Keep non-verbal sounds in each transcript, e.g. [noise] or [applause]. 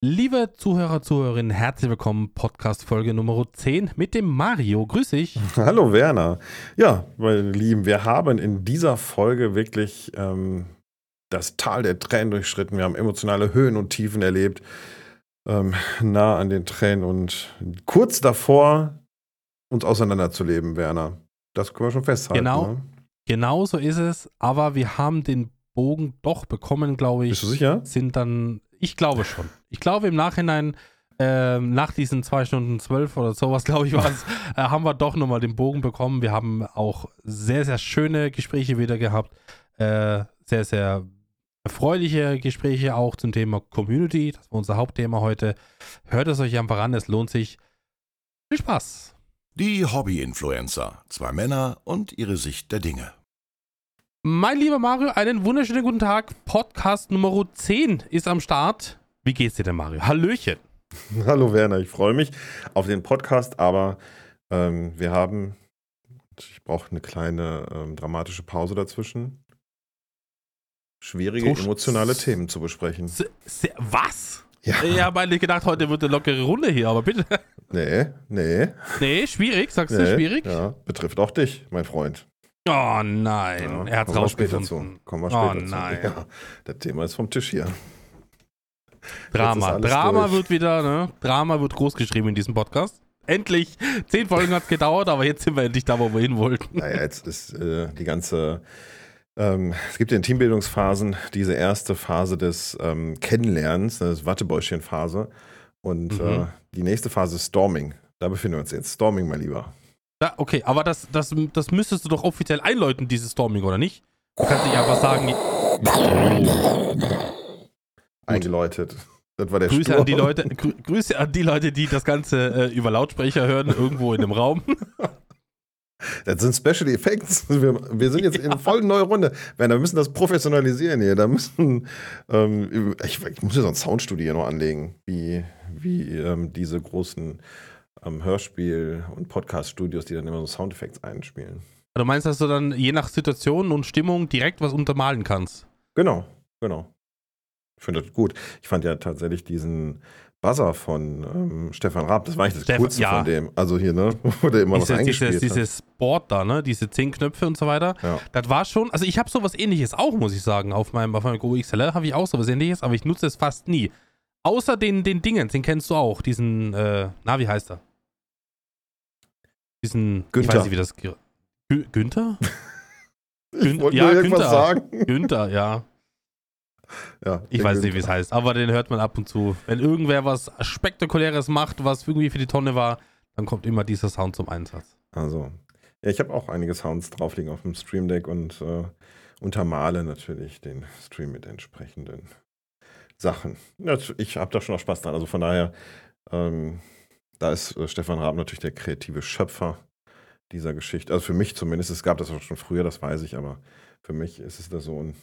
Liebe Zuhörer, Zuhörerinnen, herzlich willkommen, Podcast Folge Nummer 10 mit dem Mario. Grüß dich. [laughs] Hallo Werner. Ja, meine Lieben, wir haben in dieser Folge wirklich ähm, das Tal der Tränen durchschritten. Wir haben emotionale Höhen und Tiefen erlebt, ähm, nah an den Tränen und kurz davor, uns auseinanderzuleben, Werner. Das können wir schon festhalten. Genau, ne? genau so ist es, aber wir haben den Bogen doch bekommen, glaube ich. Bist du sicher? Sind dann, ich glaube schon. Ich glaube im Nachhinein, ähm, nach diesen zwei Stunden zwölf oder sowas, glaube ich, war es, [laughs] äh, haben wir doch nochmal den Bogen bekommen. Wir haben auch sehr, sehr schöne Gespräche wieder gehabt. Äh, sehr, sehr erfreuliche Gespräche auch zum Thema Community. Das war unser Hauptthema heute. Hört es euch einfach an, es lohnt sich. Viel Spaß. Die Hobby-Influencer. Zwei Männer und ihre Sicht der Dinge. Mein lieber Mario, einen wunderschönen guten Tag. Podcast Nummer 10 ist am Start. Wie geht's dir denn, Mario? Hallöchen. [laughs] Hallo Werner, ich freue mich auf den Podcast, aber ähm, wir haben, ich brauche eine kleine ähm, dramatische Pause dazwischen. Schwierige So emotionale Themen zu besprechen. Was? Ja. Ich habe eigentlich gedacht, heute wird eine lockere Runde hier, aber bitte. Nee, nee. Nee, schwierig, sagst nee. du, schwierig? Ja, betrifft auch dich, mein Freund. Oh nein, Ja, er hat's kommen wir später rausgefunden. zu. Kommen wir Oh später nein. zu. Ja, das Thema ist vom Tisch hier. Drama. Drama durch. wird wieder, ne? Drama wird groß geschrieben in diesem Podcast. Endlich. Zehn Folgen hat es gedauert, aber jetzt sind wir endlich da, wo wir hin wollten. Naja, jetzt ist äh, die ganze. Ähm, es gibt ja in Teambildungsphasen diese erste Phase des ähm, Kennenlernens, das Wattebäuschen-Phase. Und Mhm. äh, die nächste Phase ist Storming. Da befinden wir uns jetzt. Storming, mein Lieber. Ja, okay, aber das, das, das müsstest du doch offiziell einläuten, dieses Storming, oder nicht? Du kannst nicht einfach sagen, Eingeläutet. Das war der Grüße Sturm. an die Leute, grü Grüße an die Leute, die das Ganze äh, über Lautsprecher hören, irgendwo in einem Raum. [laughs] Das sind Special Effects. Wir, wir sind jetzt in voll neue Runde. Wir müssen das professionalisieren hier. Da müssen, ähm, ich, ich muss ja so ein Soundstudio noch anlegen, wie, wie ähm, diese großen ähm, Hörspiel- und Podcast-Studios, die dann immer so Soundeffekte einspielen. Du meinst, dass du dann je nach Situation und Stimmung direkt was untermalen kannst? Genau, genau. Ich finde das gut. Ich fand ja tatsächlich diesen Buzzer von ähm, Stefan Raab, das war eigentlich das Stefan- Coolste ja. von dem. Also hier, ne? [laughs] Wo der immer was Dieses, eingespielt dieses, hat. dieses Board da, ne? Diese zehn Knöpfe und so weiter. Ja. Das war schon, also ich habe sowas ähnliches auch, muss ich sagen. Auf meinem, auf meinem Go XLR habe ich auch sowas ähnliches, aber ich nutze es fast nie. Außer den, den Dingen, den kennst du auch. Diesen, äh, na, wie heißt er? Diesen, ich Günther. weiß nicht, wie das. Gü Günther? [laughs] Ich Gün- ja, Günther. sagen. Günther, ja. Ja, Ich weiß nicht, wie es Günther. heißt, aber den hört man ab und zu. Wenn irgendwer was Spektakuläres macht, was irgendwie für die Tonne war, dann kommt immer dieser Sound zum Einsatz. Also, ja, ich habe auch einige Sounds drauf liegen auf dem Stream Deck und äh, untermale natürlich den Stream mit entsprechenden Sachen. Ich habe da schon auch Spaß dran. Also von daher, ähm, da ist äh, Stefan Raab natürlich der kreative Schöpfer dieser Geschichte. Also für mich zumindest. Es gab das auch schon früher, das weiß ich, aber für mich ist es da so ein.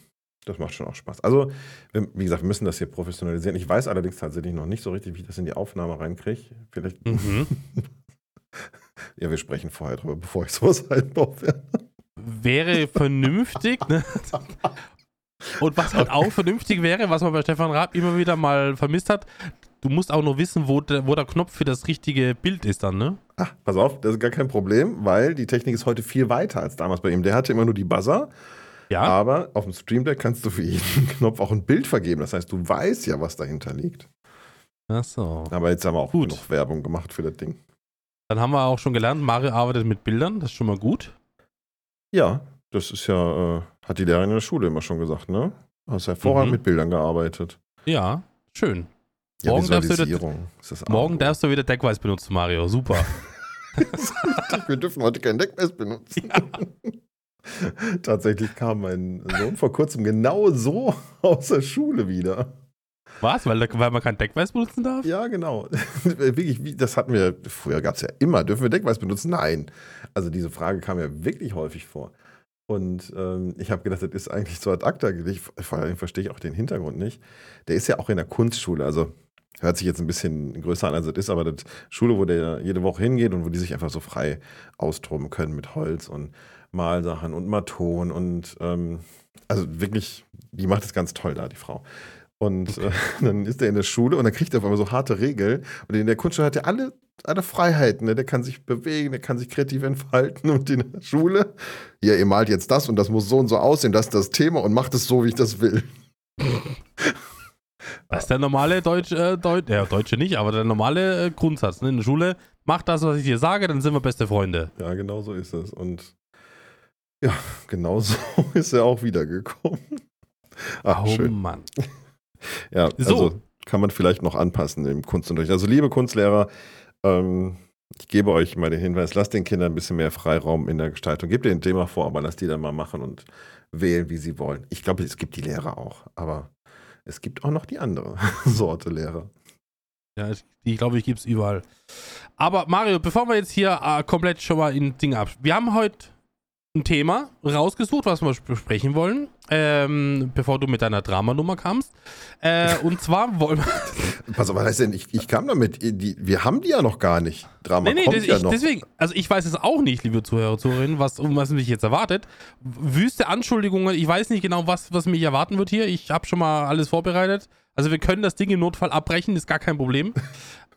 Das macht schon auch Spaß. Also, wie gesagt, wir müssen das hier professionalisieren. Ich weiß allerdings tatsächlich noch nicht so richtig, wie ich das in die Aufnahme reinkriege. Vielleicht Mhm. [laughs] ja, wir sprechen vorher drüber, bevor ich sowas einbaue. wäre vernünftig. Ne? Und was halt auch vernünftig wäre, was man bei Stefan Raab immer wieder mal vermisst hat, du musst auch noch wissen, wo der, wo der Knopf für das richtige Bild ist dann, ne? Ach, pass auf, das ist gar kein Problem, weil die Technik ist heute viel weiter als damals bei ihm. Der hatte immer nur die Buzzer, Ja. aber auf dem Stream Deck kannst du für jeden [laughs] Knopf auch ein Bild vergeben. Das heißt, du weißt ja, was dahinter liegt. Ach so. Aber jetzt haben wir auch Gut. genug Werbung gemacht für das Ding. Dann haben wir auch schon gelernt, Mario arbeitet mit Bildern, das ist schon mal gut. Ja, das ist ja, äh, hat die Lehrerin in der Schule immer schon gesagt, ne? Hast hervorragend Mhm. mit Bildern gearbeitet. Ja, schön. Ja, Morgen darfst du wieder- Morgen darfst du wieder Deckweiß benutzen, Mario. Super. [laughs] [laughs] Wir dürfen heute kein Deckmess benutzen. [laughs] Tatsächlich kam mein Sohn vor kurzem genau so aus der Schule wieder. Was? Weil, weil man kein Deckweiß benutzen darf? Ja, genau. wirklich, das hatten wir, früher gab es ja immer, dürfen wir Deckweiß benutzen? Nein. Also diese Frage kam ja wirklich häufig vor. Und ähm, ich habe gedacht, das ist eigentlich so ad acta gelegt. Vor allem verstehe ich auch den Hintergrund nicht. Der ist ja auch in der Kunstschule, also hört sich jetzt ein bisschen größer an, als es ist, aber das Schule, wo der jede Woche hingeht und wo die sich einfach so frei austoben können mit Holz und Malsachen und Maton und ähm, also wirklich, die macht es ganz toll da, die Frau. Und äh, [laughs] dann ist er in der Schule und dann kriegt er auf einmal so harte Regeln. Und in der Kunstschule hat er alle, alle Freiheiten. Ne? Der kann sich bewegen, der kann sich kreativ entfalten. Und in der Schule, ja, ihr malt jetzt das und das muss so und so aussehen, das ist das Thema und macht es so, wie ich das will. [laughs] Das ist der normale Deutsch, äh, Deut ja, Deutsche nicht, aber der normale äh, Grundsatz. Ne? In der Schule, mach das, was ich dir sage, dann sind wir beste Freunde. Ja, genau so ist es. Und ja, [laughs] genau so [laughs] ist er auch wiedergekommen. Ach, oh schön. Mann. Ja, So. also kann man vielleicht noch anpassen im Kunstunterricht. Also liebe Kunstlehrer, ähm, ich gebe euch mal den Hinweis, lasst den Kindern ein bisschen mehr Freiraum in der Gestaltung. Gebt denen ein Thema vor, aber lasst die dann mal machen und wählen, wie sie wollen. Ich glaube, es gibt die Lehrer auch, aber es gibt auch noch die andere [laughs] Sorte Lehrer. Ja, die glaube ich gibt es überall. Aber Mario, bevor wir jetzt hier äh, komplett schon mal in Dinge ab. Wir haben heute ein Thema rausgesucht, was wir besprechen wollen, ähm, bevor du mit deiner Dramanummer kamst. Äh, [laughs] und zwar wollen wir. Pass auf, was heißt denn, ich, ich kam damit, die, wir haben die ja noch gar nicht. Drama Nee, nee, kommt das, ja ich, noch. deswegen, also ich weiß es auch nicht, liebe Zuhörer und Zuhörerinnen, was, um was mich jetzt erwartet. Wüste Anschuldigungen, ich weiß nicht genau, was, was mich erwarten wird hier. Ich habe schon mal alles vorbereitet. Also wir können das Ding im Notfall abbrechen, ist gar kein Problem.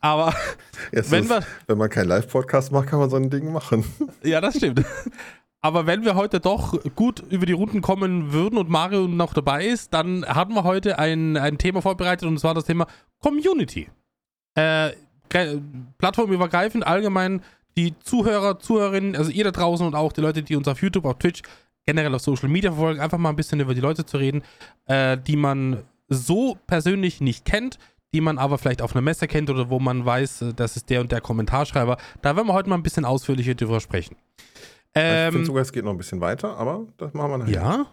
Aber [laughs] wenn ist- wir- wenn man keinen Live-Podcast macht, kann man so ein Ding machen. Ja, das stimmt. [laughs] Aber wenn wir heute doch gut über die Runden kommen würden und Mario noch dabei ist, dann haben wir heute ein, ein Thema vorbereitet und zwar das Thema Community. Äh, plattformübergreifend, allgemein die Zuhörer, Zuhörerinnen, also ihr da draußen und auch die Leute, die uns auf YouTube, auf Twitch, generell auf Social Media verfolgen, einfach mal ein bisschen über die Leute zu reden, äh, die man so persönlich nicht kennt, die man aber vielleicht auf einer Messe kennt oder wo man weiß, äh, das ist der und der Kommentarschreiber. Da werden wir heute mal ein bisschen ausführlicher drüber sprechen. Ich finde Ähm, sogar, es geht noch ein bisschen weiter, aber das machen wir nachher. ja?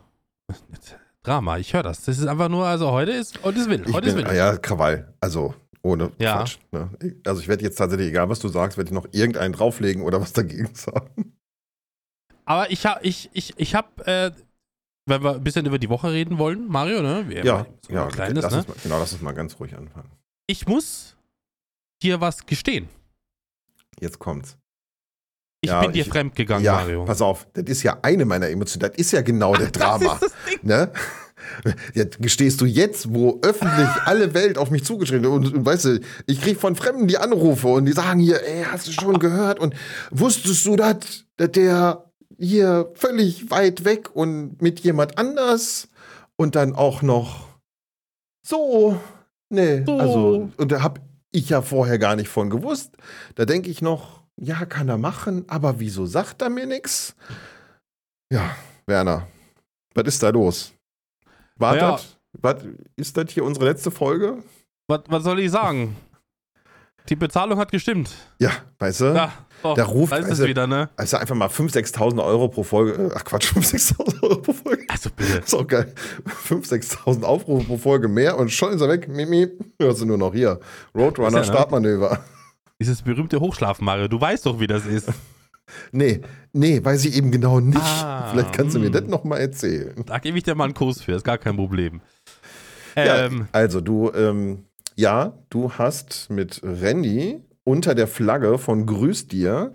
Drama, ich höre das. Das ist einfach nur, also heute ist, heute ist wild. Heute ist bin, wild. ah ja, Krawall. Also ohne Ja. Quatsch. Ne? Also ich werde jetzt tatsächlich, egal was du sagst, werde ich noch irgendeinen drauflegen oder was dagegen [laughs] sagen. Aber ich habe, ich, ich, ich habe, äh, wenn wir ein bisschen über die Woche reden wollen, Mario, ne? Wir Ja, so ja ein kleines, lass ne? mal, genau, lass uns mal ganz ruhig anfangen. Ich muss dir was gestehen. Jetzt kommt's. Ich Ja, bin dir ich- fremd gegangen, ja, Mario. pass auf, das ist ja eine meiner Emotionen. Das ist ja genau der Drama. [laughs] Das ist das Ding. Ne? Jetzt gestehst du jetzt, wo öffentlich [laughs] alle Welt auf mich zugeschrieben und, und weißt du, ich krieg von Fremden die Anrufe und die sagen hier, ey, hast du schon gehört und wusstest du das, dass der hier völlig weit weg und mit jemand anders und dann auch noch so, nee, So. also und da hab ich ja vorher gar nicht von gewusst. Da denke ich noch, ja, kann er machen, aber wieso sagt er mir nichts? Ja, Werner, was ist da los? War Naja. das, was, ist das hier unsere letzte Folge? Was, was soll ich sagen? Die Bezahlung hat gestimmt. Ja, weißt du? Ja, doch, Der ruft, da ist es also- wieder, ne? Also einfach mal 5.000, 6.000 Euro pro Folge. Ach Quatsch, [laughs] 5.000, 6.000 Euro pro Folge. Also bitte. Ist auch geil. 5.000, 6.000 Aufrufe pro Folge mehr und schon ist er weg. Miep. Hörst du nur noch hier. Roadrunner, ja, ne? Startmanöver. Dieses berühmte Hochschlafen, Mario. Du weißt doch, wie das ist. [laughs] Nee, nee, weiß ich eben genau nicht. Ah, Vielleicht kannst du mir das noch mal erzählen. Da gebe ich dir mal einen Kurs für, ist gar kein Problem. Ja, Ähm, also du, ähm, ja, du hast mit Randy unter der Flagge von Grüß dir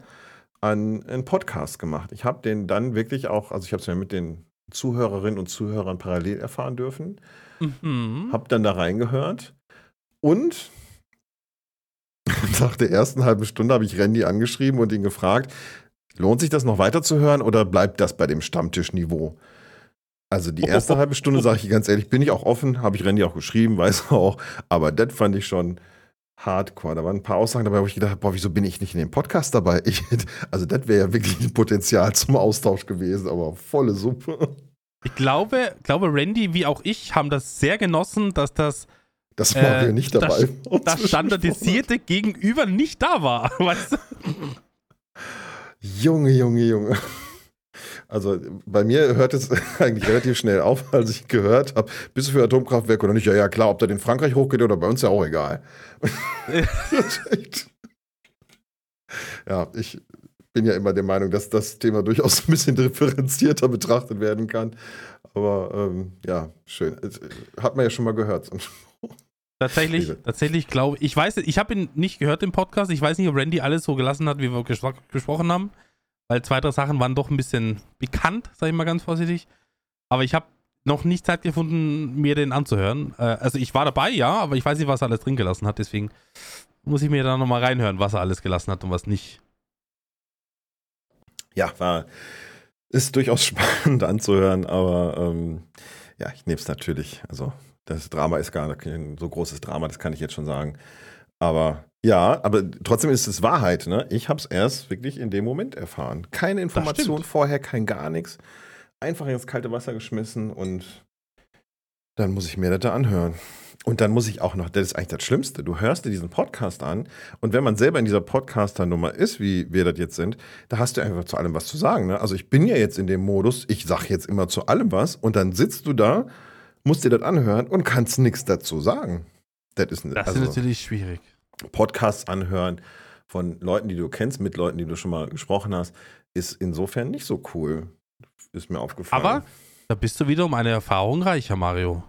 an einen Podcast gemacht. Ich habe den dann wirklich auch, also ich habe es ja mit den Zuhörerinnen und Zuhörern parallel erfahren dürfen, mhm. habe dann da reingehört und [laughs] nach der ersten halben Stunde habe ich Randy angeschrieben und ihn gefragt, lohnt sich das noch weiterzuhören oder bleibt das bei dem Stammtischniveau? Also die erste halbe Stunde, sage ich ganz ehrlich, bin ich auch offen, habe ich Randy auch geschrieben, [laughs] weiß er auch, aber das fand ich schon hardcore. Da waren ein paar Aussagen dabei, wo ich gedacht habe, boah, wieso bin ich nicht in dem Podcast dabei? [laughs] Ich, also das wäre ja wirklich ein Potenzial zum Austausch gewesen, aber volle Suppe. Ich glaube, glaube, Randy wie auch ich haben das sehr genossen, dass das, Das war Äh, mir nicht das- dabei. das [laughs] standardisierte Gegenüber nicht da war. [laughs] Weißt du? Junge, Junge, Junge. Also bei mir hört es [laughs] eigentlich relativ schnell auf, als ich gehört habe, bist du für Atomkraftwerk oder nicht? Ja, ja, klar, ob das in Frankreich hochgeht oder bei uns, ja auch egal. Das ja, ich bin ja immer der Meinung, dass das Thema durchaus ein bisschen differenzierter betrachtet werden kann. Aber ähm, ja, schön. Es, Hat man ja schon mal gehört. Tatsächlich, tatsächlich glaube ich, ich weiß, ich habe ihn nicht gehört im Podcast. Ich weiß nicht, ob Randy alles so gelassen hat, wie wir gespro gesprochen haben, weil zwei, drei Sachen waren doch ein bisschen bekannt, sage ich mal ganz vorsichtig. Aber ich habe noch nicht Zeit gefunden, mir den anzuhören. Äh, also ich war dabei, ja, aber ich weiß nicht, was er alles drin gelassen hat. Deswegen muss ich mir da nochmal reinhören, was er alles gelassen hat und was nicht. Ja, war, ist durchaus [laughs] spannend anzuhören, aber ähm, ja, ich nehme es natürlich. Also das Drama ist gar kein so großes Drama, das kann ich jetzt schon sagen. Aber ja, aber trotzdem ist es Wahrheit. Ne? Ich habe es erst wirklich in dem Moment erfahren. Keine Information vorher, kein gar nichts. Einfach ins kalte Wasser geschmissen und dann muss ich mir das da anhören. Und dann muss ich auch noch, das ist eigentlich das Schlimmste, du hörst dir diesen Podcast an und wenn man selber in dieser Podcaster-Nummer ist, wie wir das jetzt sind, da hast du einfach zu allem was zu sagen. Ne? Also ich bin ja jetzt in dem Modus, ich sage jetzt immer zu allem was und dann sitzt du da, musst dir das anhören und kannst nichts dazu sagen. Das ist, das also, ist natürlich schwierig. Podcasts anhören von Leuten, die du kennst, mit Leuten, die du schon mal gesprochen hast, ist insofern nicht so cool. Ist mir aufgefallen. Aber da bist du wieder um eine Erfahrung reicher, Mario.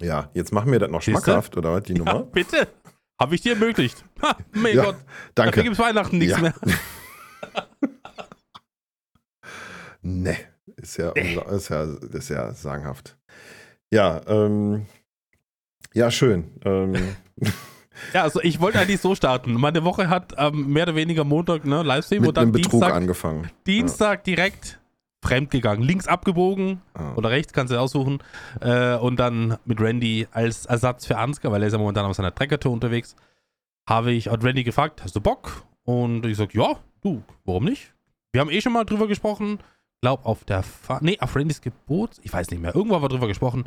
Ja, jetzt machen wir das noch schmackhaft, oder was, die Nummer? Ja, bitte. Habe ich dir ermöglicht. Ha, mein ja, Gott. Danke. Dafür gibt es Weihnachten nichts ja. mehr. [laughs] [laughs] ne, ist ja, ist ja, ist ja sagenhaft. Ja, ähm, ja, schön. Ähm, [laughs] Ja, also ich wollte eigentlich so starten. Meine Woche hat ähm, mehr oder weniger Montag, ne, Livestream Mit und dann Betrug Dienstag, angefangen. Dienstag ja. direkt fremdgegangen. Links abgebogen ah. oder rechts, kannst du aussuchen. Äh, und dann mit Randy als Ersatz für Ansgar, weil er ist ja momentan auf seiner Treckertour unterwegs, habe ich hat Randy gefragt, hast du Bock? Und ich sag, ja, du, warum nicht? Wir haben eh schon mal drüber gesprochen. Glaub auf der Fahrt, nee, auf Randys Gebot, ich weiß nicht mehr. Irgendwo haben wir drüber gesprochen.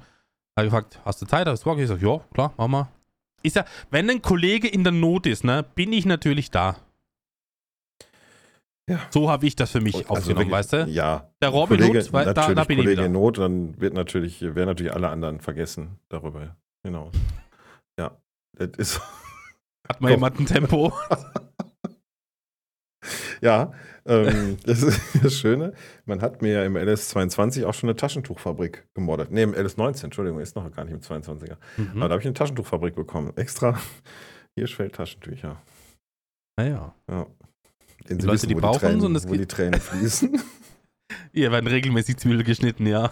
Er hat gefragt, hast du Zeit, hast du Bock? Ich sag, ja, klar, mach mal ist ja, wenn ein Kollege in der Not ist, ne, bin ich natürlich da. Ja. So habe ich das für mich also aufgenommen, wirklich, weißt du? Ja. Der Robin Kollege, Hood, weil, da, da bin Kollege ich wieder. in Not, dann wird natürlich, werden natürlich alle anderen vergessen darüber Genau. Ja, das ist. Hat mal jemand ein Tempo? [laughs] ja, ähm, [laughs] das ist das Schöne. Man hat mir ja im LS22 auch schon eine Taschentuchfabrik gemoddet. Ne, im LS19, Entschuldigung, ist noch gar nicht im 22er. Mhm. Aber da habe ich eine Taschentuchfabrik bekommen. Extra Hirschfeld-Taschentücher. Naja. Ja. Den die Leute, wissen, die brauchen, die Tränen, so wo die Tränen [laughs] fließen. Ihr werden regelmäßig Zwiebel geschnitten, ja.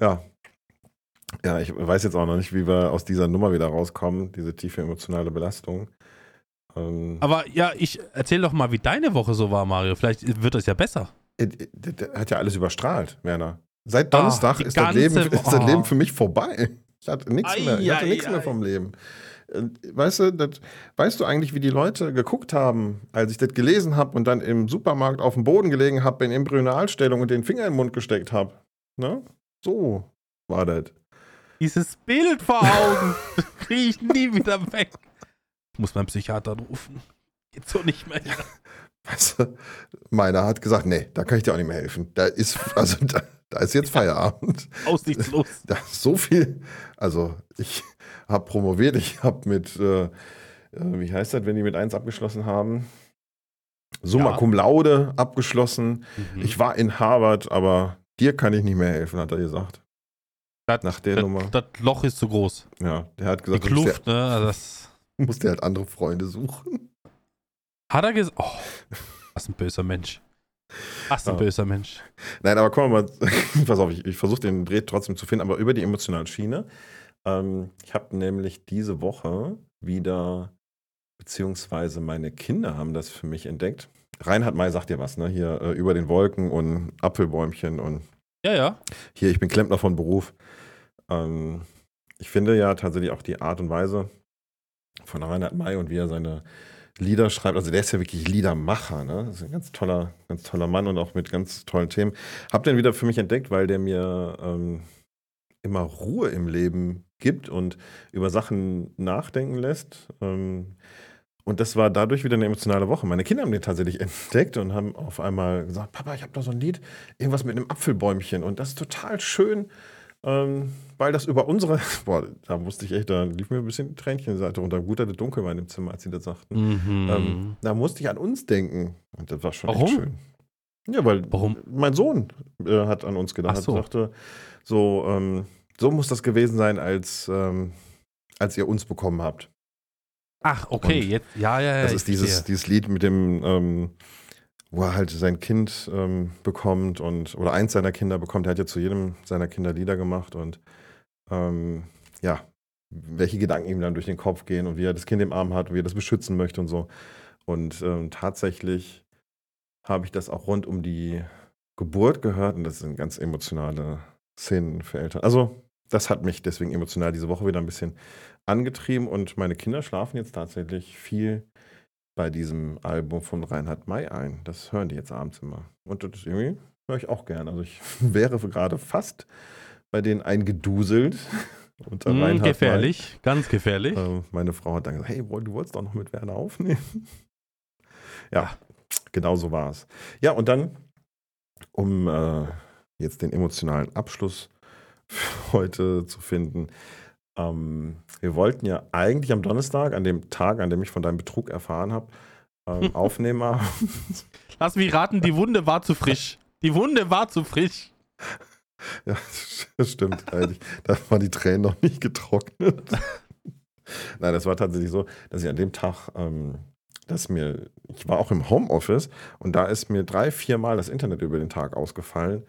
ja. Ja, ich weiß jetzt auch noch nicht, wie wir aus dieser Nummer wieder rauskommen, diese tiefe emotionale Belastung. Ähm, Aber ja, ich erzähl doch mal, wie deine Woche so war, Mario. Vielleicht wird das ja besser. Das hat ja alles überstrahlt, Werner. Seit Donnerstag Ach, ist, das Leben, ist das Leben oh. für mich vorbei. Ich hatte nichts mehr, ich hatte nichts mehr vom Leben. Weißt du, das, weißt du eigentlich, wie die Leute geguckt haben, als ich das gelesen habe und dann im Supermarkt auf dem Boden gelegen habe, in Embryonalstellung und den Finger im Mund gesteckt habe? Ne? So war das. Dieses Bild vor Augen [laughs] kriege ich nie wieder weg. Ich muss meinen Psychiater rufen. Geht so nicht mehr. [laughs] Weißt du, meiner hat gesagt, nee, da kann ich dir auch nicht mehr helfen. Da ist, [laughs] also da, da ist jetzt Feierabend. Aussichtslos. [laughs] Da ist so viel. Also ich habe promoviert, ich habe mit, äh, äh, wie heißt das, wenn die mit 1 abgeschlossen haben? Summa ja. cum laude abgeschlossen. Mhm. Ich war in Harvard, aber dir kann ich nicht mehr helfen, hat er gesagt. Das, Nach der das, Nummer. Das Loch ist zu groß. Ja, der hat gesagt, die Kluft, ne? Also das musste halt andere Freunde suchen. Hat er gesagt? Oh, was ein böser Mensch. Was ein ja. böser Mensch. Nein, aber komm mal, [laughs] pass auf, ich, ich versuche den Dreh trotzdem zu finden, aber über die emotionale Schiene. Ähm, ich habe nämlich diese Woche wieder, beziehungsweise meine Kinder haben das für mich entdeckt. Reinhard May sagt dir was, ne? Hier äh, über den Wolken und Apfelbäumchen und. Ja, ja. Hier, ich bin Klempner von Beruf. Ähm, ich finde ja tatsächlich auch die Art und Weise, von Reinhard May und wie er seine Lieder schreibt. Also der ist ja wirklich Liedermacher, ne? Das ist ein ganz toller, ganz toller Mann und auch mit ganz tollen Themen. Hab den wieder für mich entdeckt, weil der mir ähm, immer Ruhe im Leben gibt und über Sachen nachdenken lässt. Ähm, und das war dadurch wieder eine emotionale Woche. Meine Kinder haben den tatsächlich [laughs] entdeckt und haben auf einmal gesagt, Papa, ich habe da so ein Lied, irgendwas mit einem Apfelbäumchen. Und das ist total schön. Ähm, weil das über unsere, [laughs] boah, da musste ich echt, da lief mir ein bisschen Tränchen runter. Gut, es dunkel war in dem Zimmer, als sie das sagten. Mhm. Ähm, da musste ich an uns denken. Und das war schon Warum? echt schön. Ja, weil Warum? mein Sohn äh, hat an uns gedacht. Ach so. sagte, so, ähm, so muss das gewesen sein, als, ähm, als ihr uns bekommen habt. Ach, okay, Und jetzt, ja, ja, ja. Das ist dieses, dieses Lied mit dem, ähm, wo er halt sein Kind ähm, bekommt und oder eins seiner Kinder bekommt. Er hat ja zu jedem seiner Kinder Lieder gemacht und ähm, ja, welche Gedanken ihm dann durch den Kopf gehen und wie er das Kind im Arm hat und wie er das beschützen möchte und so. Und ähm, tatsächlich habe ich das auch rund um die Geburt gehört und das sind ganz emotionale Szenen für Eltern. Also, das hat mich deswegen emotional diese Woche wieder ein bisschen angetrieben und meine Kinder schlafen jetzt tatsächlich viel bei diesem Album von Reinhard May ein. Das hören die jetzt abends immer. Und das irgendwie höre ich auch gern. Also ich [laughs] wäre gerade fast bei denen eingeduselt. [laughs] Unter mm, Reinhard gefährlich, May. ganz gefährlich. Äh, meine Frau hat dann gesagt, hey, du wolltest doch noch mit Werner aufnehmen. [laughs] ja, genau so war es. Ja, und dann, um äh, jetzt den emotionalen Abschluss heute zu finden, ähm, wir wollten ja eigentlich am Donnerstag, an dem Tag, an dem ich von deinem Betrug erfahren habe, ähm, [laughs] aufnehmen. Lass mich raten, die Wunde war zu frisch. Die Wunde war zu frisch. [laughs] Ja, das stimmt. da waren die Tränen noch nicht getrocknet. [laughs] Nein, das war tatsächlich so, dass ich an dem Tag, ähm, dass mir, ich war auch im Homeoffice und da ist mir drei, vier Mal das Internet über den Tag ausgefallen.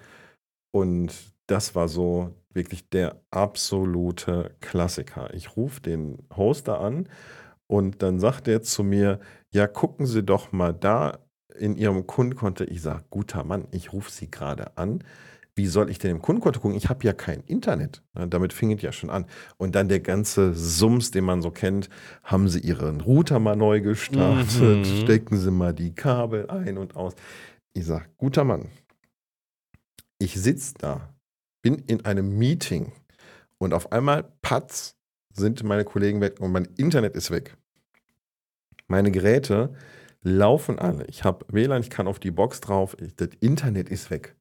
Und das war so wirklich der absolute Klassiker. Ich rufe den Hoster an und dann sagt er zu mir, ja, gucken Sie doch mal da in Ihrem Kundenkonto. Ich sage, guter Mann, ich rufe Sie gerade an. Wie soll ich denn im Kundenkonto gucken? Ich habe ja kein Internet. damit fing es ja schon an. Und dann der ganze Sums, den man so kennt. Haben Sie Ihren Router mal neu gestartet? Mhm. Stecken Sie mal die Kabel ein und aus. Ich sage, guter Mann, ich sitze da bin in einem Meeting und auf einmal, patz, sind meine Kollegen weg und mein Internet ist weg. Meine Geräte laufen alle. Ich habe WLAN, ich kann auf die Box drauf, das Internet ist weg.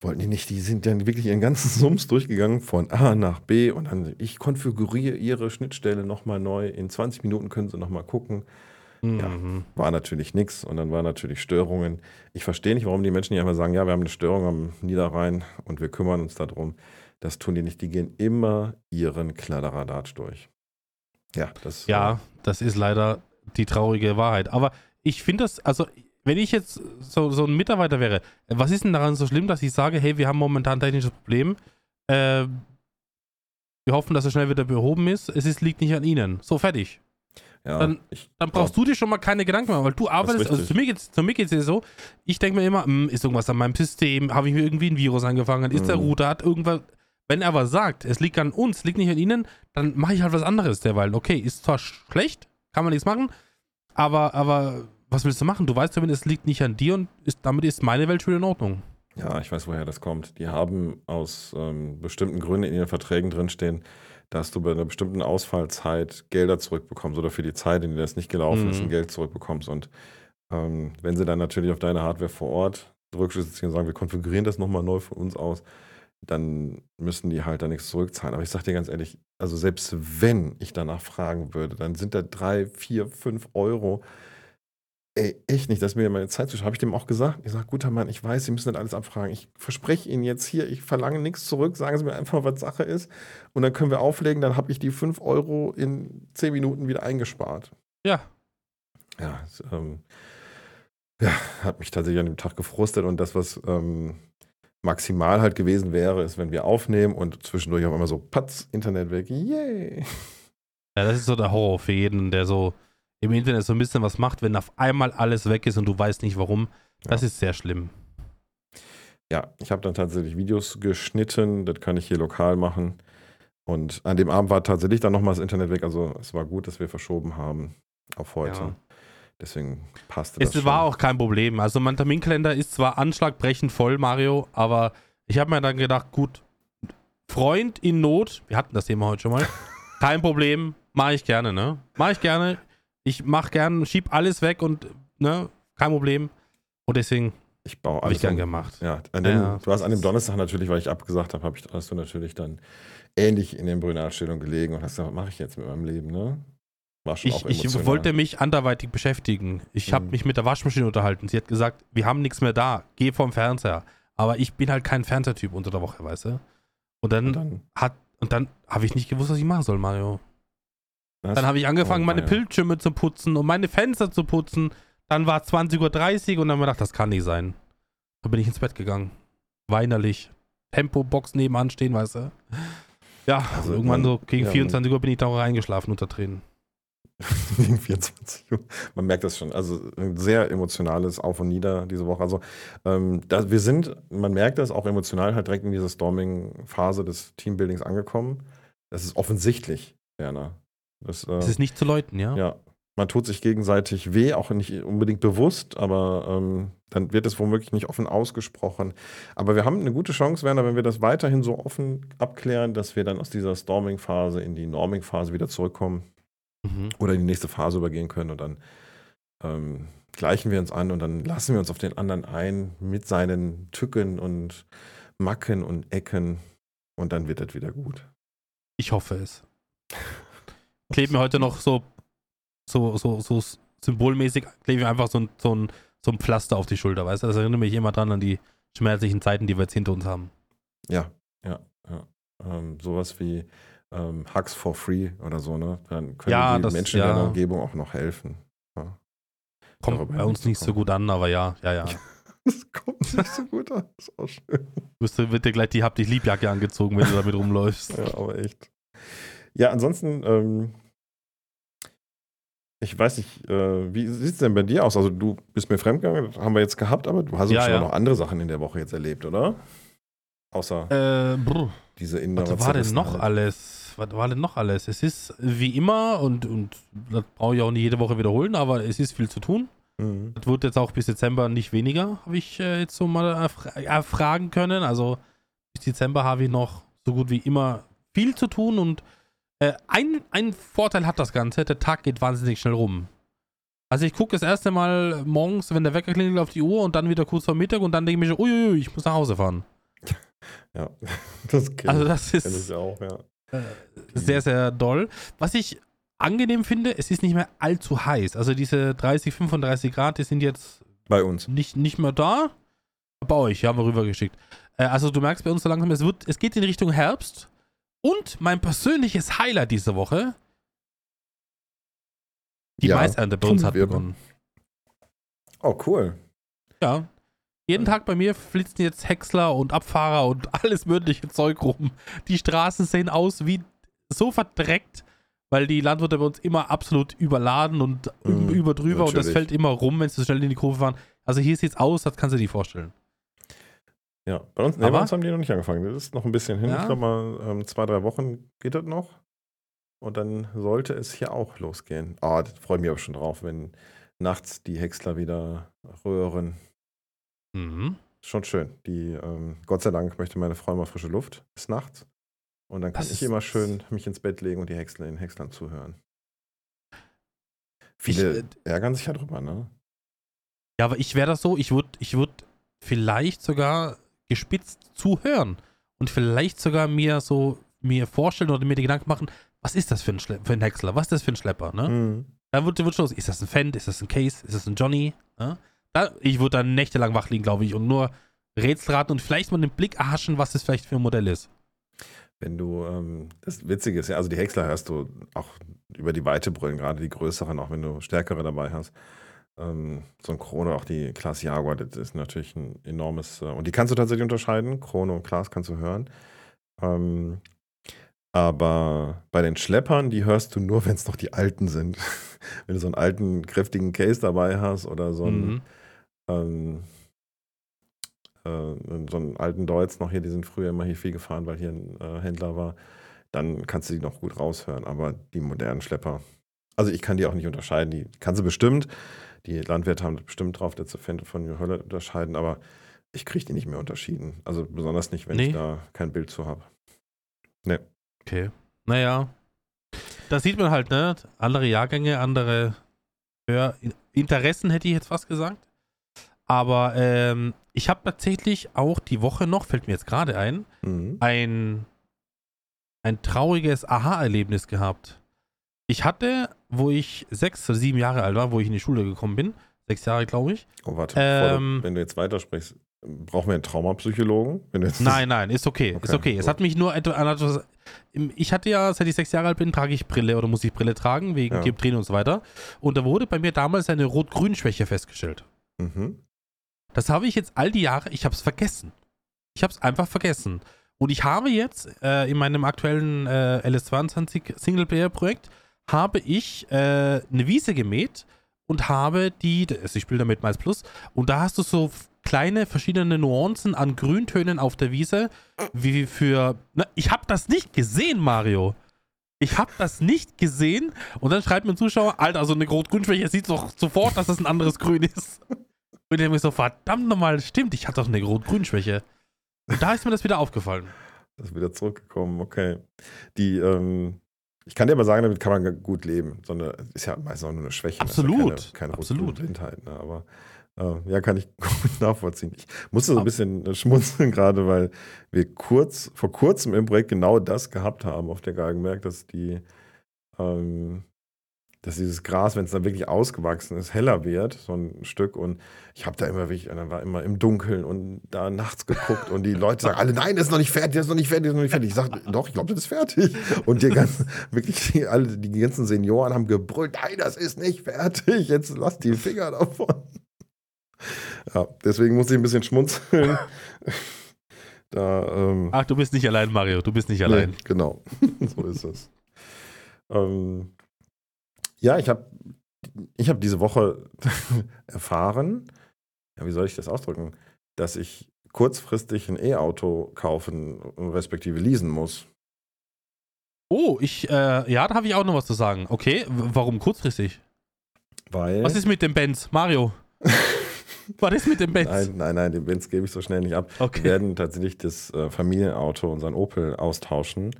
Wollten die nicht, die sind dann wirklich ihren ganzen [laughs] Sums durchgegangen von A nach B und dann, ich konfiguriere ihre Schnittstelle nochmal neu. In 20 Minuten können sie nochmal gucken. Ja, mhm. war natürlich nichts und dann waren natürlich Störungen. Ich verstehe nicht, warum die Menschen nicht einfach sagen, ja, wir haben eine Störung am Niederrhein und wir kümmern uns darum. Das tun die nicht. Die gehen immer ihren Kladderadatsch durch. Ja, das, ja, äh, das ist leider die traurige Wahrheit. Aber ich finde das, also wenn ich jetzt so, so ein Mitarbeiter wäre, was ist denn daran so schlimm, dass ich sage, hey, wir haben momentan ein technisches Problem, äh, wir hoffen, dass es schnell wieder behoben ist, es ist, liegt nicht an Ihnen. So, fertig. Ja, dann, dann, brauchst du dir schon mal keine Gedanken machen, weil du arbeitest, also für mich geht es ja so, ich denke mir immer, hm, ist irgendwas an meinem System, habe ich mir irgendwie ein Virus angefangen, ist mhm. der Router, hat irgendwas, wenn er aber sagt, es liegt an uns, liegt nicht an ihnen, dann mache ich halt was anderes derweil. Okay, ist zwar schlecht, kann man nichts machen, aber, aber was willst du machen? Du weißt ja, wenn es liegt nicht an dir und ist, damit ist meine Welt schon in Ordnung. Ja, ich weiß, woher das kommt. Die haben aus ähm, bestimmten Gründen in ihren Verträgen drinstehen, dass du bei einer bestimmten Ausfallzeit Gelder zurückbekommst oder für die Zeit, in der das nicht gelaufen mhm. ist, ein Geld zurückbekommst. Und ähm, wenn sie dann natürlich auf deine Hardware vor Ort Rückschlüsse ziehen und sagen, wir konfigurieren das nochmal neu von uns aus, dann müssen die halt da nichts zurückzahlen. Aber ich sag dir ganz ehrlich, also selbst wenn ich danach fragen würde, dann sind da drei, vier, fünf Euro, Ey, echt nicht, dass mir meine Zeit zu Habe ich dem auch gesagt? Ich sage, guter Mann, ich weiß, Sie müssen das alles abfragen. Ich verspreche Ihnen jetzt hier, ich verlange nichts zurück. Sagen Sie mir einfach, was Sache ist. Und dann können wir auflegen. Dann habe ich die 5 Euro in 10 Minuten wieder eingespart. Ja. Ja, es, ähm, ja, hat mich tatsächlich an dem Tag gefrustet. Und das, was ähm, maximal halt gewesen wäre, ist, wenn wir aufnehmen und zwischendurch auf einmal so, patz, Internet weg. Yay. Ja, das ist so der Horror für jeden, der so im Internet so ein bisschen was macht, wenn auf einmal alles weg ist und du weißt nicht warum. Das ja. ist sehr schlimm. Ja, ich habe dann tatsächlich Videos geschnitten, das kann ich hier lokal machen. Und an dem Abend war tatsächlich dann nochmal das Internet weg. Also es war gut, dass wir verschoben haben auf heute. Ja. Deswegen passte das. Es schon. war auch kein Problem. Also mein Terminkalender ist zwar anschlagbrechend voll, Mario, aber ich habe mir dann gedacht, gut, Freund in Not, wir hatten das Thema heute schon mal, [laughs] kein Problem, mache ich gerne, ne? Mache ich gerne. Ich mach gern, schieb alles weg und, ne, kein Problem. Und deswegen ich baue alles. ich gern gemacht. Ja, dem, ja, du hast an dem Donnerstag natürlich, weil ich abgesagt habe, hab ich, hast du natürlich dann ähnlich in den Brünnerausstellungen gelegen und hast gesagt, was mache ich jetzt mit meinem Leben, ne? War schon ich, auch ich wollte mich anderweitig beschäftigen. Ich mhm. habe mich mit der Waschmaschine unterhalten. Sie hat gesagt, wir haben nichts mehr da, geh vom Fernseher. Aber ich bin halt kein Fernsehertyp unter der Woche, weißt du? Und dann, und dann hat und dann habe ich nicht gewusst, was ich machen soll, Mario. Was? Dann habe ich angefangen, oh, meine ja. Bildschirme zu putzen und meine Fenster zu putzen. Dann war 20.30 Uhr und dann haben wir gedacht, das kann nicht sein. Dann bin ich ins Bett gegangen. Weinerlich. Tempo-Box nebenan stehen, weißt du. Ja, Also, irgendwann man- so gegen ja, 24 Uhr bin ich da auch reingeschlafen unter Tränen. [laughs] Gegen 24 Uhr. Man merkt das schon. Also ein sehr emotionales Auf und Nieder diese Woche. Also ähm, da, wir sind, man merkt das auch emotional halt direkt in dieser Storming-Phase des Teambuildings angekommen. Das ist offensichtlich, Werner. Das, äh, Es ist nicht zu läuten, ja? ja, man tut sich gegenseitig weh, auch nicht unbedingt bewusst, aber ähm, dann wird es womöglich nicht offen ausgesprochen. Aber wir haben eine gute Chance, Werner, wenn wir das weiterhin so offen abklären, dass wir dann aus dieser Storming-Phase in die Norming-Phase wieder zurückkommen Mhm. oder in die nächste Phase übergehen können und dann ähm, gleichen wir uns an und dann lassen wir uns auf den anderen ein mit seinen Tücken und Macken und Ecken und dann wird das wieder gut. Ich hoffe es. [laughs] Klebe mir heute noch so, so, so, so symbolmäßig, klebe ich einfach so ein, so, ein, so ein Pflaster auf die Schulter, weißt du? Das erinnert mich immer dran an die schmerzlichen Zeiten, die wir jetzt hinter uns haben. Ja, ja, ja. Ähm, sowas wie ähm, Hugs for Free oder so, ne? Dann können Ja, die das- Menschen in ja. deiner Umgebung auch noch helfen. Kommt Darüber bei uns nicht so gut an, aber ja, ja, ja. [laughs] Das kommt nicht so gut an. Das ist auch schön. Wirst du, wird dir gleich die Hab dich Liebjacke angezogen, wenn du damit rumläufst. Ja, aber echt. Ja, ansonsten, ähm, ich weiß nicht, äh, wie sieht es denn bei dir aus? Also, du bist mir fremdgegangen, haben wir jetzt gehabt, aber du hast Ja, schon ja. noch andere Sachen in der Woche jetzt erlebt, oder? Außer Äh, diese innere was war denn noch alles? Was war denn noch alles? Es ist wie immer und, und das brauche ich auch nicht jede Woche wiederholen, aber es ist viel zu tun. Mhm. Das wird jetzt auch bis Dezember nicht weniger, habe ich äh, jetzt so mal erfra erfragen können. Also bis Dezember habe ich noch so gut wie immer viel zu tun und äh, ein, ein Vorteil hat das Ganze, der Tag geht wahnsinnig schnell rum. Also ich gucke das erste Mal morgens, wenn der Wecker klingelt auf die Uhr und dann wieder kurz vor Mittag und dann denke ich mir, so, uiuiui, ich muss nach Hause fahren. [laughs] Ja, das kenne Also das ist ich auch, ja. äh, sehr, sehr doll. Was ich angenehm finde, es ist nicht mehr allzu heiß. Also diese 30, 35 Grad, die sind jetzt Bei uns. nicht, nicht mehr da. Bei euch, haben wir rübergeschickt. Äh, also du merkst bei uns so langsam, es, wird, es geht in Richtung Herbst. Und mein persönliches Highlight diese Woche, die Ja, Maisernte bei uns hat begonnen. Oh, cool. Ja. Jeden Tag bei mir flitzen jetzt Häcksler und Abfahrer und [laughs] alles mögliche Zeug rum. Die Straßen sehen aus wie so verdreckt, weil die Landwirte bei uns immer absolut überladen und Mhm, über drüber und das natürlich. fällt immer rum, wenn sie so schnell in die Kurve fahren. Also hier sieht's aus, das kannst du dir vorstellen. Ja, bei uns, nee, bei uns haben die noch nicht angefangen. Das ist noch ein bisschen hin. Ja. Ich glaube mal, ähm, zwei, drei Wochen geht das noch. Und dann sollte es hier auch losgehen. Ah, das freue ich mich aber schon drauf, wenn nachts die Häcksler wieder röhren. Mhm. Schon schön. Die, ähm, Gott sei Dank möchte meine Frau immer frische Luft bis nachts. Und dann kann Das ich ist- immer schön mich ins Bett legen und die Häcksler in Häckslern zuhören. Ich, Viele äh, ärgern sich ja drüber, ne? Ja, aber ich wäre das so, ich würde ich würd vielleicht sogar gespitzt zuhören und vielleicht sogar mir so mir vorstellen oder mir die Gedanken machen, was ist das für ein, Schle für ein Häcksler, was ist das für ein Schlepper, ne? Mhm. Dann wird, wird schon los, ist das ein Fendt, ist das ein Case, ist das ein Johnny, ne? Da, ich würde dann nächtelang wach liegen, glaube ich, und nur Rätsel raten und vielleicht mal den Blick erhaschen, was das vielleicht für ein Modell ist. Wenn du, ähm, das Witzige ist ja, also die Häcksler hörst du auch über die Weite brüllen, gerade die größeren, auch wenn du stärkere dabei hast. Ähm, so ein Krone, auch die Klaas Jaguar, das ist natürlich ein enormes, äh, und die kannst du tatsächlich unterscheiden, Krone und Klaas kannst du hören. Ähm, aber bei den Schleppern, die hörst du nur, [laughs] wenn es noch die alten sind. [laughs] wenn du so einen alten, kräftigen Case dabei hast oder so einen, Mhm. ähm, äh, so einen alten Deutz noch hier, die sind früher immer hier viel gefahren, weil hier ein äh, Händler war, dann kannst du die noch gut raushören. Aber die modernen Schlepper, also ich kann die auch nicht unterscheiden, die kannst du bestimmt. Die Landwirte haben bestimmt drauf, der Fente von New Holland unterscheiden, aber ich kriege die nicht mehr unterschieden. Also besonders nicht, wenn Nee. ich da kein Bild zu habe. Okay. Naja. Da sieht man halt, ne? Andere Jahrgänge, andere Hör Interessen, hätte ich jetzt fast gesagt. Aber ähm, ich habe tatsächlich auch die Woche noch, fällt mir jetzt gerade ein, Mhm. ein, ein trauriges Aha-Erlebnis gehabt. Ich hatte, wo ich sechs oder sieben Jahre alt war, wo ich in die Schule gekommen bin, sechs Jahre, glaube ich. Oh, warte, Ähm. du, wenn du jetzt weitersprichst, Brauchen wir einen Traumapsychologen? Nein, nein, ist okay. Okay, ist okay. Es gut. hat mich nur etwas. Ich hatte ja, seit ich sechs Jahre alt bin, trage ich Brille oder muss ich Brille tragen, wegen Ja. Dioptrien und so weiter. Und da wurde bei mir damals eine Rot-Grün-Schwäche festgestellt. Mhm. Das habe ich jetzt all die Jahre, ich habe es vergessen. Ich habe es einfach vergessen. Und ich habe jetzt äh, in meinem aktuellen äh, LS22 Singleplayer-Projekt habe ich äh, eine Wiese gemäht und habe die, also ich spiele damit Mais Plus, und da hast du so kleine verschiedene Nuancen an Grüntönen auf der Wiese, wie für, na, ich habe das nicht gesehen, Mario. Ich habe das nicht gesehen und dann schreibt mir ein Zuschauer, Alter, also eine Rot-Grün-Schwäche, sieht doch sofort, dass das ein anderes Grün ist. [laughs] Und ich mir so, verdammt nochmal, stimmt, ich hatte doch eine Rot-Grün-Schwäche. Und da ist mir das wieder aufgefallen. Das ist wieder zurückgekommen, okay. Die, ähm, ich kann dir aber sagen, damit kann man gut leben. So eine, ist ja meistens auch nur eine Schwäche. ne? Ja Absolut, Keine, keine absolut. Blindheit, ne? Aber äh, ja, kann ich [laughs] gut nachvollziehen. Ich musste so ein bisschen äh, schmunzeln, gerade weil wir kurz, vor kurzem im Projekt genau das gehabt haben auf der Geigenberg, dass die, ähm, dass dieses Gras, wenn es dann wirklich ausgewachsen ist, heller wird, so ein Stück. Und ich habe da immer wirklich, dann war immer im Dunkeln und da nachts geguckt und die Leute sagen alle, nein, das ist noch nicht fertig, das ist noch nicht fertig, das ist noch nicht fertig. Ich sage, doch, ich glaube, das ist fertig. Und die ganzen, [laughs] wirklich, die, alle, die ganzen Senioren haben gebrüllt, nein, das ist nicht fertig, jetzt lass die Finger davon. Ja, deswegen muss ich ein bisschen schmunzeln. [laughs] Da, ähm, Ach, du bist nicht allein, Mario, du bist nicht allein. Nee, genau, [laughs] so ist es. Ähm, ja, ich habe ich hab diese Woche [laughs] erfahren, ja, wie soll ich das ausdrücken, dass ich kurzfristig ein E-Auto kaufen, respektive leasen muss. Oh, ich, äh, ja, da habe ich auch noch was zu sagen. Okay, warum kurzfristig? Weil. Was ist mit dem Benz, Mario? [laughs] Was ist mit dem Benz? Nein, nein, nein, den Benz gebe ich so schnell nicht ab. Wir Okay. werden tatsächlich das äh, Familienauto, unseren Opel, austauschen.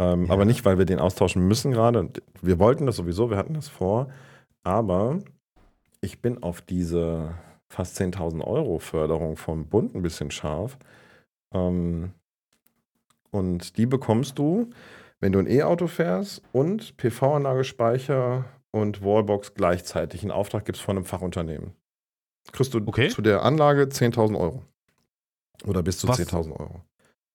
Ähm, Ja. Aber nicht, weil wir den austauschen müssen gerade. Wir wollten das sowieso, wir hatten das vor. Aber ich bin auf diese fast 10.000 Euro Förderung vom Bund ein bisschen scharf. Ähm, und die bekommst du, wenn du ein E-Auto fährst und PV-Anlage, Speicher und Wallbox gleichzeitig in Auftrag gibst von einem Fachunternehmen. Kriegst du Okay. zu der Anlage 10.000 Euro. Oder bis zu Was? 10.000 Euro.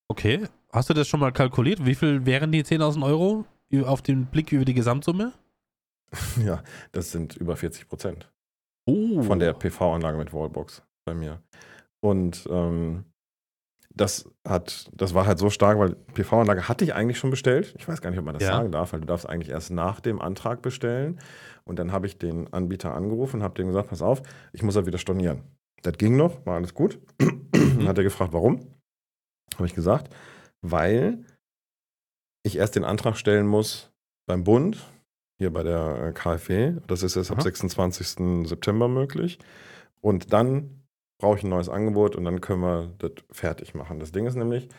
Okay. Hast du das schon mal kalkuliert? Wie viel wären die 10.000 Euro auf den Blick über die Gesamtsumme? [laughs] Ja, das sind über 40 Prozent Oh. von der PV-Anlage mit Wallbox bei mir. Und ähm, das hat, das war halt so stark, weil PV-Anlage hatte ich eigentlich schon bestellt. Ich weiß gar nicht, ob man das Ja. sagen darf, weil du darfst eigentlich erst nach dem Antrag bestellen. Und dann habe ich den Anbieter angerufen und habe dem gesagt, pass auf, ich muss halt wieder stornieren. Das ging noch, war alles gut. [clears throat] Dann hat er gefragt, warum? Habe ich gesagt, weil ich erst den Antrag stellen muss beim Bund, hier bei der äh, KfW. Das ist jetzt ab Aha. 26. September möglich. Und dann brauche ich ein neues Angebot und dann können wir das fertig machen. Das Ding ist nämlich,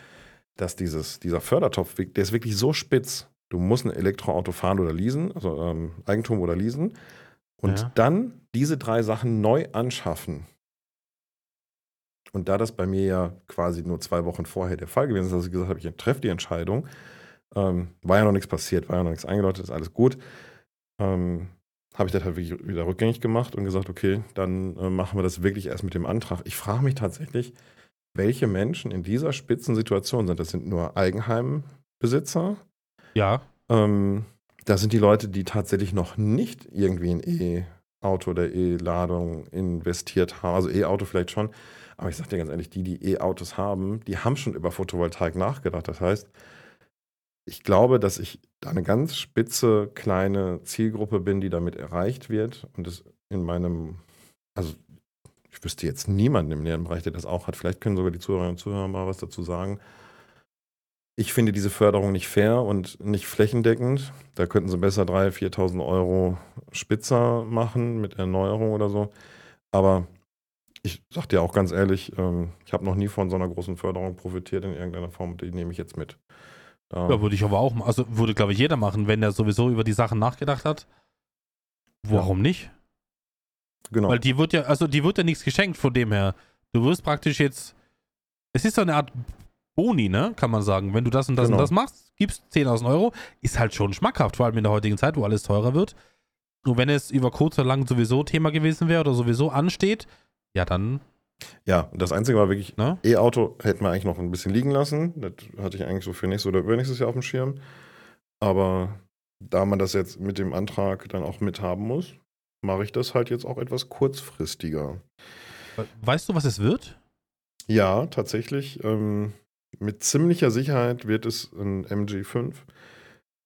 dass dieses, dieser Fördertopf, der ist wirklich so spitz. Du musst ein Elektroauto fahren oder leasen, also ähm, Eigentum oder leasen. Und Ja. dann diese drei Sachen neu anschaffen. Und da das bei mir ja quasi nur zwei Wochen vorher der Fall gewesen ist, dass ich gesagt habe, ich treffe die Entscheidung, ähm, war ja noch nichts passiert, war ja noch nichts eingeläutet, ist alles gut. Ähm, habe ich das halt wirklich wieder rückgängig gemacht und gesagt, okay, dann äh, machen wir das wirklich erst mit dem Antrag. Ich frage mich tatsächlich, welche Menschen in dieser Spitzensituation sind. Das sind nur Eigenheimbesitzer. Ja. Ähm, das sind die Leute, die tatsächlich noch nicht irgendwie in E-Auto oder E-Ladung investiert haben. Also E-Auto vielleicht schon. Aber ich sage dir ganz ehrlich, die, die E-Autos haben, die haben schon über Photovoltaik nachgedacht. Das heißt, ich glaube, dass ich da eine ganz spitze kleine Zielgruppe bin, die damit erreicht wird. Und es in meinem, also ich wüsste jetzt niemanden im näheren Bereich, der das auch hat. Vielleicht können sogar die Zuhörerinnen und Zuhörer mal was dazu sagen. Ich finde diese Förderung nicht fair und nicht flächendeckend. Da könnten sie besser 3.000, 4.000 Euro Spitzer machen mit Erneuerung oder so. Aber ich sag dir auch ganz ehrlich, ähm, ich habe noch nie von so einer großen Förderung profitiert in irgendeiner Form. Die nehme ich jetzt mit. Da, Ja, würde ich aber auch machen. Also würde, glaube ich, jeder machen, wenn er sowieso über die Sachen nachgedacht hat. Warum nicht? genau. Weil die wird ja, also die wird ja nichts geschenkt von dem her. Du wirst praktisch jetzt. Es ist so eine Art Boni, ne? Kann man sagen. Wenn du das und das Genau. und das machst, gibst 10.000 Euro, ist halt schon schmackhaft, vor allem in der heutigen Zeit, wo alles teurer wird. Und wenn es über kurz oder lang sowieso Thema gewesen wäre oder sowieso ansteht, ja, dann Ja, und das Einzige war wirklich, Ne? E-Auto hätten wir eigentlich noch ein bisschen liegen lassen. Das hatte ich eigentlich so für nächstes oder übernächstes Jahr auf dem Schirm. Aber da man das jetzt mit dem Antrag dann auch mithaben muss, mache ich das halt jetzt auch etwas kurzfristiger. Weißt du, was es wird? Ja, tatsächlich. Ähm, mit ziemlicher Sicherheit wird es ein MG5,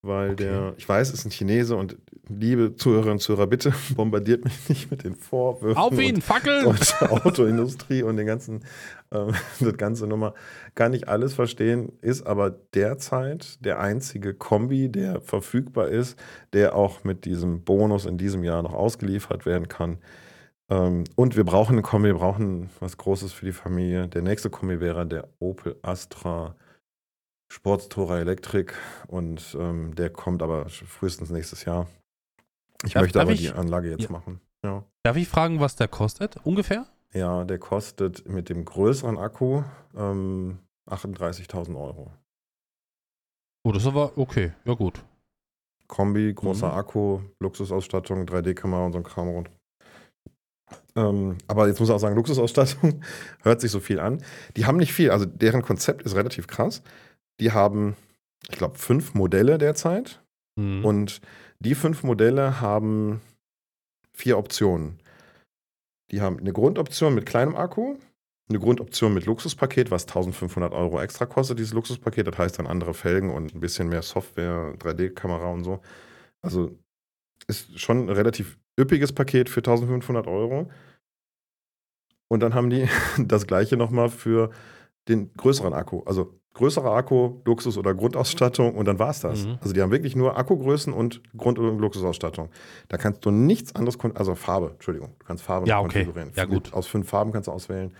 weil Okay. der, ich weiß, es ist ein Chinese und liebe Zuhörerinnen und Zuhörer, bitte [laughs] bombardiert mich nicht mit den Vorwürfen. Auf ihn, Fackeln! deutsche Autoindustrie und den ganzen, ähm, [laughs] das ganze Nummer kann ich alles verstehen, ist aber derzeit der einzige Kombi, der verfügbar ist, der auch mit diesem Bonus in diesem Jahr noch ausgeliefert werden kann. Ähm, und wir brauchen einen Kombi, wir brauchen was Großes für die Familie. Der nächste Kombi wäre der Opel Astra Sportstourer Elektrik und ähm, der kommt aber frühestens nächstes Jahr. Ich Darf- möchte darf aber ich- die Anlage jetzt Ja. machen. Ja. Darf ich fragen, was der kostet? Ungefähr? Ja, der kostet mit dem größeren Akku ähm, 38.000 Euro. Oh, das ist aber okay. Ja, gut. Kombi, großer Mhm. Akku, Luxusausstattung, 3D-Kamera und so ein Kram rund. Ähm, aber jetzt muss ich auch sagen, Luxusausstattung [laughs] hört sich so viel an. Die haben nicht viel, also deren Konzept ist relativ krass. Die haben, ich glaube, fünf Modelle derzeit. Mhm. Und die fünf Modelle haben vier Optionen. Die haben eine Grundoption mit kleinem Akku, eine Grundoption mit Luxuspaket, was 1500 Euro extra kostet, dieses Luxuspaket. Das heißt dann andere Felgen und ein bisschen mehr Software, 3D-Kamera und so. Also ist schon ein relativ üppiges Paket für 1500 Euro. Und dann haben die [laughs] das gleiche nochmal für den größeren Akku. Also größerer Akku, Luxus oder Grundausstattung und dann war es das. Mhm. Also die haben wirklich nur Akkugrößen und Grund- und Luxusausstattung. Da kannst du nichts anderes, also Farbe, Entschuldigung, du kannst Farbe Ja, okay. konfigurieren. Ja, gut. Aus fünf Farben kannst du auswählen.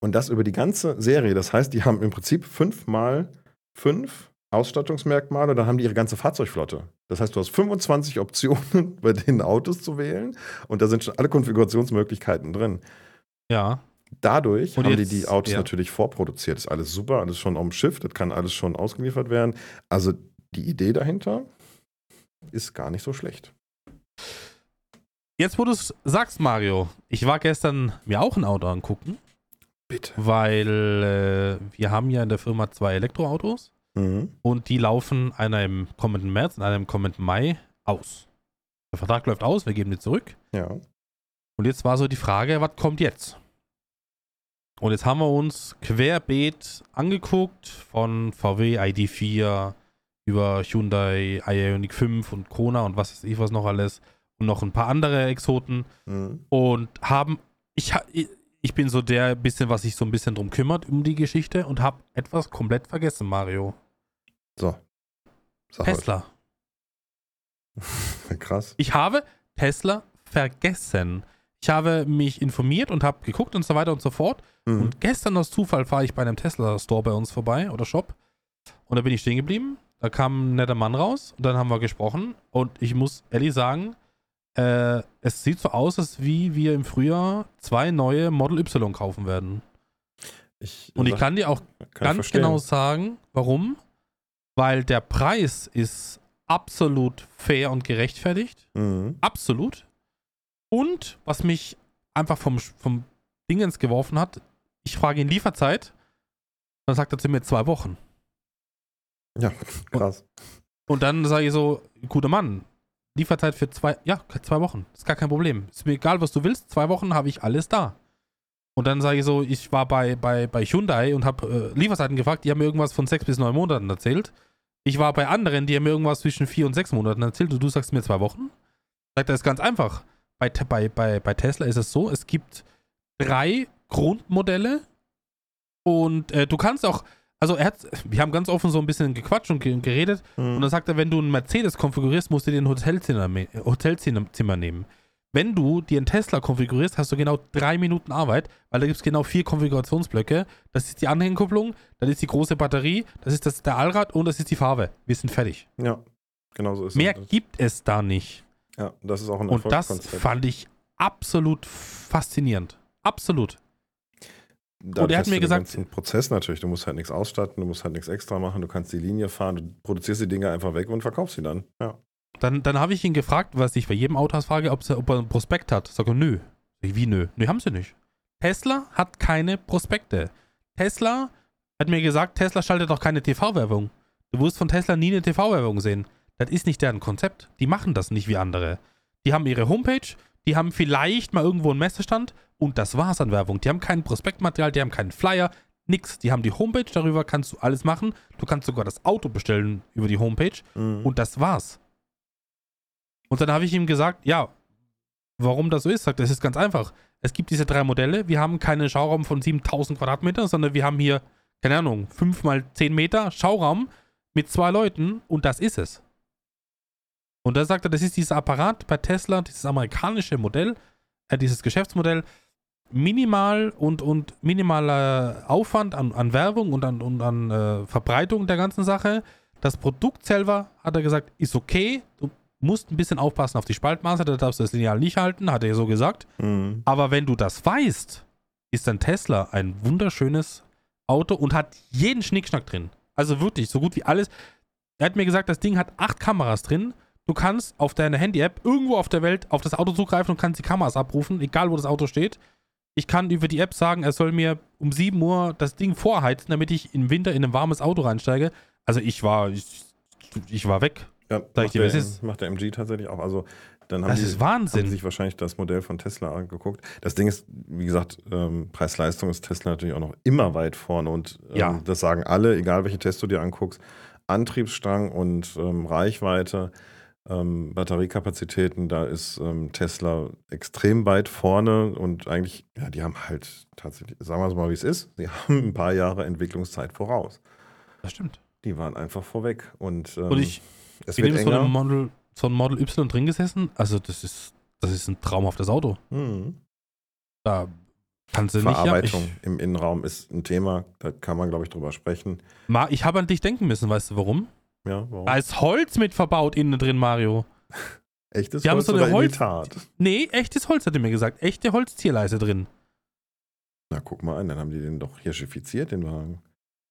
Und das über die ganze Serie. Das heißt, die haben im Prinzip fünf mal fünf Ausstattungsmerkmale, dann haben die ihre ganze Fahrzeugflotte. Das heißt, du hast 25 Optionen [laughs] bei den Autos zu wählen und da sind schon alle Konfigurationsmöglichkeiten drin. ja. Dadurch Und haben die jetzt- die Autos ja. natürlich vorproduziert. Ist alles super, alles schon auf dem Schiff, das kann alles schon ausgeliefert werden. Also die Idee dahinter ist gar nicht so schlecht. Jetzt, wo du es sagst, Mario, ich war gestern mir auch ein Auto angucken, Bitte. weil äh, wir haben ja in der Firma zwei Elektroautos Mhm. und die laufen einer im kommenden März und einer im kommenden Mai aus. Der Vertrag läuft aus, wir geben die zurück. Ja. Und jetzt war so die Frage, was kommt jetzt? Und jetzt haben wir uns querbeet angeguckt von VW ID4 über Hyundai Ioniq 5 und Kona und was weiß ich was noch alles und noch ein paar andere Exoten Mhm. und haben ich ich- bin so der bisschen was sich so ein bisschen drum kümmert um die Geschichte und habe etwas komplett vergessen Mario So. Sag. Tesla [laughs] Krass. Ich habe Tesla vergessen. Ich habe mich informiert und habe geguckt und so weiter und so fort. Mhm. Und gestern aus Zufall fahre ich bei einem Tesla-Store bei uns vorbei oder Shop. Und da bin ich stehen geblieben. Da kam ein netter Mann raus und dann haben wir gesprochen. Und ich muss ehrlich sagen, äh, es sieht so aus, als wie wir im Frühjahr zwei neue Model Y kaufen werden. Ich Und ich kann dir auch kann ganz genau sagen, warum. Weil der Preis ist absolut fair und gerechtfertigt. Mhm. Absolut. Und was mich einfach vom, vom Dingens geworfen hat, ich frage ihn Lieferzeit, dann sagt er zu mir zwei Wochen. Ja, krass. Und dann sage ich so, guter Mann, Lieferzeit für zwei, ja, zwei Wochen, ist gar kein Problem. Ist mir egal, was du willst, zwei Wochen habe ich alles da. Und dann sage ich so, ich war bei, bei, bei Hyundai und habe äh, Lieferzeiten gefragt, die haben mir irgendwas von sechs bis neun Monaten erzählt. Ich war bei anderen, die haben mir irgendwas zwischen vier und sechs Monaten erzählt und du sagst mir zwei Wochen? Sagt er, ist ganz einfach. Bei, bei, bei, bei Tesla ist es so, es gibt drei Grundmodelle und äh, du kannst auch, also er hat, wir haben ganz offen so ein bisschen gequatscht und ge geredet Mhm. und dann sagt er, wenn du einen Mercedes konfigurierst, musst du dir ein Hotelzimmer, me- Hotelzimmer Zimmer nehmen. Wenn du dir einen Tesla konfigurierst, hast du genau drei Minuten Arbeit, weil da gibt es genau vier Konfigurationsblöcke. Das ist die Anhängerkupplung, das ist die große Batterie, das ist das, der Allrad und das ist die Farbe. Wir sind fertig. ja, genau so ist Mehr es. gibt es da nicht. Ja, das ist auch ein Und das fand ich absolut faszinierend. Absolut. Dadurch Und er hat mir den gesagt- ganzen Prozess natürlich, du musst halt nichts ausstatten, du musst halt nichts extra machen, du kannst die Linie fahren, du produzierst die Dinge einfach weg und verkaufst sie dann. Ja. Dann, dann habe ich ihn gefragt, was ich bei jedem Autohaus frage, ob, ob er einen Prospekt hat. Sag er, nö. Ich, Wie nö? Nö, haben sie nicht. Tesla hat keine Prospekte. Tesla hat mir gesagt, Tesla schaltet auch keine TV-Werbung. Du wirst von Tesla nie eine TV-Werbung sehen. Das ist nicht deren Konzept. Die machen das nicht wie andere. Die haben ihre Homepage, die haben vielleicht mal irgendwo einen Messestand und das war's an Werbung. Die haben kein Prospektmaterial, die haben keinen Flyer, nix. Die haben die Homepage, darüber kannst du alles machen. Du kannst sogar das Auto bestellen über die Homepage Mhm. und das war's. Und dann habe ich ihm gesagt, ja, warum das so ist. Sagt, das ist ganz einfach. Es gibt diese drei Modelle. Wir haben keinen Schauraum von 7000 Quadratmeter, sondern wir haben hier, keine Ahnung, 5 mal 10 Meter Schauraum mit zwei Leuten und das ist es. Und da sagt er, das ist dieser Apparat bei Tesla, dieses amerikanische Modell, äh, dieses Geschäftsmodell, minimal und, und minimaler Aufwand an, an Werbung und an, und an äh, Verbreitung der ganzen Sache. Das Produkt selber, hat er gesagt, ist okay. Du musst ein bisschen aufpassen auf die Spaltmaße, da darfst du das Lineal nicht halten, hat er so gesagt. Mhm. Aber wenn du das weißt, ist ein Tesla ein wunderschönes Auto und hat jeden Schnickschnack drin. Also wirklich, so gut wie alles. Er hat mir gesagt, das Ding hat acht Kameras drin. Du kannst auf deiner Handy-App irgendwo auf der Welt auf das Auto zugreifen und kannst die Kameras abrufen, egal wo das Auto steht. Ich kann über die App sagen, er soll mir um 7 Uhr das Ding vorheizen, damit ich im Winter in ein warmes Auto reinsteige. Also ich war, ich, ich war weg. Ja, Sag ich macht, dir, der, ist? macht der MG tatsächlich auch. Also dann haben Das die, ist haben Wahnsinn. die sich wahrscheinlich das Modell von Tesla angeguckt. Das Ding ist, wie gesagt, ähm, Preis-Leistung ist Tesla natürlich auch noch immer weit vorne und ähm, Ja. das sagen alle, egal welche Tests du dir anguckst. Antriebsstrang und ähm, Reichweite, ähm, Batteriekapazitäten, da ist ähm, Tesla extrem weit vorne und eigentlich, ja, die haben halt tatsächlich, sagen wir es mal, wie es ist, sie [laughs] haben ein paar Jahre Entwicklungszeit voraus. Das stimmt. Die waren einfach vorweg und, ähm, Und ich es bin wird enger. einem Model, einem Model Y drin gesessen. Also das ist, das ist ein traumhaftes Auto. Mhm. Da kannst du Verarbeitung nicht. Ja, im Innenraum ist ein Thema, da kann man, glaube ich, drüber sprechen. ich Ma- ich habe an dich denken müssen, weißt du warum? Ja, warum? Da ist Holz mit verbaut innen drin, Mario. [laughs] Echtes die haben Holz so eine oder Holz- Imitat? Nee, echtes Holz hat er mir gesagt. Echte Holzzierleiste drin. Na, guck mal an, dann haben die den doch hirschifiziert, den Wagen.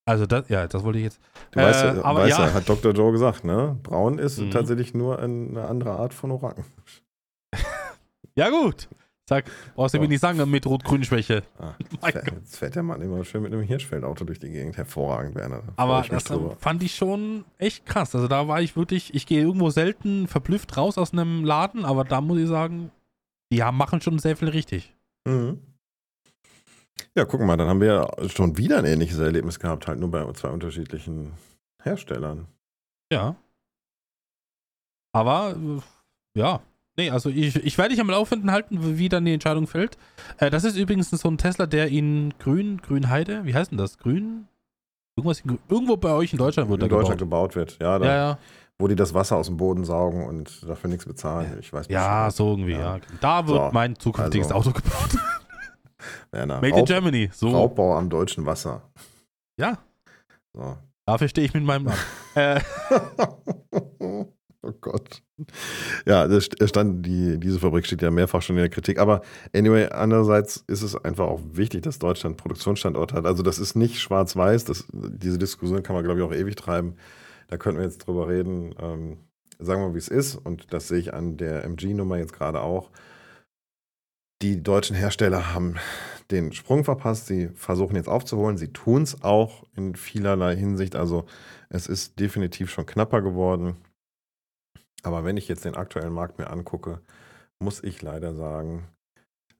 Also das, ja, das wollte ich jetzt. Du Äh, weißt, ja, aber weißt ja. ja, hat Dr. Joe gesagt, ne? Braun ist Mhm. tatsächlich nur eine andere Art von Orange. [laughs] Ja gut. Sag, brauchst du mir nicht sagen mit Rot-Grün-Schwäche. Ah, [laughs] Mein fährt, jetzt fährt der Mann immer schön mit einem Hirschfeldauto durch die Gegend. Hervorragend, Werner. Da Aber das drüber. fand ich schon echt krass. Also da war ich wirklich, ich gehe irgendwo selten verblüfft raus aus einem Laden, aber da muss ich sagen, die haben, machen schon sehr viel richtig. Mhm. Ja, guck mal, dann haben wir ja schon wieder ein ähnliches Erlebnis gehabt, halt nur bei zwei unterschiedlichen Herstellern. Ja. Aber, äh, ja. Nee, also ich, ich werde dich am Laufenden halten, wie dann die Entscheidung fällt. Äh, das ist übrigens so ein Tesla, der in Grün, Grünheide, wie heißt denn das? Grün? Irgendwas in irgendwo bei euch in Deutschland wird in er Deutschland gebaut. gebaut wird. Ja, da, Ja, ja. wo die das Wasser aus dem Boden saugen und dafür nichts bezahlen. Ich weiß Ja, Bescheid. so irgendwie, ja. Ja. Da wird So, mein zukünftiges also, Auto gebaut. [laughs] Werner, Made in Raub, Germany. So. Raubbau am deutschen Wasser. Ja, So. dafür stehe ich mit meinem Mann. [laughs] äh, [laughs] oh Gott. Ja, das st- stand, die, diese Fabrik steht ja mehrfach schon in der Kritik. Aber anyway, andererseits ist es einfach auch wichtig, dass Deutschland Produktionsstandort hat. Also das ist nicht schwarz-weiß. Diese Diskussion kann man, glaube ich, auch ewig treiben. Da könnten wir jetzt drüber reden. Ähm, sagen wir, wie es ist. Und das sehe ich an der MG-Nummer jetzt gerade auch. Die deutschen Hersteller haben den Sprung verpasst. Sie versuchen jetzt aufzuholen. Sie tun es auch in vielerlei Hinsicht. Also es ist definitiv schon knapper geworden. Aber wenn ich jetzt den aktuellen Markt mir angucke, muss ich leider sagen,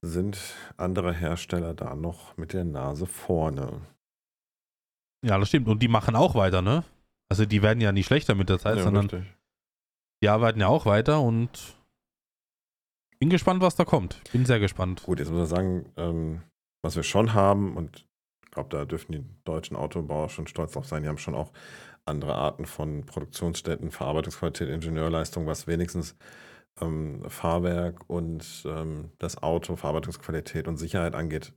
sind andere Hersteller da noch mit der Nase vorne. ja, das stimmt. Und die machen auch weiter, ne? Also die werden ja nicht schlechter mit der Zeit, Ja, sondern richtig. die arbeiten ja auch weiter und bin gespannt, was da kommt. Bin sehr gespannt. Gut, jetzt muss ich sagen, ähm, was wir schon haben, und ich glaube, da dürfen die deutschen Autobauer schon stolz drauf sein, die haben schon auch andere Arten von Produktionsstätten, Verarbeitungsqualität, Ingenieurleistung, was wenigstens ähm, Fahrwerk und ähm, das Auto, Verarbeitungsqualität und Sicherheit angeht.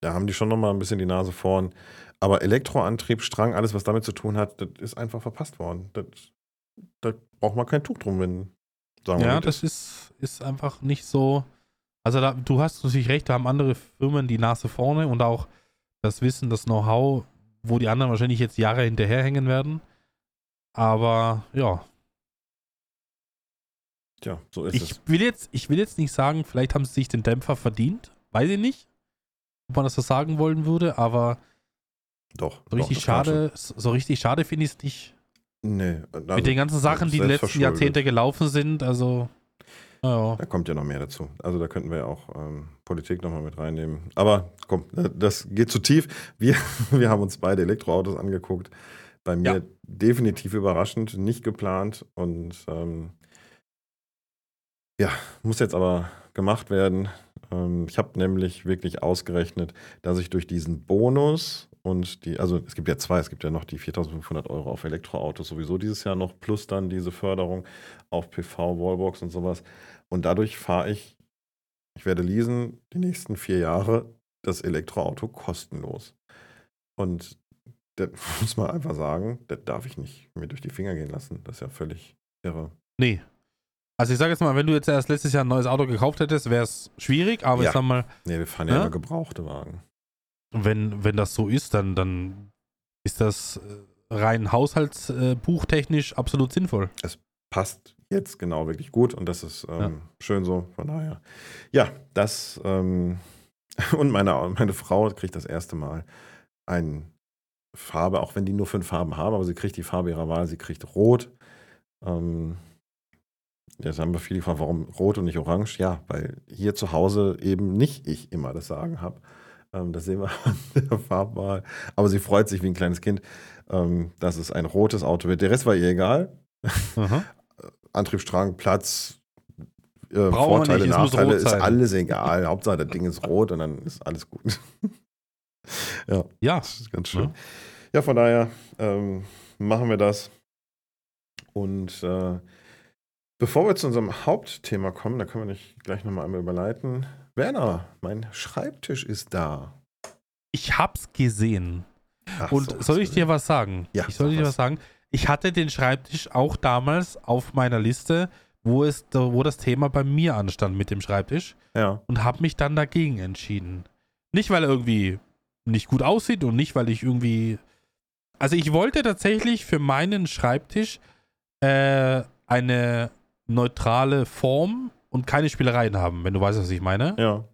Da haben die schon nochmal ein bisschen die Nase vorn. Aber Elektroantrieb, Strang, alles, was damit zu tun hat, das ist einfach verpasst worden. Das, da braucht man kein Tuch drum, wenn, sagen wir Ja, das ist, ist einfach nicht so. Also da, du hast natürlich recht, da haben andere Firmen die Nase vorne und auch das Wissen, das Know-how, wo die anderen wahrscheinlich jetzt Jahre hinterherhängen werden. Aber ja, Tja, so ist es. ich will, jetzt, ich will jetzt nicht sagen, vielleicht haben sie sich den Dämpfer verdient. Weiß ich nicht. ob man das so sagen wollen würde, aber Doch. so richtig doch, schade, so richtig schade finde ich es nicht. Nee. Also, Mit den ganzen Sachen, die die letzten selbstverschuldet. Jahrzehnte gelaufen sind, also. Ja. Da kommt ja noch mehr dazu. Also da könnten wir ja auch ähm, Politik nochmal mit reinnehmen. Aber komm, äh, das geht zu tief. Wir, [laughs] wir haben uns beide Elektroautos angeguckt. Bei mir Ja. definitiv überraschend, nicht geplant. Und ähm, ja, muss jetzt aber gemacht werden. Ähm, ich habe nämlich wirklich ausgerechnet, dass ich durch diesen Bonus und die, also es gibt ja zwei, es gibt ja noch die 4500 Euro auf Elektroautos sowieso dieses Jahr noch, plus dann diese Förderung auf PV, Wallbox und sowas. Und dadurch fahre ich, ich werde leasen, die nächsten vier Jahre das Elektroauto kostenlos. Und das [laughs] muss man einfach sagen, das darf ich nicht mir durch die Finger gehen lassen. Das ist ja völlig irre. Nee. Also ich sage jetzt mal, wenn du jetzt erst letztes Jahr ein neues Auto gekauft hättest, wäre es schwierig, aber Ja. ich sag mal, Nee, wir fahren ja, Ja? immer gebrauchte Wagen. wenn, wenn das so ist, dann, dann ist das äh, rein haushaltsbuchtechnisch absolut sinnvoll. passt jetzt genau wirklich gut und das ist ähm, Ja. schön so. Von daher, ja, das ähm, [laughs] und meine, meine Frau kriegt das erste Mal eine Farbe, auch wenn die nur fünf Farben haben, aber sie kriegt die Farbe ihrer Wahl, sie kriegt Rot. Ähm, jetzt haben wir viele gefragt, warum Rot und nicht Orange? Ja, weil hier zu Hause eben nicht ich immer das Sagen habe. Ähm, das sehen wir [laughs] an der Farbwahl. Aber sie freut sich wie ein kleines Kind, ähm, dass es ein rotes Auto wird. Der Rest war ihr egal. Aha. [laughs] Antriebsstrang, Platz, äh, Vorteile, nicht, Nachteile, ist alles [laughs] egal. Hauptsache, das Ding ist rot und dann ist alles gut. Ja, Das ist ganz schön. Ja, von daher ähm, machen wir das. Und äh, bevor wir zu unserem Hauptthema kommen, da können wir nicht gleich nochmal einmal überleiten. Werner, mein Schreibtisch ist da. ich hab's gesehen. Ach, Und so, soll ich dir was sagen? Ja, ich soll dir was. was sagen. Ich hatte den Schreibtisch auch damals auf meiner Liste, wo, es, wo das Thema bei mir anstand mit dem Schreibtisch Ja, und habe mich dann dagegen entschieden. Nicht, weil er irgendwie nicht gut aussieht und nicht, weil ich irgendwie. Also ich wollte tatsächlich für meinen Schreibtisch äh, eine neutrale Form und keine Spielereien haben, wenn du weißt, was ich meine. ja.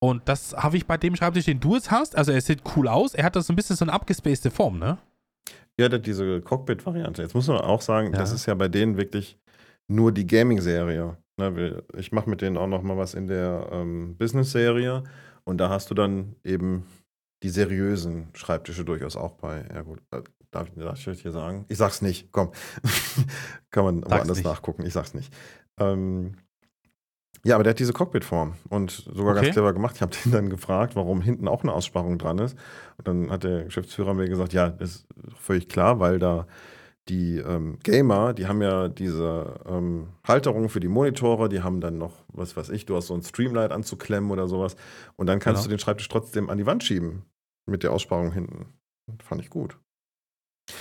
Und das habe ich bei dem Schreibtisch, den du jetzt hast. Also er sieht cool aus. Er hat das so ein bisschen so eine abgespacede Form, ne? Ja, diese Cockpit-Variante. Jetzt muss man auch sagen, Ja. das ist ja bei denen wirklich nur die Gaming-Serie. Ne, Ich mache mit denen auch noch mal was in der ähm, Business-Serie und da hast du dann eben die seriösen Schreibtische durchaus auch bei. Ja gut, äh, darf, ich- ich euch hier sagen? Ich sag's nicht, komm. [laughs] Kann man woanders nicht. nachgucken, ich sag's nicht. Ähm, ja, aber der hat diese Cockpit-Form und sogar Okay. ganz clever gemacht. Ich habe [laughs] den dann gefragt, warum hinten auch eine Aussparung dran ist. Und dann hat der Geschäftsführer mir gesagt, ja, das ist völlig klar, weil da die ähm, Gamer, die haben ja diese ähm, Halterung für die Monitore, die haben dann noch, was weiß ich, du hast so ein Streamlight anzuklemmen oder sowas. Und dann kannst Genau. du den Schreibtisch trotzdem an die Wand schieben mit der Aussparung hinten. Fand ich gut.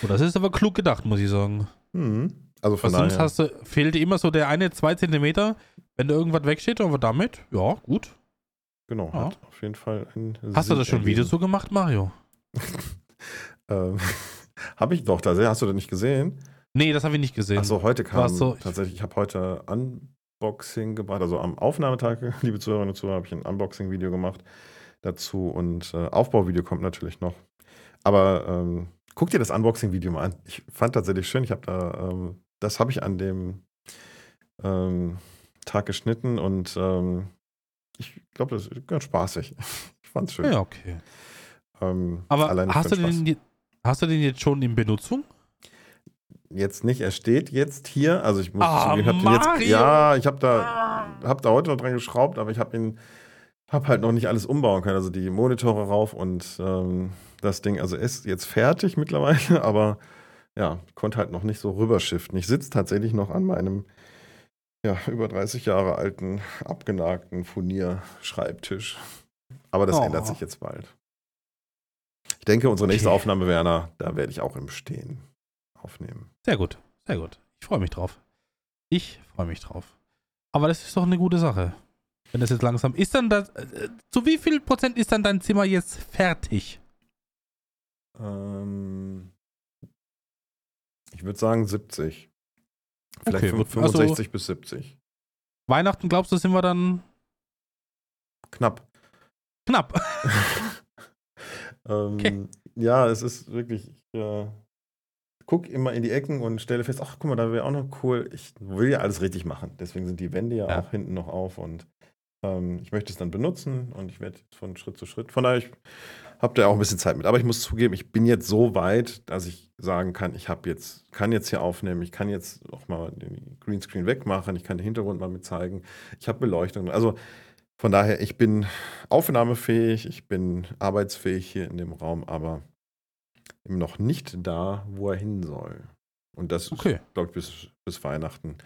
Oh, das ist aber klug gedacht, muss ich sagen. Mhm. Also von sonst daher, hast du, fehlt immer so der eine, zwei Zentimeter, wenn da irgendwas wegsteht, aber damit, ja, gut. genau, Ja. hat auf jeden Fall ein Hast du Sinn das schon wieder so gemacht, Mario? [laughs] Ähm, [laughs] habe ich doch, da hast du das nicht gesehen? Nee, das habe ich nicht gesehen. Achso, heute kam so- tatsächlich, ich habe heute Unboxing gebracht, also am Aufnahmetag, [laughs] liebe Zuhörerinnen und Zuhörer, habe ich ein Unboxing-Video gemacht dazu und äh, Aufbauvideo kommt natürlich noch. Aber ähm, guck dir das Unboxing-Video mal an. Ich fand tatsächlich schön, ich habe da, ähm, das habe ich an dem ähm, Tag geschnitten und ähm, ich glaube, das ist ganz spaßig. [laughs] Ich fand's schön. Ja, okay. Ähm, Aber hast du, den hast du den jetzt schon in Benutzung? Jetzt nicht, er steht jetzt hier. Also ich muss Ah, ich habe den jetzt. Ja, ich habe da, hab da heute noch dran geschraubt, aber ich habe ihn, habe halt noch nicht alles umbauen können. Also die Monitore rauf und ähm, das Ding, also ist jetzt fertig mittlerweile, [laughs] aber ja, konnte halt noch nicht so rüberschiften. Ich sitze tatsächlich noch an meinem ja, über 30 Jahre alten, abgenagten Furnier-Schreibtisch. Aber das Oh. ändert sich jetzt bald. Ich denke, unsere nächste Okay. Aufnahme, Werner, da werde ich auch im Stehen aufnehmen. Sehr gut, sehr gut. Ich freue mich drauf. Ich freue mich drauf. Aber das ist doch eine gute Sache. Wenn das jetzt langsam ist, dann das. Äh, zu wie viel Prozent ist dann dein Zimmer jetzt fertig? Ähm, ich würde sagen 70. Vielleicht Okay, fünf- gut. Also- 65 bis 70. Weihnachten, glaubst du, sind wir dann. Knapp. Knapp. [laughs] ähm, Okay. Ja, es ist wirklich, ich äh, gucke immer in die Ecken und stelle fest, ach guck mal, da wäre auch noch cool. Ich will ja alles richtig machen. Deswegen sind die Wände ja, Ja. auch hinten noch auf und ich möchte es dann benutzen und ich werde von Schritt zu Schritt. Von daher, ich habe da auch ein bisschen Zeit mit. Aber ich muss zugeben, ich bin jetzt so weit, dass ich sagen kann, ich habe jetzt, kann jetzt hier aufnehmen, ich kann jetzt auch mal den Greenscreen wegmachen, ich kann den Hintergrund mal mit zeigen, ich habe Beleuchtung. Also von daher, ich bin aufnahmefähig, ich bin arbeitsfähig hier in dem Raum, aber eben noch nicht da, wo er hin soll. Und das Okay. glaube ich, bis, bis Weihnachten.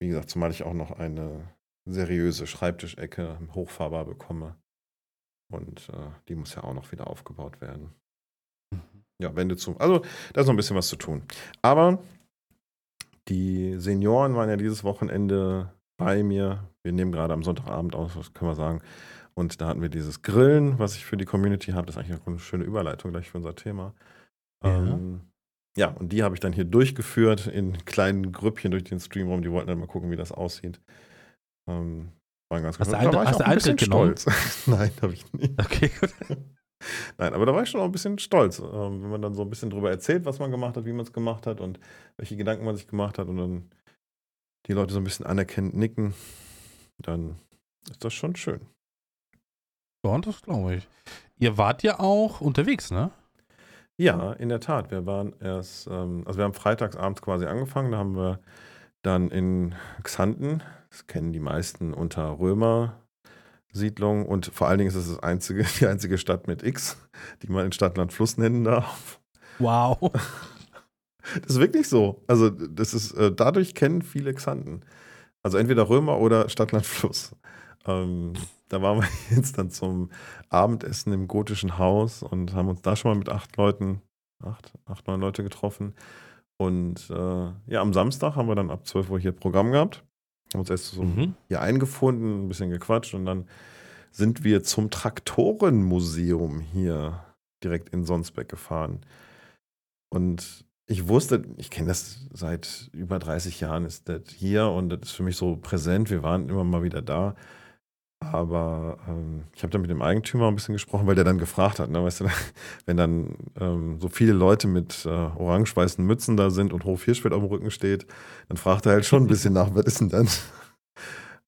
Wie gesagt, zumal ich auch noch eine seriöse Schreibtischecke hochfahrbar bekomme. Und äh, die muss ja auch noch wieder aufgebaut werden. Ja, Wände zu. Also, da ist noch ein bisschen was zu tun. Aber die Senioren waren ja dieses Wochenende bei mir. Wir nehmen gerade am Sonntagabend aus, was können wir sagen. Und da hatten wir dieses Grillen, was ich für die Community habe. Das ist eigentlich eine schöne Überleitung gleich für unser Thema. Ja. Ähm, ja, und die habe ich dann hier durchgeführt in kleinen Grüppchen durch den Stream rum. Die wollten dann mal gucken, wie das aussieht. Ähm, waren ganz Hast du Eintritt- hast du Eintritt genommen? stolz. [laughs] Nein, habe ich nicht. Okay, gut. [laughs] Nein, aber da war ich schon auch ein bisschen stolz, ähm, wenn man dann so ein bisschen drüber erzählt, was man gemacht hat, wie man es gemacht hat und welche Gedanken man sich gemacht hat und dann die Leute so ein bisschen anerkennend nicken, dann ist das schon schön. Ja, das glaube ich. Ihr wart ja auch unterwegs, ne? Ja, in der Tat. Wir waren erst, ähm, also wir haben freitagsabends quasi angefangen, da haben wir dann in Xanten, das kennen die meisten unter Römer-Siedlung und vor allen Dingen ist es das einzige, [laughs] die einzige Stadt mit X, die man in Stadtland Fluss nennen darf. Wow. [laughs] Das ist wirklich so. Also, das ist, äh, dadurch kennen viele Xanten. Also entweder Römer oder Stadtland Fluss. Ähm, da waren wir [laughs] jetzt dann zum Abendessen im gotischen Haus und haben uns da schon mal mit acht Leuten, acht, acht, neun Leute getroffen. Und äh, ja, am Samstag haben wir dann ab 12 Uhr hier Programm gehabt. Haben uns erst so Mhm. hier eingefunden, ein bisschen gequatscht und dann sind wir zum Traktorenmuseum hier direkt in Sonsbeck gefahren. Und ich wusste, ich kenne das seit über 30 Jahren, ist das hier und das ist für mich so präsent. Wir waren immer mal wieder da. Aber ähm, ich habe da mit dem Eigentümer ein bisschen gesprochen, weil der dann gefragt hat, ne, weißt du, [laughs] wenn dann ähm, so viele Leute mit äh, orange-weißen Mützen da sind und Hof Hirschfeld auf dem Rücken steht, dann fragt er halt schon ein bisschen nach, was ist denn dann? [laughs]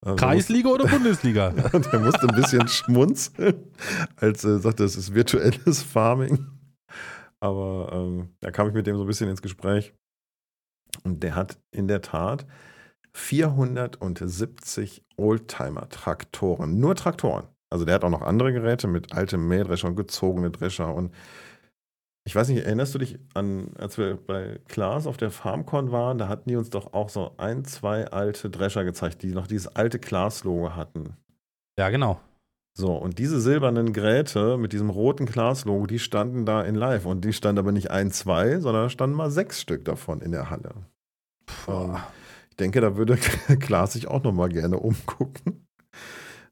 Also, Kreisliga oder Bundesliga? [laughs] und er musste ein bisschen schmunzeln, als er sagte, es ist virtuelles Farming. Aber ähm, da kam ich mit dem so ein bisschen ins Gespräch. Und der hat in der Tat 470 Oldtimer-Traktoren. Nur Traktoren. Also der hat auch noch andere Geräte mit altem Mähdrescher und gezogene Drescher. Und ich weiß nicht, erinnerst du dich an, als wir bei Klaas auf der FarmCon waren, da hatten die uns doch auch so ein, zwei alte Drescher gezeigt, die noch dieses alte Klaas-Logo hatten. Ja, genau. So, und diese silbernen Geräte mit diesem roten Klaas-Logo, die standen da in live. Und die standen aber nicht ein, zwei, sondern da standen mal sechs Stück davon in der Halle. Ähm, ich denke, da würde [laughs] Klaas sich auch nochmal gerne umgucken.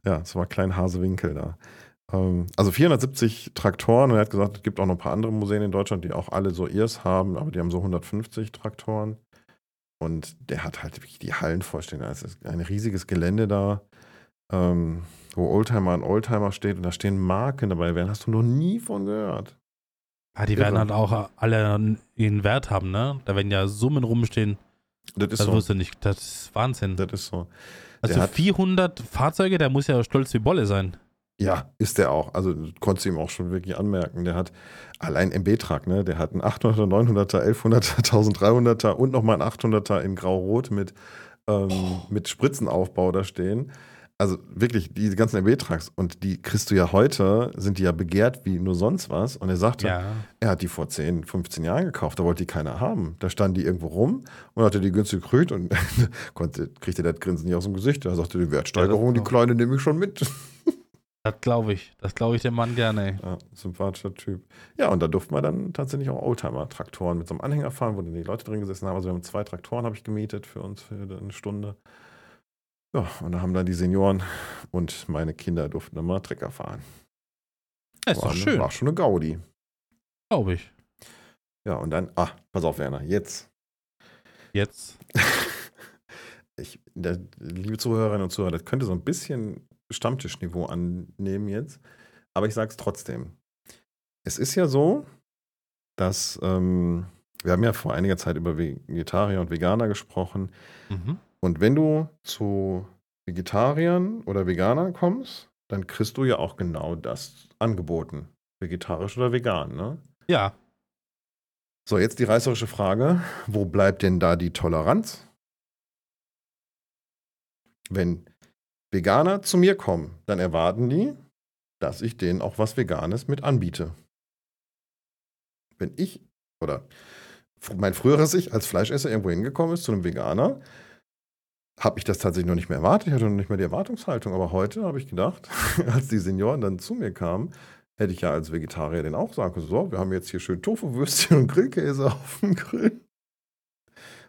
Ja, es war Klein Hasewinkel da. Ähm, also 470 Traktoren und er hat gesagt, es gibt auch noch ein paar andere Museen in Deutschland, die auch alle so ihrs haben, aber die haben so 150 Traktoren. Und der hat halt wirklich die Hallen vollstehen. Es ist ein riesiges Gelände da. Ähm, wo Oldtimer an Oldtimer steht und da stehen Marken dabei, werden hast du noch nie von gehört. Ja, die Irre. werden halt auch alle ihren Wert haben, ne? Da werden ja Summen rumstehen. Das ist Das so. du nicht. Das ist Wahnsinn. Das ist so. Also der hat- 400 Fahrzeuge, der muss ja stolz wie Bolle sein. Ja, ist der auch. Also konntest du ihm auch schon wirklich anmerken. Der hat allein MB-Trag, ne? Der hat einen 800er, 900er, 1100er, 1300er und nochmal einen 800er in Grau-Rot mit, ähm, mit Spritzenaufbau da stehen. Also wirklich, die ganzen MB-Trucks und die kriegst du ja heute, sind die ja begehrt wie nur sonst was. Und er sagte, Ja. Er hat die vor 10, 15 Jahren gekauft, da wollte die keiner haben. Da standen die irgendwo rum und hatte die günstig gekriegt und [laughs] konnte, kriegte das Grinsen nicht aus dem Gesicht. Da sagte die Wertsteigerung, Ja, die kleine nehme ich schon mit. [laughs] Das glaube ich. Das glaube ich dem Mann gerne. Ja, sympathischer Typ. Ja, und da durften wir dann tatsächlich auch Oldtimer-Traktoren mit so einem Anhänger fahren, wo dann die Leute drin gesessen haben. Also wir haben zwei Traktoren, habe ich gemietet für uns für eine Stunde. Ja, und da haben dann die Senioren und meine Kinder durften dann mal Trecker fahren. Das ist war, doch eine- schön, War schon eine Gaudi. glaube ich. Ja, und dann, ah, pass auf, Werner, jetzt Jetzt. [laughs] ich, der, liebe Zuhörerinnen und Zuhörer, das könnte so ein bisschen Stammtischniveau annehmen jetzt. Aber ich sage es trotzdem. Es ist ja so, dass ähm, wir haben ja vor einiger Zeit über Vegetarier und Veganer gesprochen. Mhm. Und wenn du zu Vegetariern oder Veganern kommst, dann kriegst du ja auch genau das angeboten. Vegetarisch oder vegan, ne? Ja. So, jetzt die reißerische Frage: Wo bleibt denn da die Toleranz? Wenn Veganer zu mir kommen, dann erwarten die, dass ich denen auch was Veganes mit anbiete. Wenn ich oder mein früheres Ich als Fleischesser irgendwo hingekommen ist zu einem Veganer, habe ich das tatsächlich noch nicht mehr erwartet. Ich hatte noch nicht mehr die Erwartungshaltung. Aber heute habe ich gedacht, [laughs] als die Senioren dann zu mir kamen, hätte ich ja als Vegetarier den auch sagen können: So, wir haben jetzt hier schön Tofu-Würstchen und Grillkäse [laughs] auf dem Grill.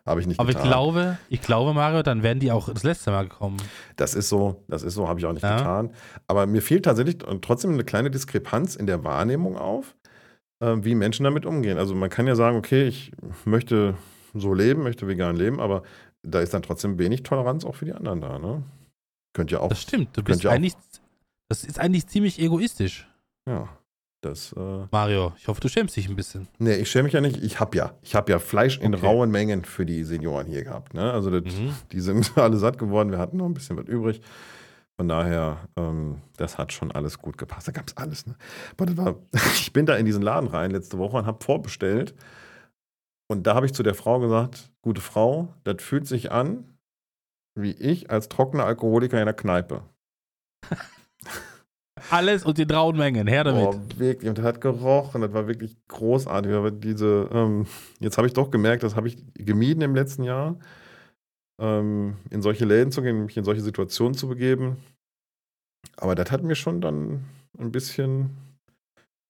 Habe ich nicht Aber ich getan. glaube, ich glaube, Mario, dann wären die auch das letzte Mal gekommen. Das ist so, das ist so, habe ich auch nicht Ja. getan. Aber mir fehlt tatsächlich trotzdem eine kleine Diskrepanz in der Wahrnehmung auf, äh, wie Menschen damit umgehen. Also man kann ja sagen, okay, ich möchte so leben, möchte vegan leben, aber da ist dann trotzdem wenig Toleranz auch für die anderen da. Ne? Könnt ihr auch, Das stimmt. Du bist eigentlich. Das ist eigentlich ziemlich egoistisch, ja, das, äh, Mario. Ich hoffe, du schämst dich ein bisschen. nee, ich schäme mich ja nicht. Ich habe ja, ich habe ja Fleisch in Okay. rauen Mengen für die Senioren hier gehabt. Ne? Also das, Mhm. die sind [laughs] alle satt geworden, wir hatten noch ein bisschen was übrig. Von daher, ähm, das hat schon alles gut gepasst. Da gab es alles. Ne? Aber das war, [laughs] ich bin da in diesen Laden rein letzte Woche und habe vorbestellt. Und da habe ich zu der Frau gesagt, gute Frau, das fühlt sich an wie ich als trockener Alkoholiker in der Kneipe. [laughs] Alles und in rauen Mengen. Her damit. Oh, wirklich. Und das hat gerochen. Das war wirklich großartig. Aber diese, ähm, jetzt habe ich doch gemerkt, das habe ich gemieden im letzten Jahr, ähm, in solche Läden zu gehen, mich in solche Situationen zu begeben. Aber das hat mir schon dann ein bisschen,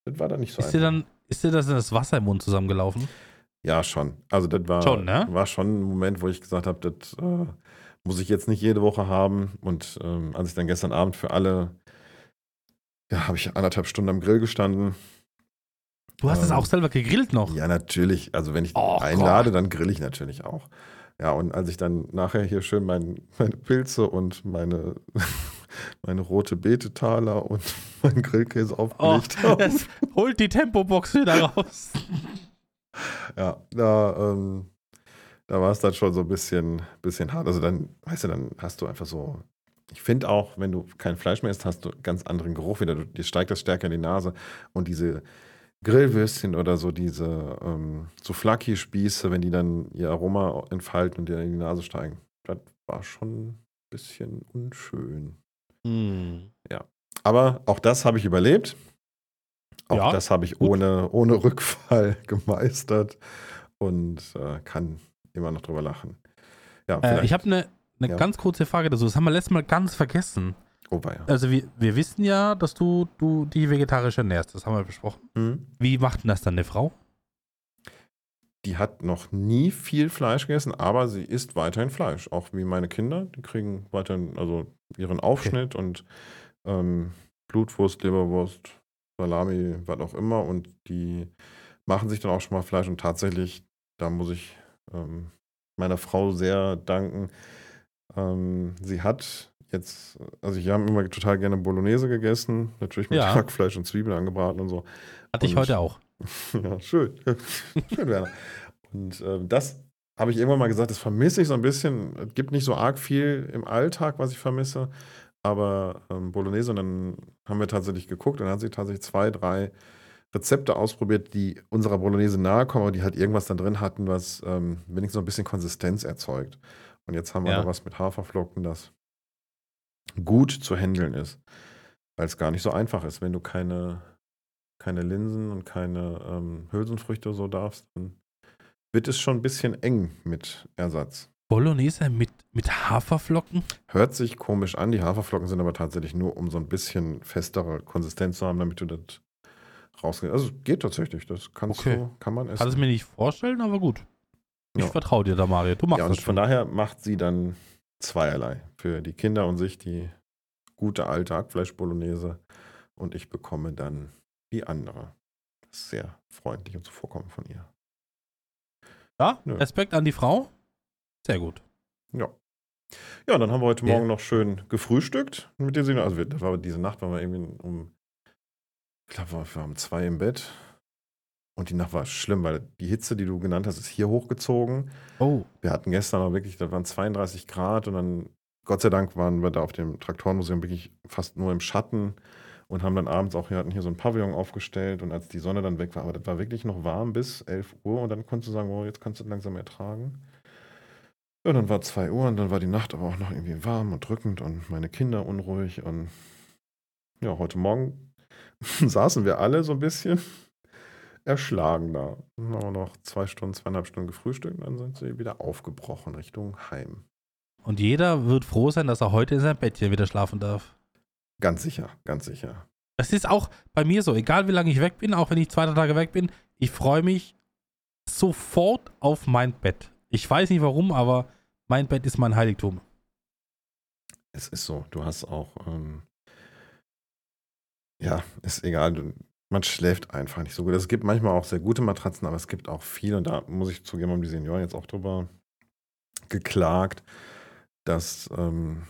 das war dann nicht so ist dir einfach. dann, ist dir das in das Wasser im Mund zusammengelaufen? Ja, schon. Also das war Schon, ne? war schon ein Moment, wo ich gesagt habe, das äh, muss ich jetzt nicht jede Woche haben. Und ähm, als ich dann gestern Abend für alle, ja, habe ich anderthalb Stunden am Grill gestanden. Du hast es Ähm, auch selber gegrillt noch. Ja, natürlich. Also wenn ich Oh einlade, dann grill ich natürlich auch. Ja, und als ich dann nachher hier schön mein, meine Pilze und meine, [laughs] meine rote Beetetaler und [laughs] meinen Grillkäse Oh, aufgelegt habe, es holt die Tempobox wieder raus. [laughs] ja, da, ähm, da war es dann schon so ein bisschen, bisschen hart. Also dann, weißt du, dann hast du einfach so. Ich finde auch, wenn du kein Fleisch mehr isst, hast du einen ganz anderen Geruch wieder. Du, dir steigt das stärker in die Nase. Und diese Grillwürstchen oder so diese ähm, Souflaki-Spieße, wenn die dann ihr Aroma entfalten und dir in die Nase steigen, das war schon ein bisschen unschön. Hm. Aber auch das habe ich überlebt. Auch Ja, das habe ich gut. ohne, ohne Rückfall [laughs] gemeistert und äh, kann immer noch drüber lachen. Ja, Äh, ich habe eine eine Ja. ganz kurze Frage dazu. Das haben wir letztes Mal ganz vergessen. oh, weia. Also wir, wir wissen ja, dass du, du die vegetarisch ernährst. Das haben wir besprochen. Hm. Wie macht denn das dann eine Frau? Die hat noch nie viel Fleisch gegessen, aber sie isst weiterhin Fleisch. Auch wie meine Kinder. Die kriegen weiterhin also ihren Aufschnitt und ähm, Blutwurst, Leberwurst, Salami, was auch immer. Und die machen sich dann auch schon mal Fleisch. Und tatsächlich, da muss ich ähm, meiner Frau sehr danken. Ähm, sie hat jetzt, also wir haben immer total gerne Bolognese gegessen. Natürlich mit Ja. Hackfleisch und Zwiebeln angebraten und so. Hatte ich heute auch. [laughs] Ja, schön. [laughs] schön, Werner. Und ähm, das habe ich irgendwann mal gesagt, das vermisse ich so ein bisschen. Es gibt nicht so arg viel im Alltag, was ich vermisse. Aber ähm, Bolognese, und dann haben wir tatsächlich geguckt und dann hat sie tatsächlich zwei, drei Rezepte ausprobiert, die unserer Bolognese nahe kommen, aber die halt irgendwas da drin hatten, was ähm, wenigstens so ein bisschen Konsistenz erzeugt. Und jetzt haben wir Ja. da was mit Haferflocken, das gut zu handeln ist. Weil es gar nicht so einfach ist, wenn du keine keine Linsen und keine ähm, Hülsenfrüchte so darfst, dann wird es schon ein bisschen eng mit Ersatz. Bolognese mit, mit Haferflocken? Hört sich komisch an, die Haferflocken sind aber tatsächlich nur, um so ein bisschen festere Konsistenz zu haben, damit du das rausgehst. Also geht tatsächlich, das kannst Okay. du, kann man essen. Kann es mir nicht vorstellen, aber gut. Ich Ja. vertraue dir da, Mario. Du machst ja, das und schon. von daher macht sie dann zweierlei. Für die Kinder und sich die gute alte Hackfleisch-Bolognese und ich bekomme dann die andere. Das ist sehr freundlich und zuvorkommend von ihr. Ja, Nö. Respekt an die Frau. Sehr gut. Ja. Ja, dann haben wir heute Ja. Morgen noch schön gefrühstückt mit den Senioren. Also wir, das war diese Nacht waren wir irgendwie um ich glaube, wir waren um zwei im Bett. Und die Nacht war schlimm, weil die Hitze, die du genannt hast, ist hier hochgezogen. Oh. Wir hatten gestern auch wirklich, da waren 32 Grad und dann, Gott sei Dank, waren wir da auf dem Traktorenmuseum wirklich fast nur im Schatten und haben dann abends auch, wir hatten hier so ein Pavillon aufgestellt und als die Sonne dann weg war, aber das war wirklich noch warm bis 11 Uhr und dann konntest du sagen, oh, jetzt kannst du langsam ertragen. Ja, dann war 2 Uhr und dann war die Nacht aber auch noch irgendwie warm und drückend und meine Kinder unruhig und ja, heute Morgen [laughs] saßen wir alle so ein bisschen erschlagen da. Dann haben wir noch zwei Stunden, zweieinhalb Stunden gefrühstückt und dann sind sie wieder aufgebrochen Richtung Heim. Und jeder wird froh sein, dass er heute in seinem Bettchen wieder schlafen darf. Ganz sicher, ganz sicher. Das ist auch bei mir so, egal wie lange ich weg bin, auch wenn ich zwei drei Tage weg bin, ich freue mich sofort auf mein Bett. Ich weiß nicht warum, aber mein Bett ist mein Heiligtum. Es ist so, du hast auch, ähm, ja, ist egal, man schläft einfach nicht so gut. Es gibt manchmal auch sehr gute Matratzen, aber es gibt auch viel, und da muss ich zugeben, haben die Senioren jetzt auch drüber geklagt, dass ähm,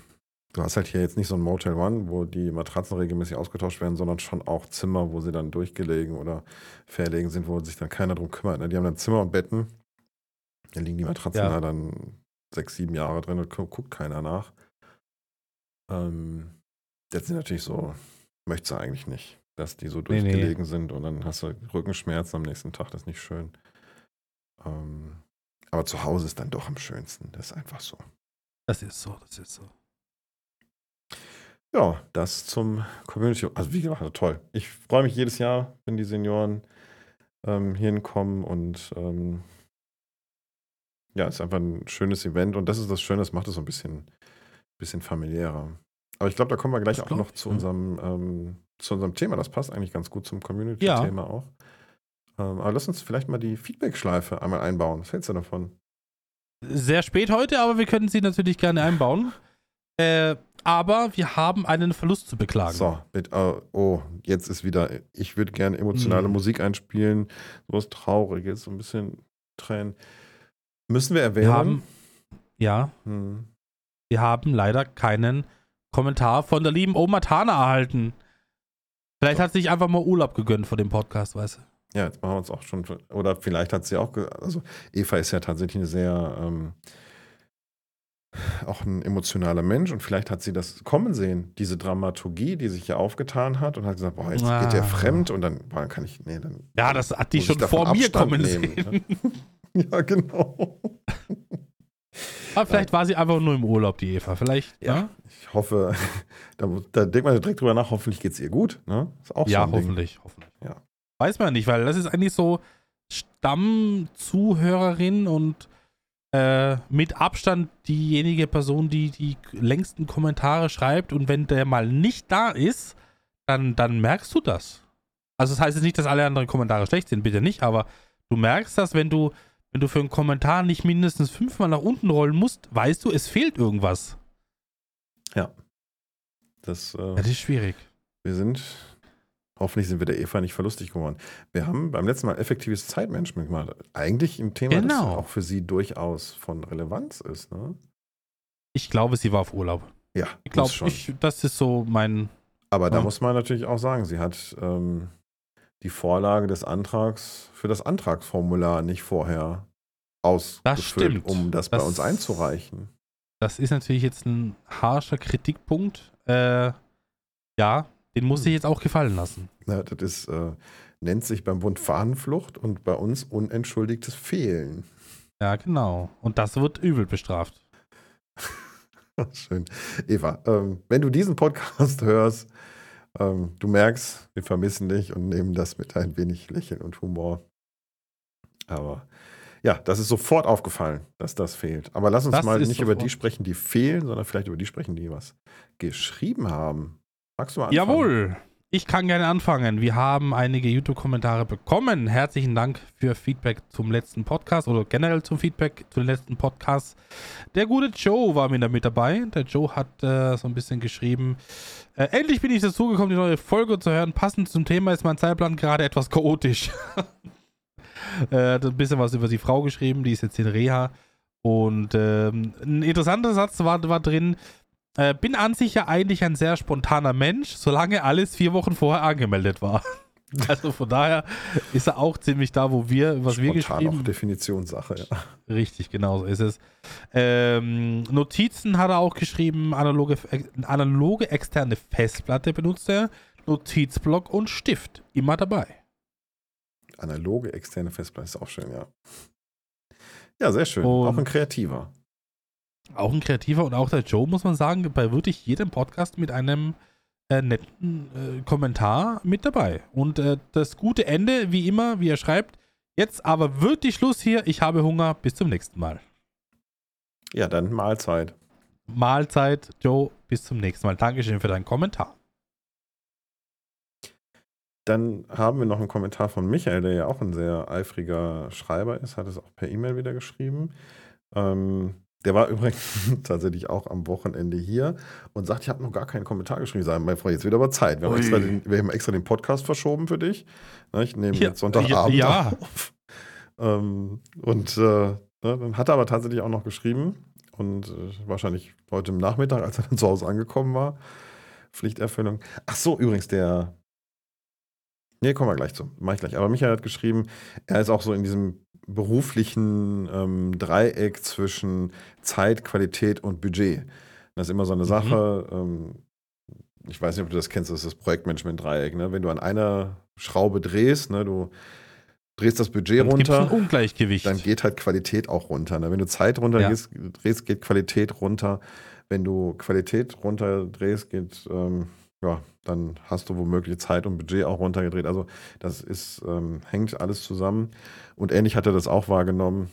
du hast halt hier jetzt nicht so ein Motel One, wo die Matratzen regelmäßig ausgetauscht werden, sondern schon auch Zimmer, wo sie dann durchgelegen oder verlegen sind, wo sich dann keiner drum kümmert. Ne? Die haben dann Zimmer und Betten. Da liegen die Matratzen Ja. da dann sechs, sieben Jahre drin und gu- guckt keiner nach. Ähm, jetzt sind natürlich so, möchtest du eigentlich nicht, dass die so Nee, nee. durchgelegen sind und dann hast du Rückenschmerzen am nächsten Tag, das ist nicht schön. Ähm, aber zu Hause ist dann doch am schönsten, das ist einfach so. Das ist so, das ist so. Ja, das zum Community. Also wie gesagt, toll. Ich freue mich jedes Jahr, wenn die Senioren ähm, hier hinkommen und ähm, ja, ist einfach ein schönes Event und das ist das Schöne, das macht es so ein bisschen, bisschen familiärer. Aber ich glaube, da kommen wir gleich Das auch noch ich, zu ja. unserem, ähm, zu unserem Thema. Das passt eigentlich ganz gut zum Community-Thema auch. Ähm, aber lass uns vielleicht mal die Feedback-Schleife einmal einbauen. Was hältst du davon? Sehr spät heute, aber wir können sie natürlich gerne einbauen. [laughs] Äh, aber wir haben einen Verlust zu beklagen. So, mit, äh, oh, jetzt ist wieder, ich würde gerne emotionale Hm. Musik einspielen, sowas Trauriges, so ein bisschen Tränen. Müssen wir erwähnen? Wir haben, ja, hm. wir haben leider keinen Kommentar von der lieben Oma Tana erhalten. Vielleicht hat sie sich einfach mal Urlaub gegönnt vor dem Podcast, weißt du. Ja, jetzt machen wir uns auch schon, oder vielleicht hat sie auch, also Eva ist ja tatsächlich eine sehr, ähm, auch ein emotionaler Mensch und vielleicht hat sie das kommen sehen, diese Dramaturgie, die sich hier aufgetan hat und hat gesagt, boah, jetzt geht der Ah. fremd und dann, boah, dann kann ich, nee, dann. Ja, das hat die schon vor mir Abstand kommen nehmen, sehen. ne? [laughs] ja, genau. Aber vielleicht war sie einfach nur im Urlaub, die Eva. Vielleicht, Ja, ja? ich hoffe, [laughs] da, da denkt man direkt drüber nach, hoffentlich geht es ihr gut. Ne? Ist auch Ja, so ein Ding. hoffentlich, hoffentlich. Ja. Weiß man nicht, weil das ist eigentlich so Stammzuhörerin und äh, mit Abstand diejenige Person, die die längsten Kommentare schreibt. Und wenn der mal nicht da ist, dann, dann merkst du das. Also das heißt jetzt nicht, dass alle anderen Kommentare schlecht sind, bitte nicht, aber du merkst das, wenn du, wenn du für einen Kommentar nicht mindestens fünfmal nach unten rollen musst, weißt du, es fehlt irgendwas. Das, äh, Das ist schwierig. wir sind, hoffentlich sind wir der Eva nicht verlustig geworden. Wir haben beim letzten Mal effektives Zeitmanagement gemacht. Eigentlich ein Thema, das Genau. auch für sie durchaus von Relevanz ist. Ne? Ich glaube, sie war auf Urlaub. Ja, Ich glaube, schon. ich, das ist so mein. Aber da Ja. muss man natürlich auch sagen, sie hat ähm, die Vorlage des Antrags für das Antragsformular nicht vorher ausgefüllt, stimmt. um das, bei Das- uns einzureichen. Das ist natürlich jetzt ein harscher Kritikpunkt. Äh, ja, den muss Hm. ich jetzt auch gefallen lassen. Ja, das ist, äh, nennt sich beim Bund Fahnenflucht und bei uns unentschuldigtes Fehlen. Ja, genau. Und das wird übel bestraft. [laughs] Schön. Eva, ähm, wenn du diesen Podcast [laughs] hörst, ähm, du merkst, wir vermissen dich und nehmen das mit ein wenig Lächeln und Humor. Aber ja, das ist sofort aufgefallen, dass das fehlt. Aber lass uns Das mal nicht über die sofort. sprechen, die fehlen, sondern vielleicht über die sprechen, die was geschrieben haben. Magst du mal anfangen? Jawohl. Ich kann gerne anfangen. Wir haben einige YouTube-Kommentare bekommen. Herzlichen Dank für Feedback zum letzten Podcast oder generell zum Feedback zu den letzten Podcasts. Der gute Joe war mir da mit dabei. Der Joe hat äh, so ein bisschen geschrieben. Äh, endlich bin ich dazugekommen, die neue Folge zu hören. Passend zum Thema ist mein Zeitplan gerade etwas chaotisch. [laughs] äh, hat ein bisschen was über die Frau geschrieben, die ist jetzt in Reha. Und ähm, ein interessanter Satz war, war drin, äh, bin an sich ja eigentlich ein sehr spontaner Mensch, solange alles vier Wochen vorher angemeldet war. [laughs] Also von daher ist er auch ziemlich da, wo wir, was wir Spontan geschrieben auch Definitionssache, ja. Richtig, genau so ist es. Ähm, Notizen hat er auch geschrieben, analoge, analoge externe Festplatte benutzt er, Notizblock und Stift, immer dabei. Analoge externe Festplatte ist auch schön, ja. Ja, sehr schön. Und- auch ein Kreativer. Auch ein kreativer und auch der Joe, muss man sagen, bei wirklich jedem Podcast mit einem äh, netten äh, Kommentar mit dabei. Und äh, das gute Ende, wie immer, wie er schreibt, jetzt aber wirklich Schluss hier, ich habe Hunger, bis zum nächsten Mal. Ja, dann Mahlzeit. Mahlzeit, Joe, bis zum nächsten Mal. Dankeschön für deinen Kommentar. Dann haben wir noch einen Kommentar von Michael, der ja auch ein sehr eifriger Schreiber ist, hat es auch per E-Mail wieder geschrieben. Ähm, der war übrigens [laughs] tatsächlich auch am Wochenende hier und sagt, ich habe noch gar keinen Kommentar geschrieben. Ich sage, meine Frau, jetzt wird aber Zeit. Wir haben, extra den, wir haben extra den Podcast verschoben für dich. Na, Ich nehme Ja, jetzt Sonntagabend ja, ja. auf. [laughs] Ähm, und äh, ne, dann hat er aber tatsächlich auch noch geschrieben und äh, wahrscheinlich heute im Nachmittag, als er dann [laughs] zu Hause angekommen war, Pflichterfüllung. Ach so, übrigens, der Nee, kommen wir gleich zu. Mach ich gleich. Aber Michael hat geschrieben, er ist auch so in diesem beruflichen ähm, Dreieck zwischen Zeit, Qualität und Budget. Das ist immer so eine Sache. Ähm, ich weiß nicht, ob du das kennst, das ist das Projektmanagement-Dreieck. Ne? Wenn du an einer Schraube drehst, ne, du drehst das Budget Dann gibt's ein runter, Ungleichgewicht. dann geht halt Qualität auch runter. Ne? Wenn du Zeit runter Ja. drehst, geht Qualität runter. Wenn du Qualität runter drehst, geht, ähm, ja, dann hast du womöglich Zeit und Budget auch runtergedreht. Also das ist, ähm, hängt alles zusammen. Und ähnlich hat er das auch wahrgenommen.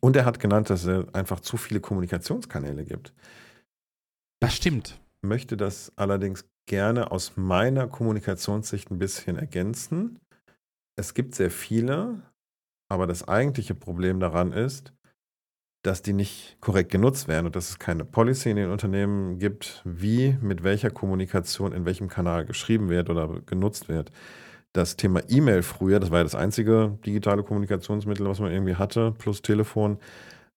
Und er hat genannt, dass es einfach zu viele Kommunikationskanäle gibt. das stimmt. Möchte das allerdings gerne aus meiner Kommunikationssicht ein bisschen ergänzen. Es gibt sehr viele, aber das eigentliche Problem daran ist, dass die nicht korrekt genutzt werden und dass es keine Policy in den Unternehmen gibt, wie mit welcher Kommunikation in welchem Kanal geschrieben wird oder genutzt wird. Das Thema E-Mail früher, das war ja das einzige digitale Kommunikationsmittel, was man irgendwie hatte, plus Telefon,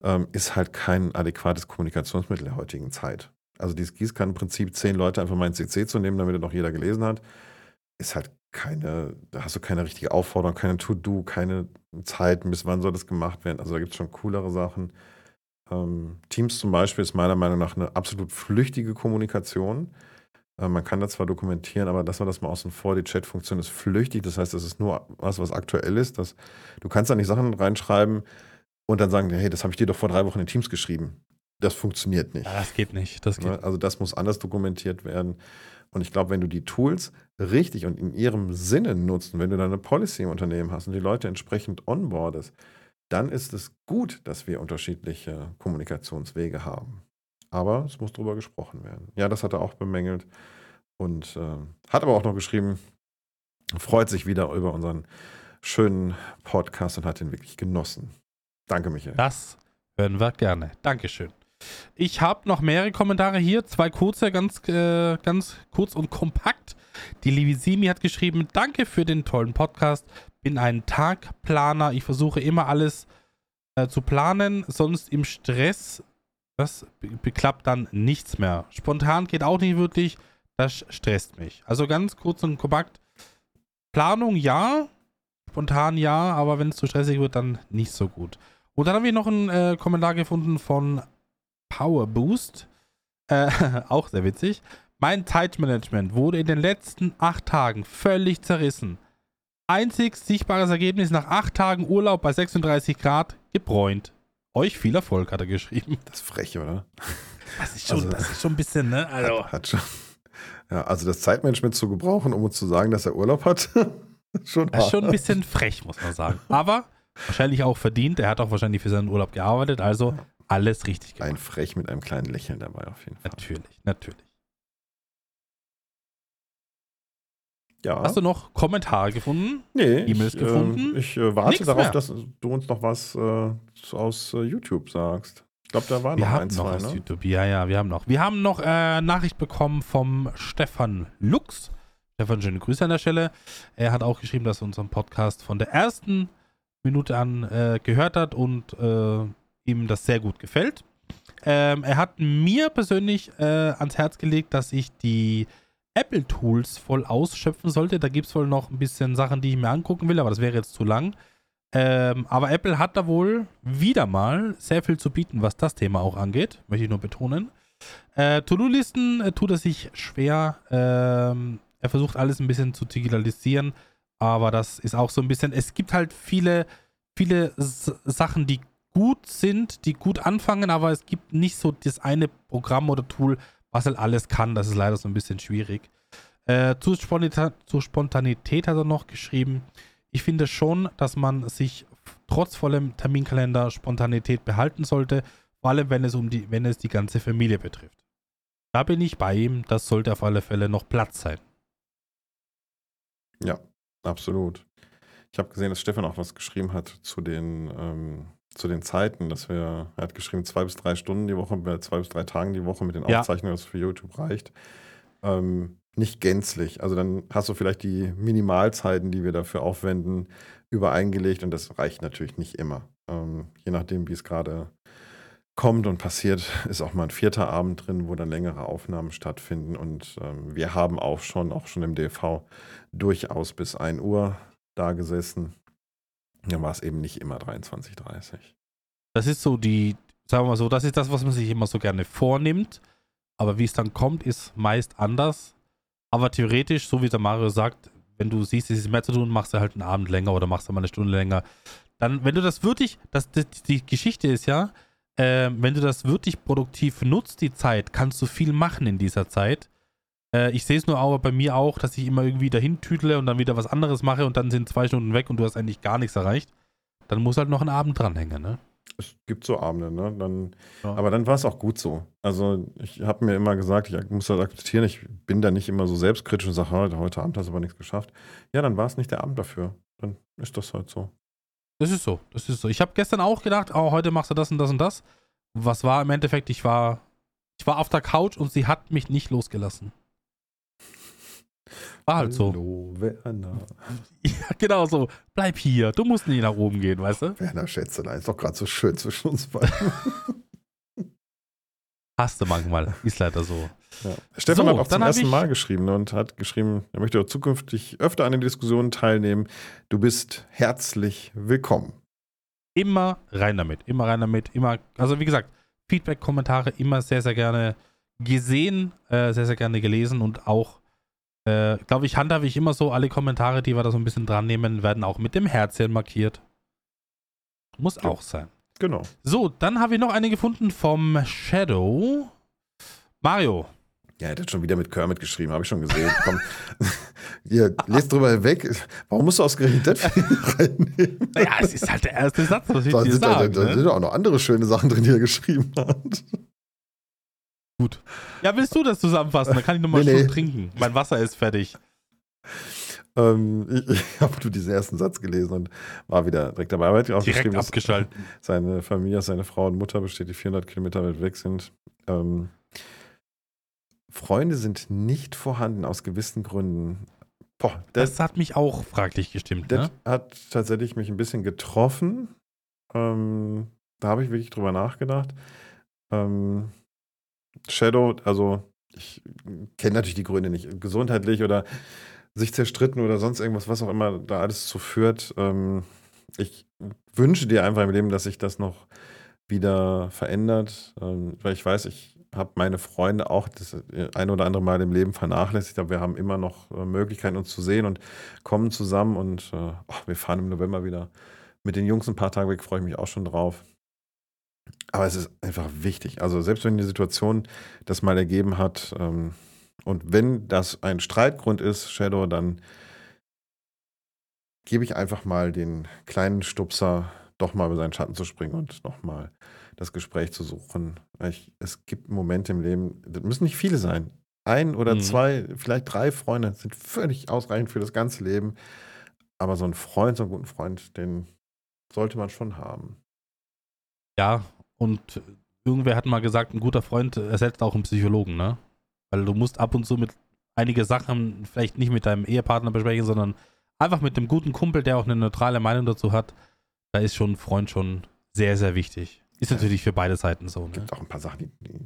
ähm, ist halt kein adäquates Kommunikationsmittel der heutigen Zeit. Also dieses Gießkannenprinzip, zehn Leute einfach mal ins CC zu nehmen, damit er noch jeder gelesen hat, ist halt keine, da hast du keine richtige Aufforderung, keine To-Do, keine Zeit, bis wann soll das gemacht werden. Also da gibt es schon coolere Sachen. Ähm, Teams zum Beispiel ist meiner Meinung nach eine absolut flüchtige Kommunikation. Äh, man kann das zwar dokumentieren, aber das war das mal außen vor. Die Chat-Funktion ist flüchtig, das heißt, es ist nur was, was aktuell ist. Das, du kannst da nicht Sachen reinschreiben und dann sagen, hey, das habe ich dir doch vor drei Wochen in Teams geschrieben. Das funktioniert nicht. Das geht nicht. Das geht Ne? Also das muss anders dokumentiert werden. Und ich glaube, wenn du die Tools richtig und in ihrem Sinne nutzt, wenn du deine Policy im Unternehmen hast und die Leute entsprechend onboardest, dann ist es gut, dass wir unterschiedliche Kommunikationswege haben. Aber es muss darüber gesprochen werden. Ja, das hat er auch bemängelt und äh, hat aber auch noch geschrieben, freut sich wieder über unseren schönen Podcast und hat ihn wirklich genossen. Danke, Michael. Das hören wir gerne. Dankeschön. Ich habe noch mehrere Kommentare hier, zwei kurze, ganz, äh, ganz kurz und kompakt. Die liebe Simi hat geschrieben, danke für den tollen Podcast. Bin ein Tagplaner. Ich versuche immer alles äh, zu planen, sonst im Stress, das be- beklappt dann nichts mehr. Spontan geht auch nicht wirklich, das stresst mich. Also ganz kurz und kompakt. Planung ja, spontan ja, aber wenn es zu stressig wird, dann nicht so gut. Und dann haben wir noch einen äh, Kommentar gefunden von Power Boost. Äh, [laughs] auch sehr witzig. Mein Zeitmanagement wurde in den letzten acht Tagen völlig zerrissen. Einzig sichtbares Ergebnis nach acht Tagen Urlaub bei 36 Grad gebräunt. Euch viel Erfolg, hat er geschrieben. Das ist frech, oder? Das ist schon, Also- das ist schon ein bisschen, ne? Also, Hat, hat schon. Ja, also das Zeitmanagement zu gebrauchen, um uns zu sagen, dass er Urlaub hat, [laughs] schon, das ist schon ein bisschen frech, muss man sagen. Aber wahrscheinlich auch verdient. Er hat auch wahrscheinlich für seinen Urlaub gearbeitet. Also alles richtig gemacht. ein frech mit einem kleinen Lächeln dabei auf jeden Fall. Natürlich, natürlich. Ja. Hast du noch Kommentare gefunden? nee, E-Mails ich, gefunden? Äh, ich äh, warte Nix darauf, mehr. dass du uns noch was äh, aus äh, YouTube sagst. Ich glaube, da waren Wir noch haben ein, noch zwei, aus ne? YouTube. Ja, ja, wir haben noch. Wir haben noch äh, Nachricht bekommen vom Stefan Lux. Stefan, schöne Grüße an der Stelle. Er hat auch geschrieben, dass er unseren Podcast von der ersten Minute an äh, gehört hat und äh, ihm das sehr gut gefällt. Ähm, er hat mir persönlich äh, ans Herz gelegt, dass ich die Apple-Tools voll ausschöpfen sollte. Da gibt es wohl noch ein bisschen Sachen, die ich mir angucken will, aber das wäre jetzt zu lang. Ähm, aber Apple hat da wohl wieder mal sehr viel zu bieten, was das Thema auch angeht, möchte ich nur betonen. Äh, To-Do-Listen äh, tut er sich schwer. Ähm, er versucht alles ein bisschen zu digitalisieren, aber das ist auch so ein bisschen. Es gibt halt viele, viele Sachen, die gut sind, die gut anfangen, aber es gibt nicht so das eine Programm oder Tool, was halt alles kann. Das ist leider so ein bisschen schwierig. Äh, zu, Spontan zu Spontanität hat er noch geschrieben. Ich finde schon, dass man sich trotz vollem Terminkalender Spontanität behalten sollte, vor allem wenn es um die, wenn es die ganze Familie betrifft. Da bin ich bei ihm, das sollte auf alle Fälle noch Platz sein. Ja, absolut. Ich habe gesehen, dass Stefan auch was geschrieben hat zu den, ähm, zu den Zeiten, dass wir, er hat geschrieben, zwei bis drei Stunden die Woche, zwei bis drei Tagen die Woche mit den Ja. Aufzeichnungen, was für YouTube reicht. Ähm, nicht gänzlich. Also dann hast du vielleicht die Minimalzeiten, die wir dafür aufwenden, übereingelegt und das reicht natürlich nicht immer. Ähm, je nachdem, wie es gerade kommt und passiert, [laughs] ist auch mal ein vierter Abend drin, wo dann längere Aufnahmen stattfinden. Und ähm, wir haben auch schon, auch schon im DV, durchaus bis 1 Uhr da gesessen. Dann war es eben nicht immer 23.30 Das ist so die, sagen wir mal so, das ist das, was man sich immer so gerne vornimmt. Aber wie es dann kommt, ist meist anders. Aber theoretisch, so wie der Mario sagt, wenn du siehst, es ist mehr zu tun, machst du halt einen Abend länger oder machst du mal eine Stunde länger. Dann, wenn du das wirklich, das, das, die Geschichte ist ja, äh, wenn du das wirklich produktiv nutzt, die Zeit, kannst du viel machen in dieser Zeit. Äh, ich sehe es nur aber bei mir auch, dass ich immer irgendwie dahin tüdle und dann wieder was anderes mache und dann sind zwei Stunden weg und du hast eigentlich gar nichts erreicht. Dann muss halt noch ein Abend dranhängen, ne? Es gibt so Abende, ne? Dann, Ja. Aber dann war es auch gut so. Also ich habe mir immer gesagt, ich muss das akzeptieren, ich bin da nicht immer so selbstkritisch und sage, heute, heute Abend hast du aber nichts geschafft. Ja, dann war es nicht der Abend dafür. Dann ist das halt so. Das ist so, das ist so. Ich habe gestern auch gedacht, oh, heute machst du das und das und das. Was war im Endeffekt? Ich war, ich war auf der Couch und sie hat mich nicht losgelassen. War halt so. Hallo, Werner. [laughs] Ja, genau so. Bleib hier. Du musst nicht nach oben gehen, weißt du? Werner Schätzelein, ist doch gerade so schön zwischen uns beiden. [laughs] Hast du manchmal. Ist leider so. Ja. Stefan So, hat auch zum ersten Mal geschrieben und hat geschrieben, er möchte auch zukünftig öfter an den Diskussionen teilnehmen. Du bist herzlich willkommen. Immer rein damit. Immer rein damit. Immer, also wie gesagt, Feedback, Kommentare immer sehr, sehr gerne gesehen, äh, sehr, sehr gerne gelesen und auch, äh, glaube ich, handhabe ich immer so, alle Kommentare, die wir da so ein bisschen dran nehmen, werden auch mit dem Herzchen markiert. Muss auch sein. Genau. So, dann habe ich noch eine gefunden vom Shadow. Mario. Ja, er hat schon wieder mit Kermit geschrieben, habe ich schon gesehen. [laughs] Komm, [laughs] ihr lest drüber weg. Warum musst du ausgerechnet das [laughs] reinnehmen? Naja, es ist halt der erste Satz, was ich Da dir sind, da, sagen. da ne? sind auch noch andere schöne Sachen drin, die er geschrieben hat. Gut. Ja, willst du das zusammenfassen? Dann kann ich nochmal Nee, nee, trinken. Mein Wasser ist fertig. Ähm, ich [laughs] ich habe nur diesen ersten Satz gelesen und war wieder direkt dabei. Aber er auch Direkt abgeschaltet. seine Familie, seine Frau und Mutter besteht, die 400 Kilometer weit weg sind. Ähm, Freunde sind nicht vorhanden aus gewissen Gründen. Boah, das, Das hat mich auch fraglich gestimmt. das Ne? hat tatsächlich mich ein bisschen getroffen. Ähm, da habe ich wirklich drüber nachgedacht. Ähm, Shadow, also ich kenne natürlich die Gründe nicht. Gesundheitlich oder sich zerstritten oder sonst irgendwas, was auch immer da alles zu führt. Ähm, ich wünsche dir einfach im Leben, dass sich das noch wieder verändert, ähm, weil ich weiß, ich habe meine Freunde auch das ein oder andere Mal im Leben vernachlässigt, aber wir haben immer noch äh, Möglichkeiten, uns zu sehen und kommen zusammen und äh, oh, wir fahren im November wieder mit den Jungs ein paar Tage weg, freue ich mich auch schon drauf. Aber es ist einfach wichtig. Also selbst wenn die Situation das mal ergeben hat ähm, und wenn das ein Streitgrund ist, Shadow, dann gebe ich einfach mal den kleinen Stupser, doch mal über seinen Schatten zu springen und nochmal das Gespräch zu suchen. Ich, es gibt Momente im Leben, das müssen nicht viele sein. Ein oder Mhm. zwei, vielleicht drei Freunde sind völlig ausreichend für das ganze Leben. Aber so einen Freund, so einen guten Freund, den sollte man schon haben. Ja, und irgendwer hat mal gesagt, ein guter Freund ersetzt auch einen Psychologen, ne? Weil du musst ab und zu mit einige Sachen vielleicht nicht mit deinem Ehepartner besprechen, sondern einfach mit dem guten Kumpel, der auch eine neutrale Meinung dazu hat. Da ist schon ein Freund schon sehr, sehr wichtig. Ist natürlich für beide Seiten so. Es Ne? gibt auch ein paar Sachen, die, die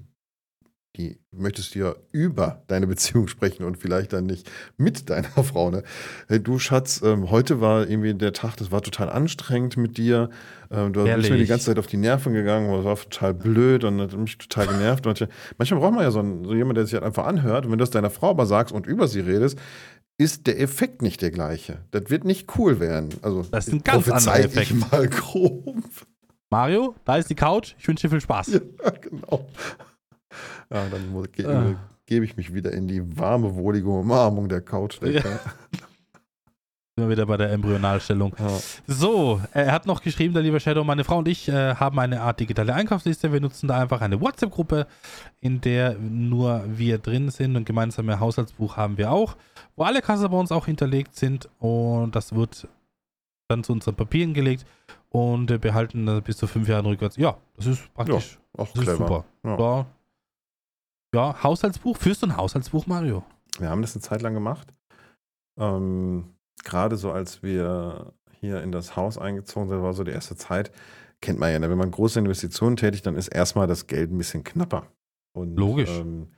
die möchtest du ja über deine Beziehung sprechen und vielleicht dann nicht mit deiner [laughs] Frau. Ne? Hey, du Schatz, ähm, heute war irgendwie der Tag, das war total anstrengend mit dir. Ähm, du bist mir die ganze Zeit auf die Nerven gegangen, das war total blöd und hat mich total genervt. Und manchmal braucht man ja so, einen, so jemanden, der sich halt einfach anhört. Und wenn du das deiner Frau aber sagst und über sie redest, ist der Effekt nicht der gleiche. Das wird nicht cool werden. Also, das ist ein ganz anderer Effekt. mal [laughs] grob. Mario, da ist die Couch. Ich wünsche dir viel Spaß. Ja, [laughs] genau. Ja, dann ge ah. gebe ich mich wieder in die warme, wohlige Umarmung der Couch. Ja. Sind [laughs] wir wieder bei der Embryonalstellung. Ja. So, er hat noch geschrieben, der liebe Shadow, meine Frau und ich äh, haben eine Art digitale Einkaufsliste. Wir nutzen da einfach eine WhatsApp-Gruppe, in der nur wir drin sind und gemeinsame Haushaltsbuch haben wir auch, wo alle Kassen bei uns auch hinterlegt sind und das wird dann zu unseren Papieren gelegt und äh, behalten bis zu fünf Jahren rückwärts. Ja, das ist praktisch. Ja, auch das clever. super. Ja. Da ja, Haushaltsbuch. Führst du ein Haushaltsbuch, Mario? Wir haben das eine Zeit lang gemacht. Ähm, Gerade so, als wir hier in das Haus eingezogen sind, war so die erste Zeit. Kennt man ja, ne? wenn man große Investitionen tätigt, dann ist erstmal das Geld ein bisschen knapper. Und, Logisch. Ähm,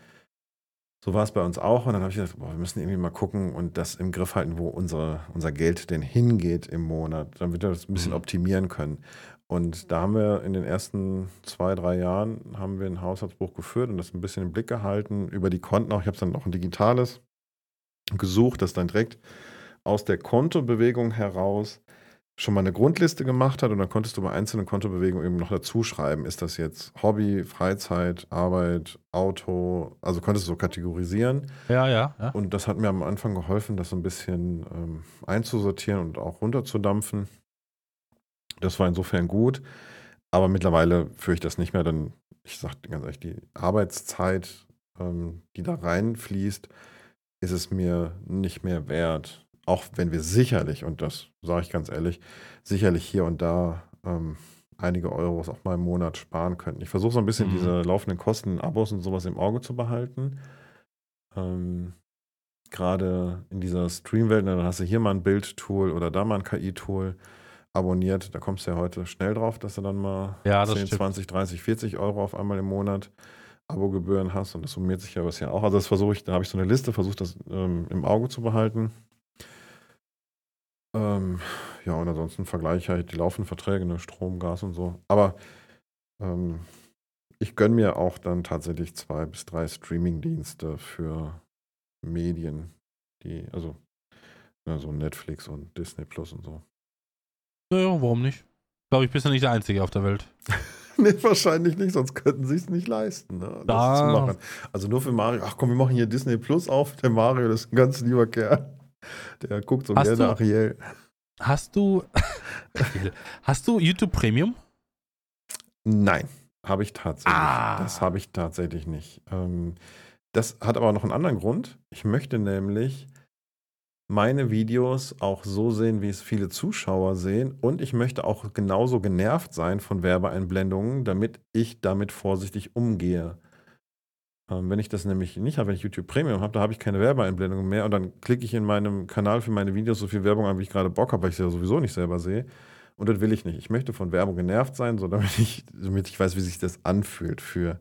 so war es bei uns auch. Und dann habe ich gedacht, boah, wir müssen irgendwie mal gucken und das im Griff halten, wo unsere, unser Geld denn hingeht im Monat, damit wir das ein bisschen mhm. optimieren können. Und da haben wir in den ersten zwei, drei Jahren haben wir ein Haushaltsbuch geführt und das ein bisschen im Blick gehalten über die Konten auch. Ich habe dann noch ein digitales gesucht, das dann direkt aus der Kontobewegung heraus schon mal eine Grundliste gemacht hat und dann konntest du bei einzelnen Kontobewegungen eben noch dazu schreiben, ist das jetzt Hobby, Freizeit, Arbeit, Auto, also konntest du so kategorisieren. Ja, ja, ja. Und das hat mir am Anfang geholfen, das so ein bisschen ähm, einzusortieren und auch runterzudampfen. Das war insofern gut. Aber mittlerweile führe ich das nicht mehr. Denn ich sage ganz ehrlich, die Arbeitszeit, ähm, die da reinfließt, ist es mir nicht mehr wert. Auch wenn wir sicherlich, und das sage ich ganz ehrlich, sicherlich hier und da ähm, einige Euros auch mal im Monat sparen könnten. Ich versuche so ein bisschen mhm. diese laufenden Kosten, Abos und sowas im Auge zu behalten. Ähm, Gerade in dieser Streamwelt, ne, dann hast du hier mal ein Bildtool oder da mal ein KI-Tool abonniert, da kommst du ja heute schnell drauf, dass du dann mal ja, 10, stimmt. 20, 30, 40 Euro auf einmal im Monat Abogebühren hast und das summiert sich ja bisher auch. Also das versuche ich, da habe ich so eine Liste, versuche das ähm, im Auge zu behalten. Ähm, ja, und ansonsten vergleiche ich halt die laufenden Verträge, ne, Strom, Gas und so. Aber ähm, ich gönne mir auch dann tatsächlich zwei bis drei Streaming-Dienste für Medien, die, also ja, so Netflix und Disney Plus und so. Naja, warum nicht? Glaube ich, bist du nicht der Einzige auf der Welt. [laughs] nee, wahrscheinlich nicht, sonst könnten sie es nicht leisten, ne, das zu machen. Also nur für Mario. Ach komm, wir machen hier Disney Plus auf. Der Mario, das ist ein ganz lieber Kerl. Der guckt so gerne Ariel. Hast du. [laughs] hast du YouTube Premium? Nein, habe ich tatsächlich. Ah. Das habe ich tatsächlich nicht. Ähm, das hat aber noch einen anderen Grund. Ich möchte nämlich meine Videos auch so sehen, wie es viele Zuschauer sehen. Und ich möchte auch genauso genervt sein von Werbeeinblendungen, damit ich damit vorsichtig umgehe. Ähm, wenn ich das nämlich nicht habe, wenn ich YouTube Premium habe, da habe ich keine Werbeeinblendungen mehr und dann klicke ich in meinem Kanal für meine Videos so viel Werbung an, wie ich gerade Bock habe, weil ich sie ja sowieso nicht selber sehe. Und das will ich nicht. Ich möchte von Werbung genervt sein, so damit ich, damit ich weiß, wie sich das anfühlt für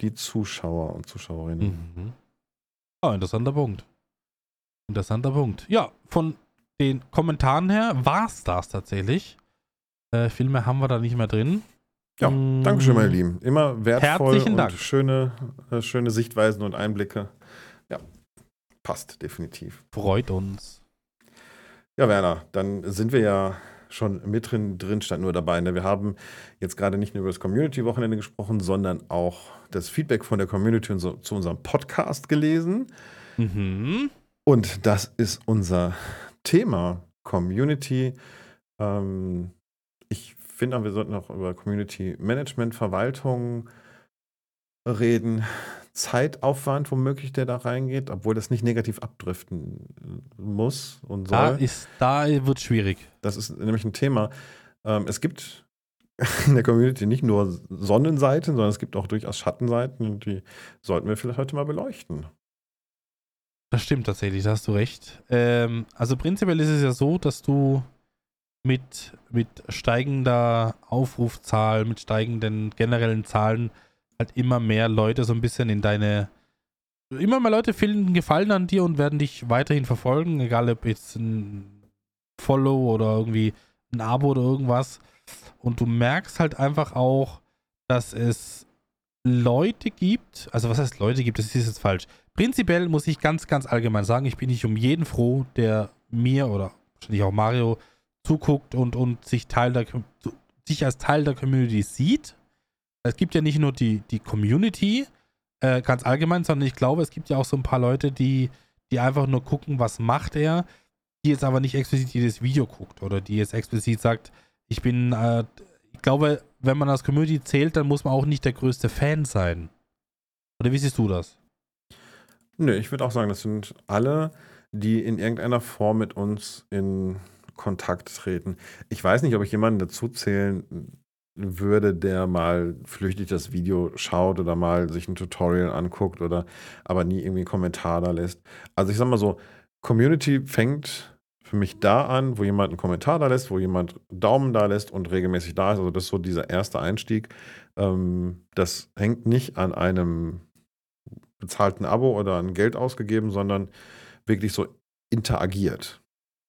die Zuschauer und Zuschauerinnen. Mhm. Ah, interessanter Punkt. Interessanter Punkt. Ja, von den Kommentaren her war es das tatsächlich. Äh, Filme haben wir da nicht mehr drin. Ja, mm. danke schön, meine Lieben. Immer wertvoll Herzlichen und Dank. Schöne, äh, schöne Sichtweisen und Einblicke. Ja, passt definitiv. Freut uns. Ja, Werner, dann sind wir ja schon mit drin, drin stand nur dabei. Ne? Wir haben jetzt gerade nicht nur über das Community-Wochenende gesprochen, sondern auch das Feedback von der Community zu unserem Podcast gelesen. Mhm. Und das ist unser Thema Community. Ähm, finde, wir sollten auch über Community Management, Verwaltung reden. Zeitaufwand, womöglich, der da reingeht, obwohl das nicht negativ abdriften muss und soll. Da, ist, da wird schwierig. Das ist nämlich ein Thema. Ähm, es gibt [laughs] in der Community nicht nur Sonnenseiten, sondern es gibt auch durchaus Schattenseiten und die sollten wir vielleicht heute mal beleuchten. Das stimmt tatsächlich, da hast du recht. Ähm, also prinzipiell ist es ja so, dass du mit, mit steigender Aufrufzahl, mit steigenden generellen Zahlen halt immer mehr Leute so ein bisschen in deine. Immer mehr Leute finden Gefallen an dir und werden dich weiterhin verfolgen, egal ob jetzt ein Follow oder irgendwie ein Abo oder irgendwas. Und du merkst halt einfach auch, dass es Leute gibt, also was heißt Leute gibt, das ist jetzt falsch. Prinzipiell muss ich ganz, ganz allgemein sagen, ich bin nicht um jeden froh, der mir oder wahrscheinlich auch Mario zuguckt und, und sich, Teil der, sich als Teil der Community sieht. Es gibt ja nicht nur die, die Community äh, ganz allgemein, sondern ich glaube, es gibt ja auch so ein paar Leute, die, die einfach nur gucken, was macht er, die jetzt aber nicht explizit jedes Video guckt oder die jetzt explizit sagt, ich bin, äh, ich glaube, wenn man als Community zählt, dann muss man auch nicht der größte Fan sein. Oder wie siehst du das? Nö, ich würde auch sagen, das sind alle, die in irgendeiner Form mit uns in Kontakt treten. Ich weiß nicht, ob ich jemanden dazu zählen würde, der mal flüchtig das Video schaut oder mal sich ein Tutorial anguckt oder aber nie irgendwie einen Kommentar da lässt. Also ich sag mal so, Community fängt für mich da an, wo jemand einen Kommentar da lässt, wo jemand Daumen da lässt und regelmäßig da ist. Also das ist so dieser erste Einstieg. Ähm, das hängt nicht an einem bezahlten Abo oder an Geld ausgegeben, sondern wirklich so interagiert,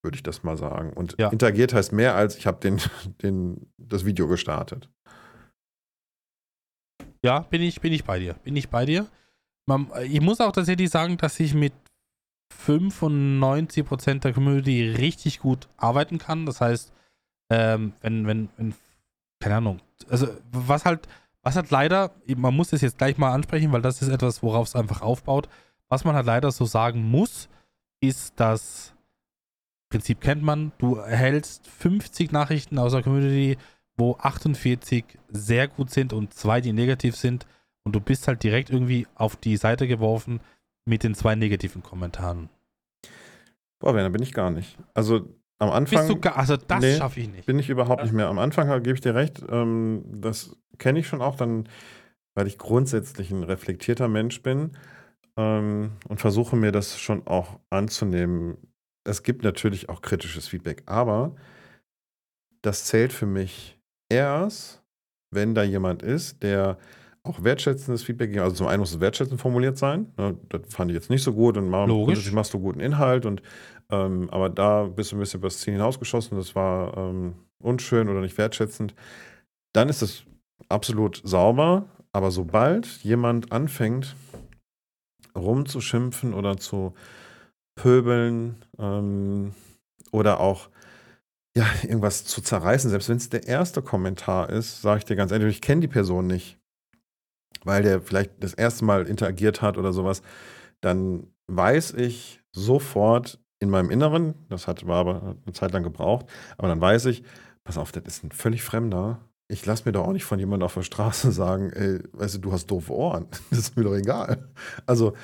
würde ich das mal sagen. Und ja. interagiert heißt mehr als ich habe den, [laughs] den, das Video gestartet. Ja, bin ich, bin ich bei dir. Bin ich bei dir. Man, ich muss auch tatsächlich sagen, dass ich mit 95% der Community richtig gut arbeiten kann. Das heißt, ähm, wenn, wenn, wenn, keine Ahnung, also was halt, was hat leider, man muss es jetzt gleich mal ansprechen, weil das ist etwas, worauf es einfach aufbaut. Was man halt leider so sagen muss, ist, dass Prinzip kennt man, du erhältst 50 Nachrichten aus der Community, wo 48 sehr gut sind und zwei, die negativ sind. Und du bist halt direkt irgendwie auf die Seite geworfen mit den zwei negativen Kommentaren. Boah, Werner, bin ich gar nicht. Also am Anfang. Bist du gar, also das nee, schaffe ich nicht. Bin ich überhaupt ja. nicht mehr. Am Anfang gebe ich dir recht. Ähm, das kenne ich schon auch dann, weil ich grundsätzlich ein reflektierter Mensch bin ähm, und versuche mir das schon auch anzunehmen. Es gibt natürlich auch kritisches Feedback, aber das zählt für mich erst, wenn da jemand ist, der auch wertschätzendes Feedback geben. Also zum einen muss es wertschätzend formuliert sein. Ne? Das fand ich jetzt nicht so gut. Und mal, Logisch. machst du guten Inhalt. Und, ähm, aber da bist du ein bisschen über das Ziel hinausgeschossen. Das war ähm, unschön oder nicht wertschätzend. Dann ist es absolut sauber. Aber sobald jemand anfängt, rumzuschimpfen oder zu pöbeln ähm, oder auch ja, irgendwas zu zerreißen, selbst wenn es der erste Kommentar ist, sage ich dir ganz ehrlich, ich kenne die Person nicht weil der vielleicht das erste Mal interagiert hat oder sowas, dann weiß ich sofort in meinem Inneren, das hat, war aber eine Zeit lang gebraucht, aber dann weiß ich, pass auf, das ist ein völlig Fremder. Ich lasse mir doch auch nicht von jemandem auf der Straße [laughs] sagen, ey, weißt du, du hast doofe Ohren. [laughs] Das ist mir doch egal. Also,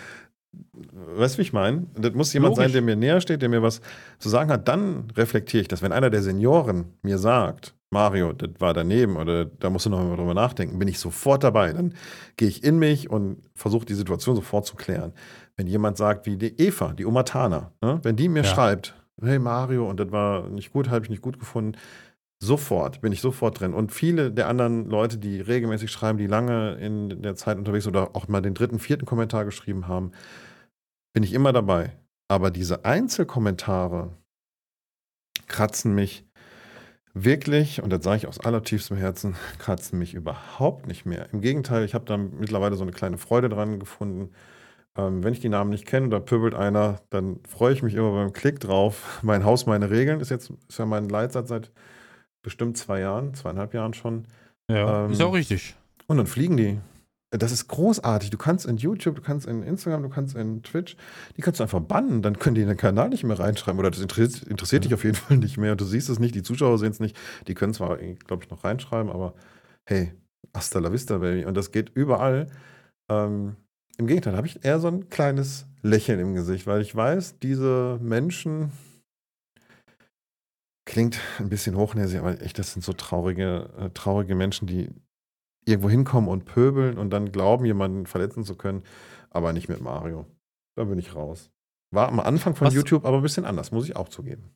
weißt du, wie ich meine? Das muss jemand Logisch. sein, der mir näher steht, der mir was zu sagen hat. Dann reflektiere ich das. Wenn einer der Senioren mir sagt, Mario, das war daneben oder da musst du noch mal drüber nachdenken, bin ich sofort dabei. Dann gehe ich in mich und versuche die Situation sofort zu klären. Wenn jemand sagt, wie die Eva, die Oma Tana, ne, wenn die mir ja. schreibt, hey Mario, und das war nicht gut, habe ich nicht gut gefunden, sofort, bin ich sofort drin. Und viele der anderen Leute, die regelmäßig schreiben, die lange in der Zeit unterwegs oder auch mal den dritten, vierten Kommentar geschrieben haben, bin ich immer dabei. Aber diese Einzelkommentare kratzen mich wirklich, und das sage ich aus allertiefstem Herzen, [laughs] kratzen mich überhaupt nicht mehr. Im Gegenteil, ich habe da mittlerweile so eine kleine Freude dran gefunden. Ähm, wenn ich die Namen nicht kenne, da pöbelt einer, dann freue ich mich immer beim Klick drauf. [laughs] Mein Haus, meine Regeln ist jetzt ist ja mein Leitsatz seit bestimmt zwei Jahren, zweieinhalb Jahren schon. Ja, ähm, ist auch richtig. Und dann fliegen die das ist großartig. Du kannst in YouTube, du kannst in Instagram, du kannst in Twitch, die kannst du einfach bannen, dann können die in den Kanal nicht mehr reinschreiben. Oder das interessiert, interessiert ja. dich auf jeden Fall nicht mehr. Du siehst es nicht, die Zuschauer sehen es nicht. Die können zwar, glaube ich, noch reinschreiben, aber hey, hasta la vista, Baby. Und das geht überall. Ähm, Im Gegenteil, habe ich eher so ein kleines Lächeln im Gesicht, weil ich weiß, diese Menschen, klingt ein bisschen hochnäsig, aber echt, das sind so traurige, äh, traurige Menschen, die irgendwo hinkommen und pöbeln und dann glauben, jemanden verletzen zu können, aber nicht mit Mario. Da bin ich raus. War am Anfang von was, YouTube aber ein bisschen anders, muss ich auch zugeben.